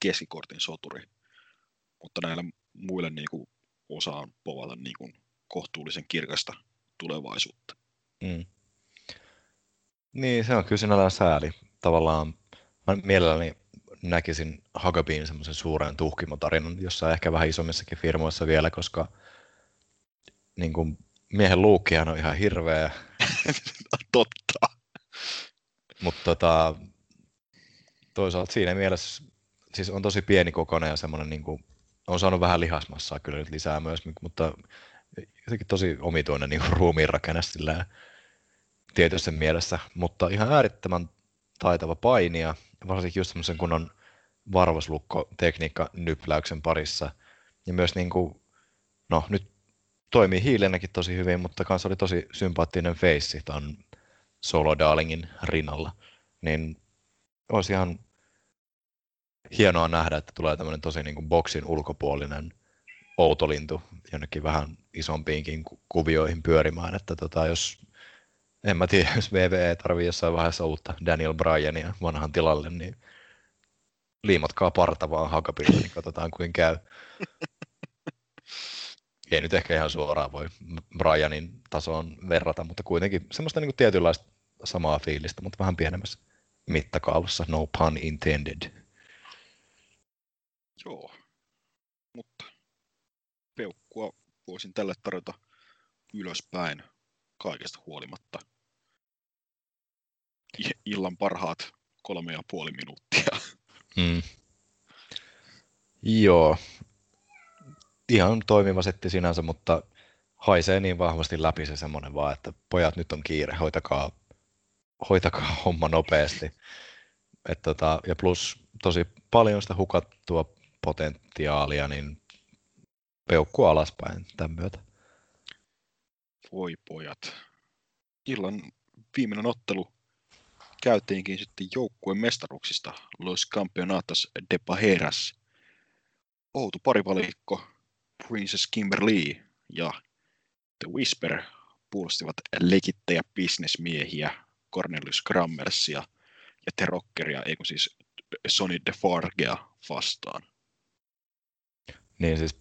keskikortin soturi, mutta näillä muille niin kuin, osaan povata niin kuin, kohtuullisen kirkasta tulevaisuutta. Mm. Niin, se on kyllä sinällään sääli. Tavallaan mä mielelläni näkisin Hagabin semmoisen suuren tuhkimotarinan, jossa ehkä vähän isommissakin firmoissa vielä, koska niin kuin, miehen luukkihan on ihan hirveä. [laughs] Totta. Mutta tota, toisaalta siinä mielessä siis on tosi pieni kokoinen ja semmoinen niin kuin, on saanut vähän lihasmassaa kyllä nyt lisää myös, mutta jotenkin tosi omituinen niin kuin ruumiin rakenne sillä tietyssä mielessä, mutta ihan äärittömän taitava painija, varsinkin just semmoisen kunnon varvaslukko-tekniikka nypläyksen parissa. Ja myös niin kuin, no nyt toimii hiilenäkin tosi hyvin, mutta kanssa oli tosi sympaattinen face ton Solo Darlingin rinnalla. Niin olisi ihan hienoa nähdä, että tulee tämmöinen tosi niin kuin boksin ulkopuolinen outolintu jonnekin vähän isompiinkin kuvioihin pyörimään, että tota, jos en mä tiedä, jos VVE tarvii jossain vaiheessa uutta Daniel Bryania vanhan tilalle, niin liimatkaa parta vaan hakapilla, niin katsotaan kuin käy. Ei nyt ehkä ihan suoraan voi Bryanin tasoon verrata, mutta kuitenkin semmoista niin kuin tietynlaista samaa fiilistä, mutta vähän pienemmässä mittakaavassa, no pun intended. Joo, mutta peukkua voisin tälle tarjota ylöspäin kaikesta huolimatta. Illan parhaat kolme ja puoli minuuttia. Mm. Joo, ihan toimiva setti sinänsä, mutta haisee niin vahvasti läpi se semmoinen vaan, että pojat nyt on kiire, hoitakaa, hoitakaa homma nopeasti. Et tota, ja plus tosi paljon sitä hukattua potentiaalia, niin peukku alaspäin tämän myötä. Voi pojat. Illan viimeinen ottelu käytiinkin sitten joukkueen mestaruuksista Los Campeonatos de Pajeras. Outo parivalikko Princess Kimberly ja The Whisper puolustivat lekittäjä bisnesmiehiä Cornelius Grammersia ja The Rockeria, eikö siis Sonny DeFargea vastaan. Niin siis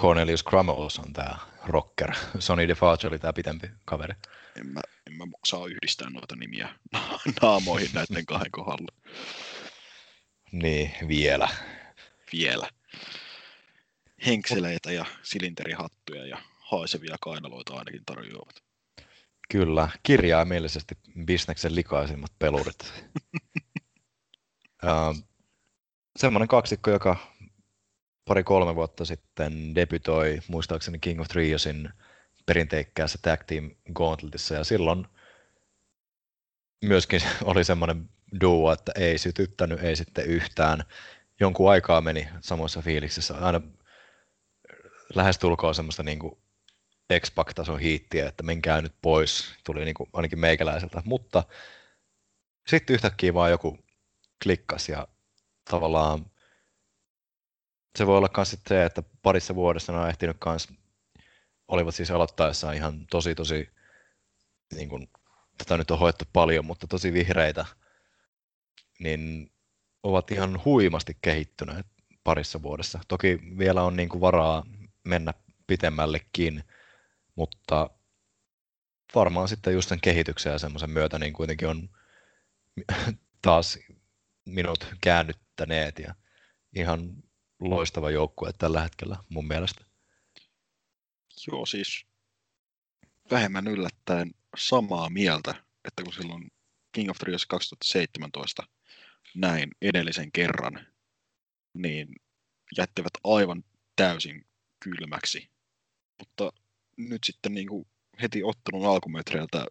Cornelius Crummels on tämä rocker. [laughs] Sonny DeFarge oli tämä pitempi kaveri. En mä, en mä saa yhdistää noita nimiä [laughs] naamoihin näiden kahden kohdalla. Niin, vielä. Vielä. Henkseleitä ja silinterihattuja ja haisevia kainaloita ainakin tarjoavat. Kyllä, kirjaimellisesti bisneksen likaisimmat pelurit. [laughs] uh, semmoinen kaksikko, joka pari-kolme vuotta sitten debytoi muistaakseni King of Triosin perinteikkäässä Tag Team Gauntletissa ja silloin myöskin [laughs] oli semmoinen duo, että ei sytyttänyt, ei sitten yhtään. Jonkun aikaa meni samoissa fiiliksissä, aina lähestulkoon semmoista niin kuin X-Pac-tason hiittiä, että menkää nyt pois, tuli niin kuin ainakin meikäläiseltä, mutta sitten yhtäkkiä vaan joku klikkas ja tavallaan se voi olla myös se, että parissa vuodessa ne on ehtinyt kans, olivat siis aloittaessaan ihan tosi tosi, niin kuin, tätä nyt on hoettu paljon, mutta tosi vihreitä, niin ovat ihan huimasti kehittyneet parissa vuodessa. Toki vielä on niin kuin varaa mennä pitemmällekin, mutta varmaan sitten just sen kehityksen ja semmoisen myötä niin kuitenkin on taas minut käännyttäneet ja ihan loistava joukkue tällä hetkellä mun mielestä. Joo, siis vähemmän yllättäen samaa mieltä, että kun silloin King of Trios 2017 näin edellisen kerran, niin jättivät aivan täysin kylmäksi. Mutta nyt sitten niin kuin heti ottelun alkumetreiltä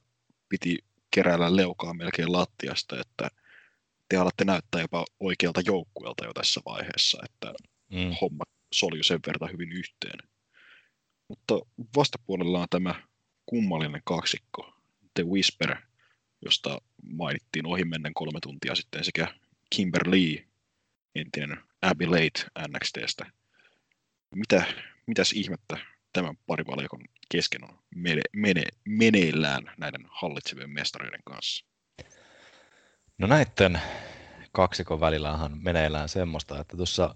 piti keräillä leukaa melkein lattiasta, että te alatte näyttää jopa oikealta joukkueelta jo tässä vaiheessa, että mm. homma solju sen verran hyvin yhteen. Mutta vastapuolella on tämä kummallinen kaksikko, The Whisper, josta mainittiin ohimennen kolme tuntia sitten sekä Kimberly, entinen Abby Late NXTstä. Mitä, mitäs ihmettä tämän parivalikon kesken on mene, mene, meneillään näiden hallitsevien mestareiden kanssa? No näiden kaksikon välillähän meneillään semmoista, että tuossa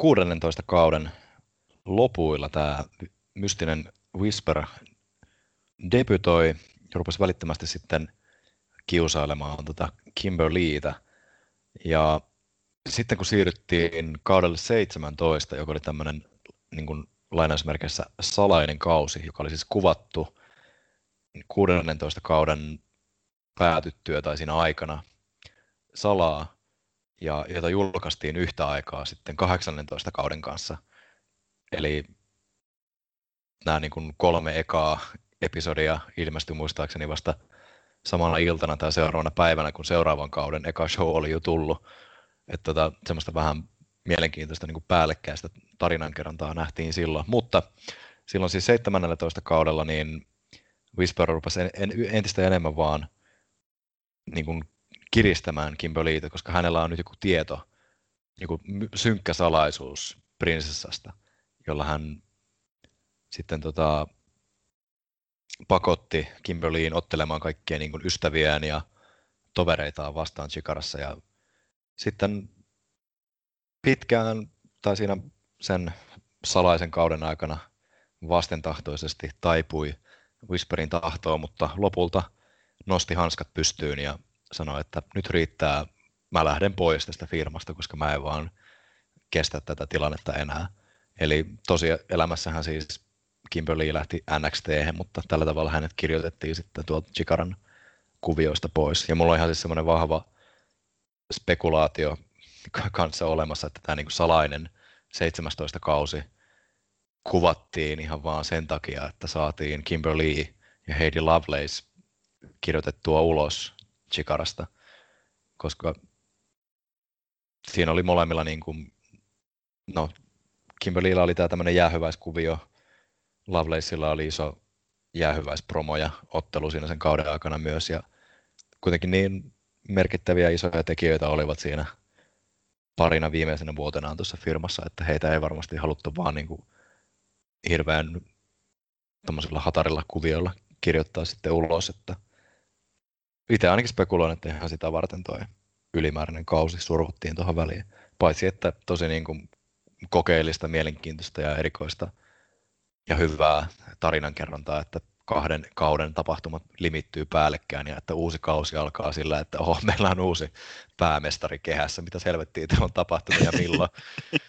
16 kauden lopuilla tämä mystinen Whisper debytoi ja rupesi välittömästi sitten kiusailemaan tota Kimberlyitä. Ja sitten kun siirryttiin kaudelle 17, joka oli tämmöinen niin kuin lainausmerkeissä salainen kausi, joka oli siis kuvattu 16 kauden päätyttyä tai siinä aikana salaa, ja jota julkaistiin yhtä aikaa sitten 18 kauden kanssa. Eli nämä niin kuin kolme ekaa episodia ilmestyi muistaakseni vasta samana iltana tai seuraavana päivänä, kun seuraavan kauden eka show oli jo tullut. Että tota, semmoista vähän mielenkiintoista niin kuin päällekkäistä tarinankerrontaa nähtiin silloin. Mutta silloin siis 17 kaudella niin Whisper rupesi entistä enemmän vaan niin kuin kiristämään Kimberlyitä, koska hänellä on nyt joku tieto, joku synkkä salaisuus prinsessasta, jolla hän sitten tota, pakotti Kimberlyin ottelemaan kaikkia niin kuin ystäviään ja tovereitaan vastaan Chikarassa. Ja sitten pitkään, tai siinä sen salaisen kauden aikana vastentahtoisesti taipui Whisperin tahtoon, mutta lopulta nosti hanskat pystyyn ja sanoi, että nyt riittää, mä lähden pois tästä firmasta, koska mä en vaan kestä tätä tilannetta enää. Eli tosi elämässähän siis Kimberly lähti NXT, mutta tällä tavalla hänet kirjoitettiin sitten tuolta Chikaran kuvioista pois. Ja mulla on ihan siis semmoinen vahva spekulaatio [laughs] kanssa olemassa, että tämä niin salainen 17 kausi kuvattiin ihan vaan sen takia, että saatiin Kimberly ja Heidi Lovelace kirjoitettua ulos Chikarasta, koska siinä oli molemmilla niin kuin, no Kimberlyllä oli tämä tämmöinen jäähyväiskuvio, Lovelaceilla oli iso jäähyväispromo ja ottelu siinä sen kauden aikana myös ja kuitenkin niin merkittäviä isoja tekijöitä olivat siinä parina viimeisenä vuotenaan tuossa firmassa, että heitä ei varmasti haluttu vaan niin kuin hirveän hatarilla kuvioilla kirjoittaa sitten ulos, että itse ainakin spekuloin, että ihan sitä varten toi ylimääräinen kausi survottiin tuohon väliin. Paitsi että tosi niin kuin kokeellista, mielenkiintoista ja erikoista ja hyvää tarinankerrontaa, että kahden kauden tapahtumat limittyy päällekkäin ja että uusi kausi alkaa sillä, että oho, [laughs] meillä on uusi päämestari kehässä, mitä selvettiin, että on tapahtunut ja milloin. [laughs]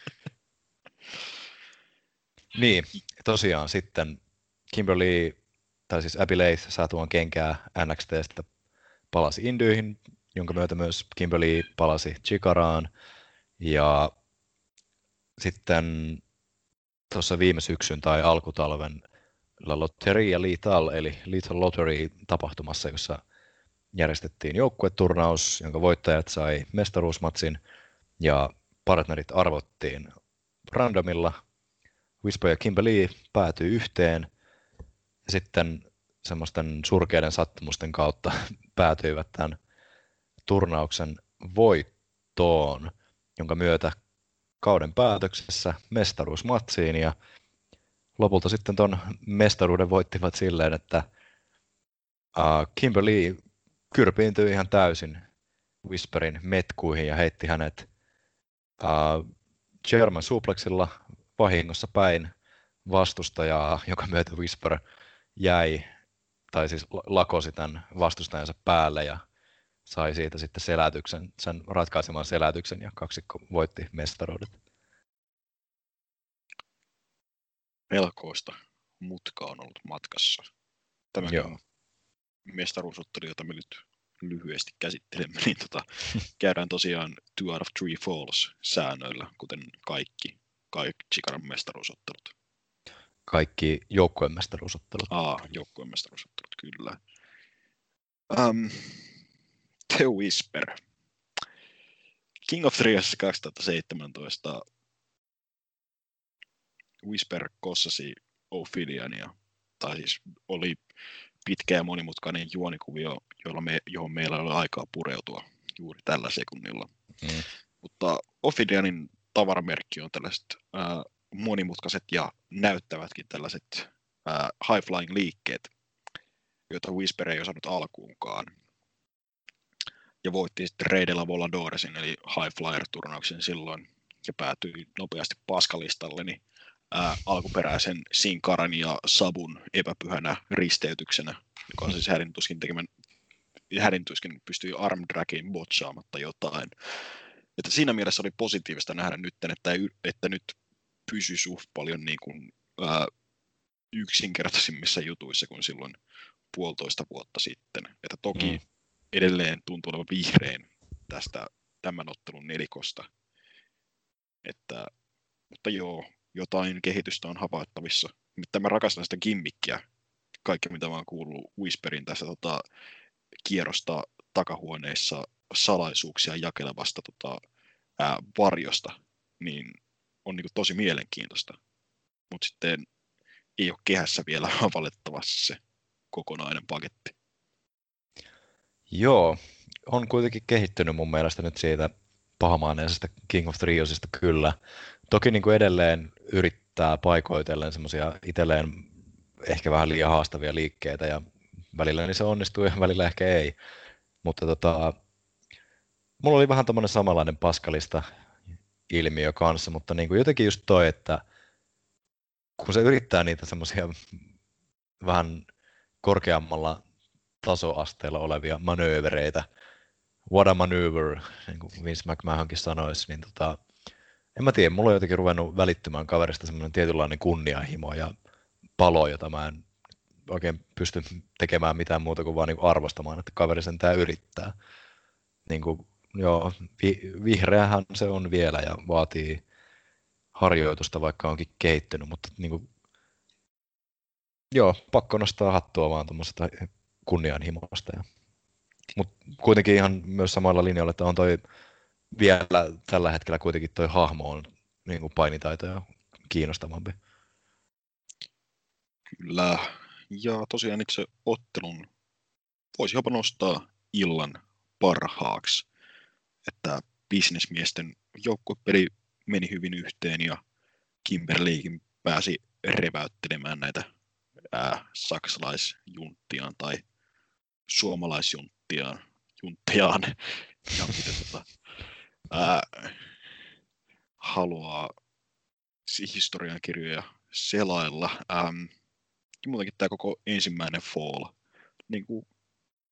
niin, tosiaan sitten Kimberly, tai siis Abby Leith saa tuon kenkää NXTstä, palasi Indyihin, jonka myötä myös Kimberly palasi Chikaraan. Ja sitten tuossa viime syksyn tai alkutalven La Lotteria Lethal, eli Lethal Lottery tapahtumassa, jossa järjestettiin joukkueturnaus, jonka voittajat sai mestaruusmatsin ja partnerit arvottiin randomilla. Whisper ja Kimberly päätyi yhteen ja sitten semmoisten surkeiden sattumusten kautta päätyivät tämän turnauksen voittoon, jonka myötä kauden päätöksessä mestaruusmatsiin ja lopulta sitten tuon mestaruuden voittivat silleen, että Kimberly kyrpiintyi ihan täysin Whisperin metkuihin ja heitti hänet German suplexilla vahingossa päin vastustajaa, joka myötä Whisper jäi, tai siis lakosi tämän vastustajansa päälle ja sai siitä sitten selätyksen, sen ratkaisemaan selätyksen ja kaksikko voitti mestaruudet. melkoista mutkaa on ollut matkassa. Tämä mestaruusottelu, jota me nyt lyhyesti käsittelemme, niin tota, [laughs] käydään tosiaan two out of three falls säännöillä, kuten kaikki, kaikki Chikaran mestaruusottelut. Kaikki joukkueen mestaruusottelut. Aa, joukkueen mestaruusottelut, kyllä. Um, The Whisper. King of Threes 2017 Whisper kossasi Ophiliania, tai siis oli pitkä ja monimutkainen juonikuvio, jolla me, johon meillä oli aikaa pureutua juuri tällä sekunnilla. Mm. Mutta Ophidianin tavaramerkki on tällaiset äh, monimutkaiset ja näyttävätkin tällaiset äh, high-flying liikkeet, joita Whisper ei osannut alkuunkaan. Ja voitti sitten Reidellä Voladoresin, eli High Flyer-turnauksen silloin, ja päätyi nopeasti paskalistalle, niin ää, alkuperäisen Sinkaran ja Sabun epäpyhänä risteytyksenä, joka on siis hädintuskin tekemän hädintuskin pystyy arm dragin botchaamatta jotain. Että siinä mielessä oli positiivista nähdä nyt, että, että nyt pysy suht paljon niin kuin, ää, yksinkertaisimmissa jutuissa kuin silloin puolitoista vuotta sitten. Että toki mm. edelleen tuntuu olevan vihrein tästä tämän ottelun nelikosta. Että, mutta joo, jotain kehitystä on havaittavissa. Mutta mä rakastan sitä gimmikkiä, kaikki mitä mä oon kuullut Whisperin tässä tota, kierrosta takahuoneissa salaisuuksia jakelevasta tota, ää, varjosta, niin on niin kuin, tosi mielenkiintoista. Mutta sitten ei ole kehässä vielä [laughs] valitettavasti se kokonainen paketti. Joo, on kuitenkin kehittynyt mun mielestä nyt siitä pahamaaneisesta King of Triosista kyllä. Toki niin kuin edelleen yrittää paikoitellen semmoisia itselleen ehkä vähän liian haastavia liikkeitä ja välillä niin se onnistuu ja välillä ehkä ei. Mutta tota, mulla oli vähän tämmöinen samanlainen paskalista ilmiö kanssa, mutta niin kuin jotenkin just toi, että kun se yrittää niitä semmoisia vähän korkeammalla tasoasteella olevia manöövereitä, what a maneuver, niin kuin Vince McMahonkin sanoisi, niin tota, en mä tiedä, mulla on jotenkin ruvennut välittymään kaverista semmoinen tietynlainen kunnianhimo ja palo, jota mä en oikein pysty tekemään mitään muuta kuin vaan niin kuin arvostamaan, että kaveri sen tää yrittää. Niin kuin, joo, vi- vihreähän se on vielä ja vaatii harjoitusta, vaikka onkin kehittynyt, mutta niin kuin, joo, pakko nostaa hattua vaan tuommoisesta kunnianhimosta. Ja, mutta kuitenkin ihan myös samalla linjalla, että on toi vielä tällä hetkellä kuitenkin toi hahmo on niin kuin painitaitoja kiinnostavampi. Kyllä. Ja tosiaan itse ottelun voisi jopa nostaa illan parhaaksi. Että bisnesmiesten joukkopeli meni hyvin yhteen ja Kimberleykin pääsi reväyttelemään näitä ää, saksalaisjunttiaan tai suomalaisjunttiaan junttiaan, [laughs] ja mitä tota, ää, haluaa historiankirjoja selailla. Ähm, muutenkin tämä koko ensimmäinen Fall, niin kuin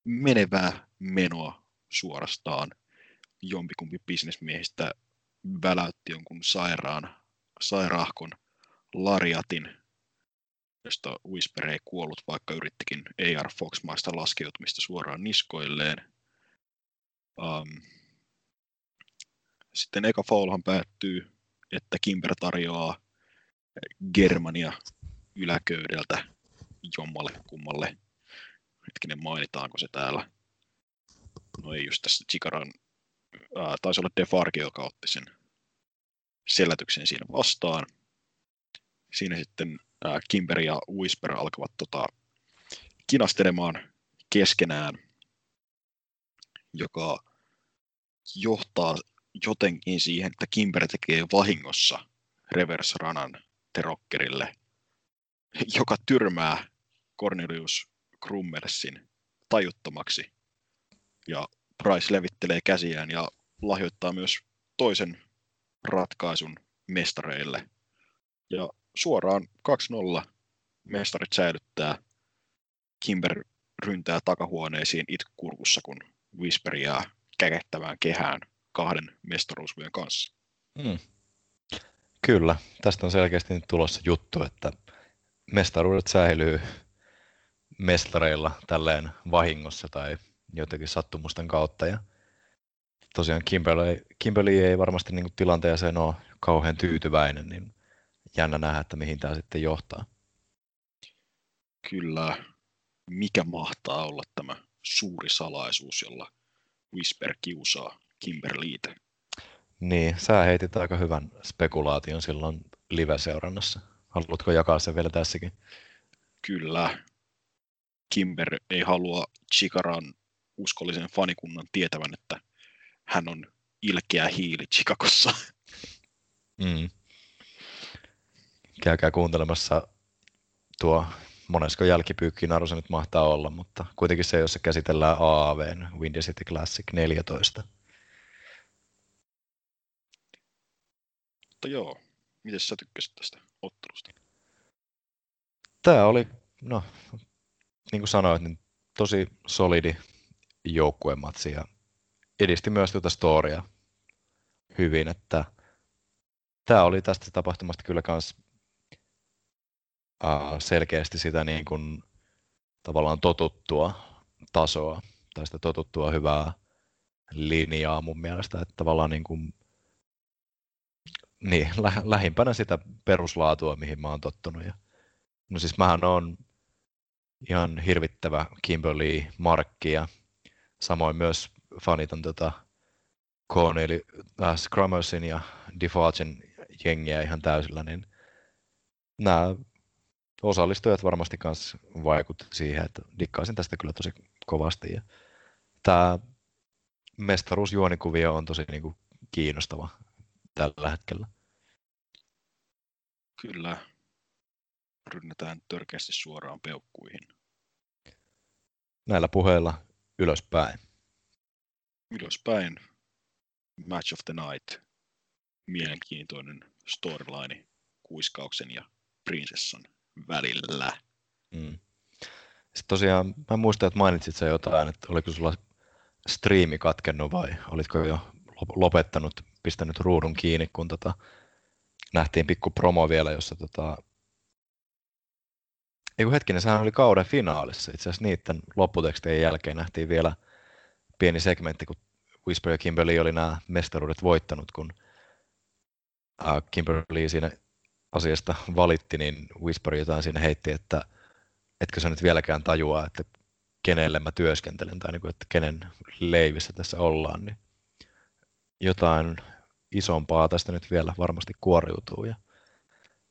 menevää menoa suorastaan. Jompikumpi bisnesmiehistä väläytti jonkun sairaan, sairaahkon lariatin, josta Whisper ei kuollut, vaikka yrittikin AR Fox-maista laskeutumista suoraan niskoilleen. Um, sitten eka Fallhan päättyy, että Kimber tarjoaa Germania yläköydeltä jommalle kummalle. Hetkinen, mainitaanko se täällä? No ei just tässä Chikaran, ää, taisi olla Defarge, joka otti sen selätyksen siinä vastaan. Siinä sitten ää, Kimber ja Whisper alkavat tota, kinastelemaan keskenään, joka johtaa jotenkin siihen, että Kimber tekee vahingossa reverse ranan Terokkerille, joka tyrmää Cornelius Krummersin tajuttomaksi. Ja Price levittelee käsiään ja lahjoittaa myös toisen ratkaisun mestareille. Ja suoraan 2-0 mestarit säilyttää. Kimber ryntää takahuoneisiin itkurkussa, kun Whisper jää käkettävään kehään kahden mestaruusvyön kanssa. Mm. Kyllä, tästä on selkeästi nyt tulossa juttu, että mestaruudet säilyy mestareilla tälleen vahingossa tai jotenkin sattumusten kautta. Ja tosiaan Kimberley, Kimberley ei varmasti niin tilanteeseen ole kauhean tyytyväinen, niin jännä nähdä, että mihin tämä sitten johtaa. Kyllä, mikä mahtaa olla tämä suuri salaisuus, jolla Whisper kiusaa Kimberleytä? Niin, sä heitit aika hyvän spekulaation silloin live-seurannassa. Haluatko jakaa sen vielä tässäkin? Kyllä. Kimber ei halua Chikaran uskollisen fanikunnan tietävän, että hän on ilkeä hiili Chicagossa. Mm. Käykää kuuntelemassa tuo monesko jälkipyykki Narusa nyt mahtaa olla, mutta kuitenkin se, jossa käsitellään AAVn Windy City Classic 14. Mutta joo, miten sä tykkäsit tästä ottelusta? Tämä oli, no, niin kuin sanoit, niin tosi solidi joukkuematsi ja edisti myös tuota storia hyvin, että tämä oli tästä tapahtumasta kyllä myös selkeästi sitä niin kuin, tavallaan totuttua tasoa tai sitä totuttua hyvää linjaa mun mielestä, että tavallaan niin kuin niin, lä- lähimpänä sitä peruslaatua, mihin mä oon tottunut. Ja, no siis mähän on ihan hirvittävä Kimberly Markki ja samoin myös fanitan tota Corneli, äh, Scrummersin ja Defagen jengiä ihan täysillä, niin nämä osallistujat varmasti myös vaikutti siihen, että dikkaisin tästä kyllä tosi kovasti. Ja tämä mestaruusjuonikuvio on tosi niin kuin, kiinnostava tällä hetkellä. Kyllä. Rynnätään törkeästi suoraan peukkuihin. Näillä puheilla ylöspäin. Ylöspäin. Match of the Night. Mielenkiintoinen storyline kuiskauksen ja prinsessan välillä. Mm. Sitten tosiaan, mä muistan, että mainitsit se jotain, että oliko sulla striimi katkennut vai olitko jo lopettanut pistänyt ruudun kiinni, kun tota, nähtiin pikku promo vielä, jossa tota, ei kun hetkinen, sehän oli kauden finaalissa. Itse asiassa niiden lopputekstien jälkeen nähtiin vielä pieni segmentti, kun Whisper ja Kimberly oli nämä mestaruudet voittanut, kun Kimberly siinä asiasta valitti, niin Whisper jotain siinä heitti, että etkö sä nyt vieläkään tajua, että kenelle mä työskentelen tai niin kuin, että kenen leivissä tässä ollaan, niin jotain isompaa tästä nyt vielä varmasti kuoriutuu. Ja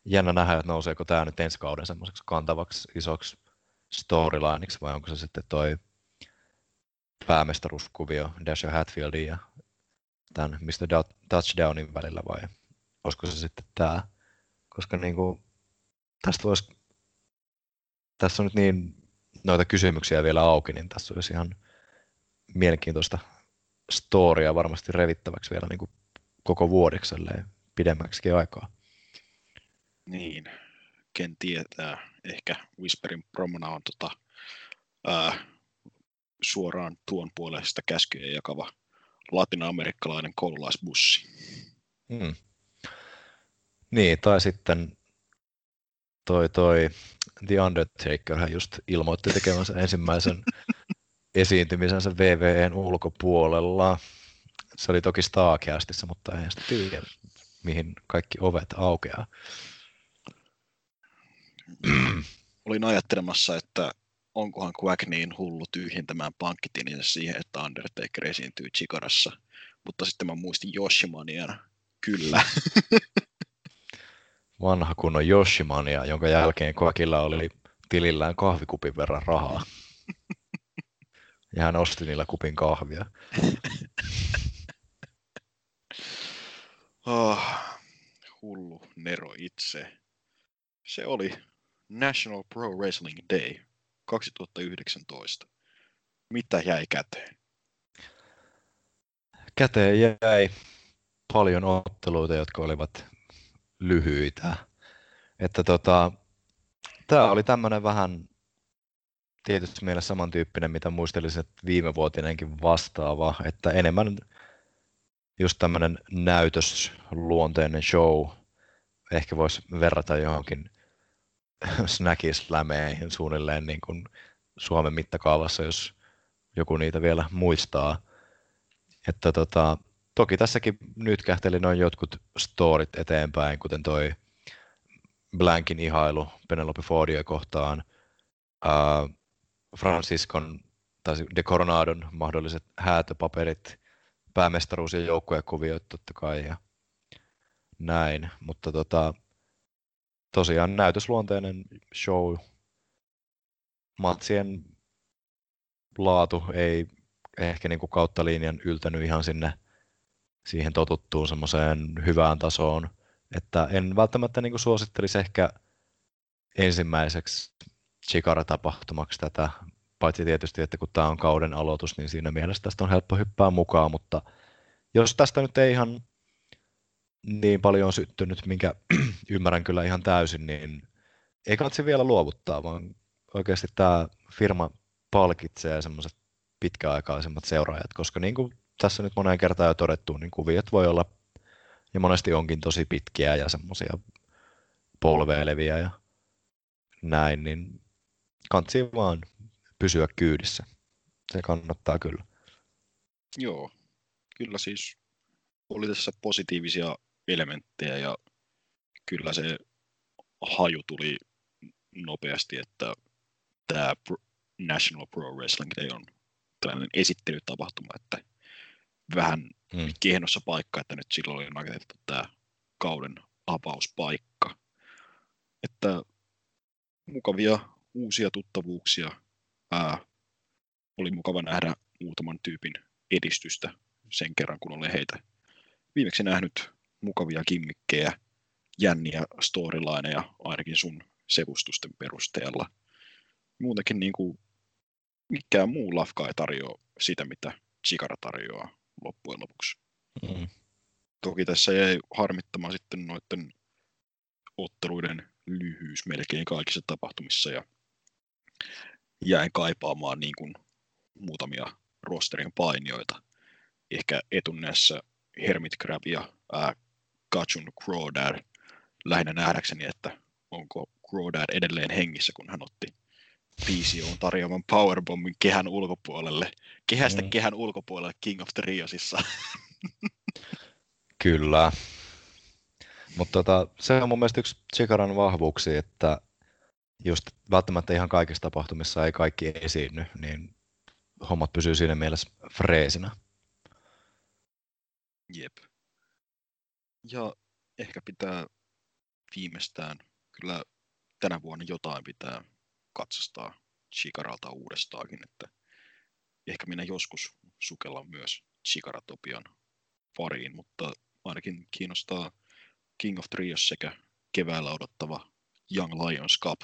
jännä nähdä, että nouseeko tämä nyt ensi kauden semmoiseksi kantavaksi isoksi storylineiksi vai onko se sitten toi päämestaruuskuvio Dasher Hatfieldin ja tämän Mr. Touchdownin välillä vai olisiko se sitten tämä? Koska niin kuin, tästä voisi, tässä on nyt niin noita kysymyksiä vielä auki, niin tässä olisi ihan mielenkiintoista storia varmasti revittäväksi vielä niin kuin koko vuodeksi pidemmäksi aikaa. Niin, ken tietää. Ehkä Whisperin promona on tota, ää, suoraan tuon puolesta käskyjä jakava latinamerikkalainen koululaisbussi. Hmm. Niin, tai sitten toi, toi The Undertaker hän just ilmoitti tekemänsä ensimmäisen [laughs] esiintymisensä VVEn ulkopuolella. Se oli toki Starcastissa, mutta ei sitä tiedä, mihin kaikki ovet aukeaa. Olin ajattelemassa, että onkohan Quack niin hullu tyhjentämään pankkitininsä siihen, että Undertaker esiintyy Chikarassa. Mutta sitten mä muistin Yoshimanian. Kyllä. [laughs] Vanha kunnon Yoshimania, jonka jälkeen Quackilla oli tilillään kahvikupin verran rahaa. [laughs] Ja hän osti niillä kupin kahvia. oh, [laughs] hullu Nero itse. Se oli National Pro Wrestling Day 2019. Mitä jäi käteen? Käteen jäi paljon otteluita, jotka olivat lyhyitä. Että tota, tämä oli tämmöinen vähän tietysti mielessä samantyyppinen, mitä muistelisin, että viime vuotinenkin vastaava, että enemmän just tämmöinen näytösluonteinen show, ehkä voisi verrata johonkin [laughs] snackislämeihin suunnilleen niin kuin Suomen mittakaavassa, jos joku niitä vielä muistaa. Että tota, toki tässäkin nyt kähteli noin jotkut storit eteenpäin, kuten toi Blankin ihailu Penelope Fordia kohtaan, uh, Franciscon tai De Coronadon mahdolliset häätöpaperit, päämestaruus ja joukkuekuviot totta kai ja näin, mutta tota, tosiaan näytösluonteinen show. Matsien laatu ei ehkä niin kuin kautta linjan yltänyt ihan sinne siihen totuttuun semmoiseen hyvään tasoon, että en välttämättä niin kuin suosittelisi ehkä ensimmäiseksi Chikara-tapahtumaksi tätä, paitsi tietysti, että kun tämä on kauden aloitus, niin siinä mielessä tästä on helppo hyppää mukaan, mutta jos tästä nyt ei ihan niin paljon on syttynyt, minkä [clears throat] ymmärrän kyllä ihan täysin, niin ei katsi vielä luovuttaa, vaan oikeasti tämä firma palkitsee semmoiset pitkäaikaisemmat seuraajat, koska niin kuin tässä nyt moneen kertaan jo todettu, niin kuviot voi olla ja monesti onkin tosi pitkiä ja semmoisia polveileviä ja näin, niin kansi vaan pysyä kyydissä. Se kannattaa kyllä. Joo, kyllä siis oli tässä positiivisia elementtejä ja kyllä se haju tuli nopeasti, että tämä National Pro Wrestling Day on tällainen esittelytapahtuma, että vähän hmm. kehnossa paikka, että nyt silloin oli rakentettu tämä kauden avauspaikka. Että mukavia uusia tuttavuuksia. Ää, oli mukava nähdä muutaman tyypin edistystä sen kerran, kun olen heitä viimeksi nähnyt mukavia kimmikkejä, jänniä storylineja ainakin sun sevustusten perusteella. Muutenkin niin kuin mikään muu lafka ei tarjoa sitä, mitä Chikara tarjoaa loppujen lopuksi. Mm. Toki tässä jäi harmittamaan sitten noiden otteluiden lyhyys melkein kaikissa tapahtumissa ja jäin kaipaamaan niin kuin muutamia rosterin painioita. Ehkä etunneessa Hermit Crab ja ää, Kachun Crawdad lähinnä nähdäkseni, että onko Crawdad edelleen hengissä, kun hän otti PCOn tarjoaman powerbombin kehän ulkopuolelle, kehästä mm. kehän ulkopuolelle King of the Riosissa. [laughs] Kyllä. Mutta tota, se on mun mielestä yksi Chikaran vahvuuksia, että just välttämättä ihan kaikissa tapahtumissa ei kaikki esiinny, niin hommat pysyy siinä mielessä freesinä. Jep. Ja ehkä pitää viimeistään, kyllä tänä vuonna jotain pitää katsastaa Chikaralta uudestaakin, että ehkä minä joskus sukellan myös Chikaratopian pariin, mutta ainakin kiinnostaa King of Trios sekä keväällä odottava Young Lions Cup.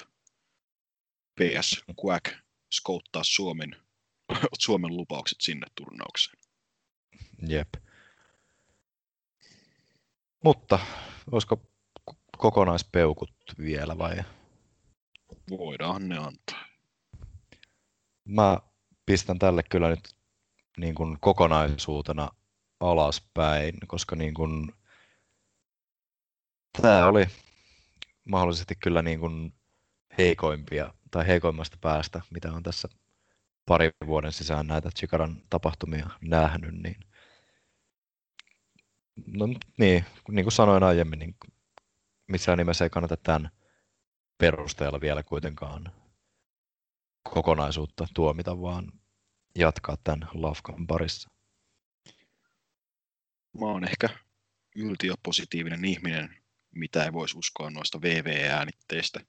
PS Quack skouttaa Suomen, [laughs] Suomen lupaukset sinne turnaukseen. Jep. Mutta olisiko kokonaispeukut vielä vai? Voidaan ne antaa. Mä pistän tälle kyllä nyt niin kuin kokonaisuutena alaspäin, koska niin kuin, tämä oli mahdollisesti kyllä niin kuin heikoimpia tai heikoimmasta päästä, mitä on tässä parin vuoden sisään näitä Chikaran tapahtumia nähnyt, niin No niin, niin kuin sanoin aiemmin, niin missään nimessä ei kannata tämän perusteella vielä kuitenkaan kokonaisuutta tuomita, vaan jatkaa tämän Lafkan parissa. Mä oon ehkä yltiöpositiivinen ihminen, mitä ei voisi uskoa noista VV-äänitteistä,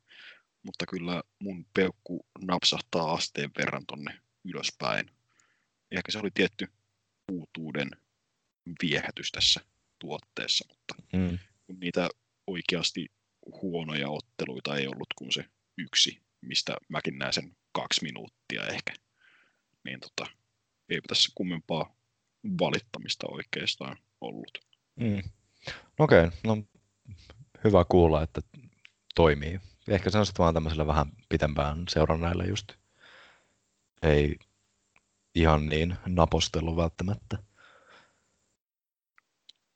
mutta kyllä mun peukku napsahtaa asteen verran tonne ylöspäin. Ehkä se oli tietty uutuuden viehätys tässä tuotteessa, mutta mm. niitä oikeasti huonoja otteluita ei ollut kuin se yksi, mistä mäkin näen sen kaksi minuuttia ehkä. Niin tota, ei tässä kummempaa valittamista oikeastaan ollut. Mm. Okei, okay, no hyvä kuulla, että toimii. Ehkä se on sitten vaan tämmöisellä vähän pitempään seurannailla just. Ei ihan niin napostelu välttämättä.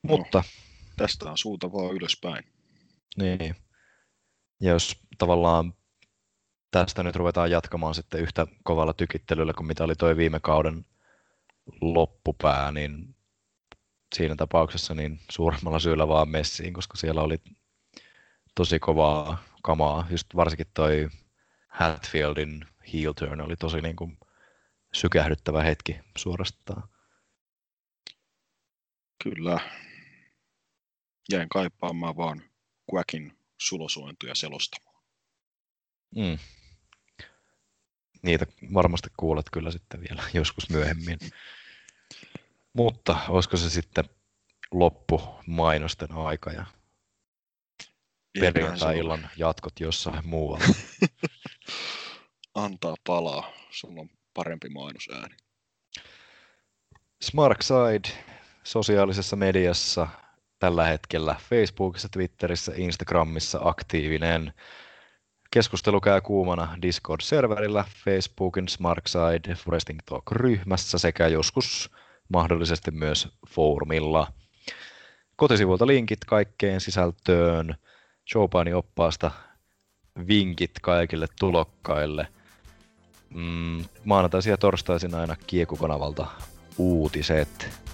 No, Mutta tästä on suunta vaan ylöspäin. Niin. Ja jos tavallaan tästä nyt ruvetaan jatkamaan sitten yhtä kovalla tykittelyllä kuin mitä oli toi viime kauden loppupää, niin siinä tapauksessa niin suuremmalla syyllä vaan messiin, koska siellä oli tosi kovaa kamaa. Just varsinkin toi Hatfieldin heel turn oli tosi niin kuin sykähdyttävä hetki suorastaan. Kyllä, jäin kaipaamaan vaan Quackin sulosointuja selostamaan. Mm. Niitä varmasti kuulet kyllä sitten vielä [laughs] joskus myöhemmin. Mutta olisiko se sitten loppu mainosten aika ja perjantai-illan jatkot jossain muualla? [laughs] Antaa palaa, sulla on parempi mainosääni. Smarkside sosiaalisessa mediassa tällä hetkellä Facebookissa, Twitterissä, Instagramissa aktiivinen. Keskustelu käy kuumana Discord-serverillä, Facebookin Smarkside Foresting Talk-ryhmässä sekä joskus mahdollisesti myös foorumilla. Kotisivuilta linkit kaikkeen sisältöön, showpaini oppaasta vinkit kaikille tulokkaille. Mm, maanantaisin ja torstaisin aina Kieku-kanavalta uutiset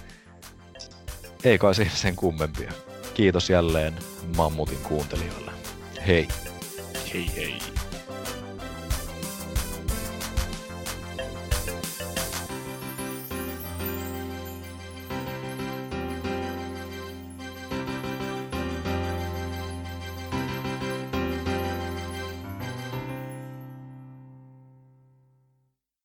ei kai siinä sen kummempia. Kiitos jälleen Mammutin kuuntelijoille. Hei! Hei hei!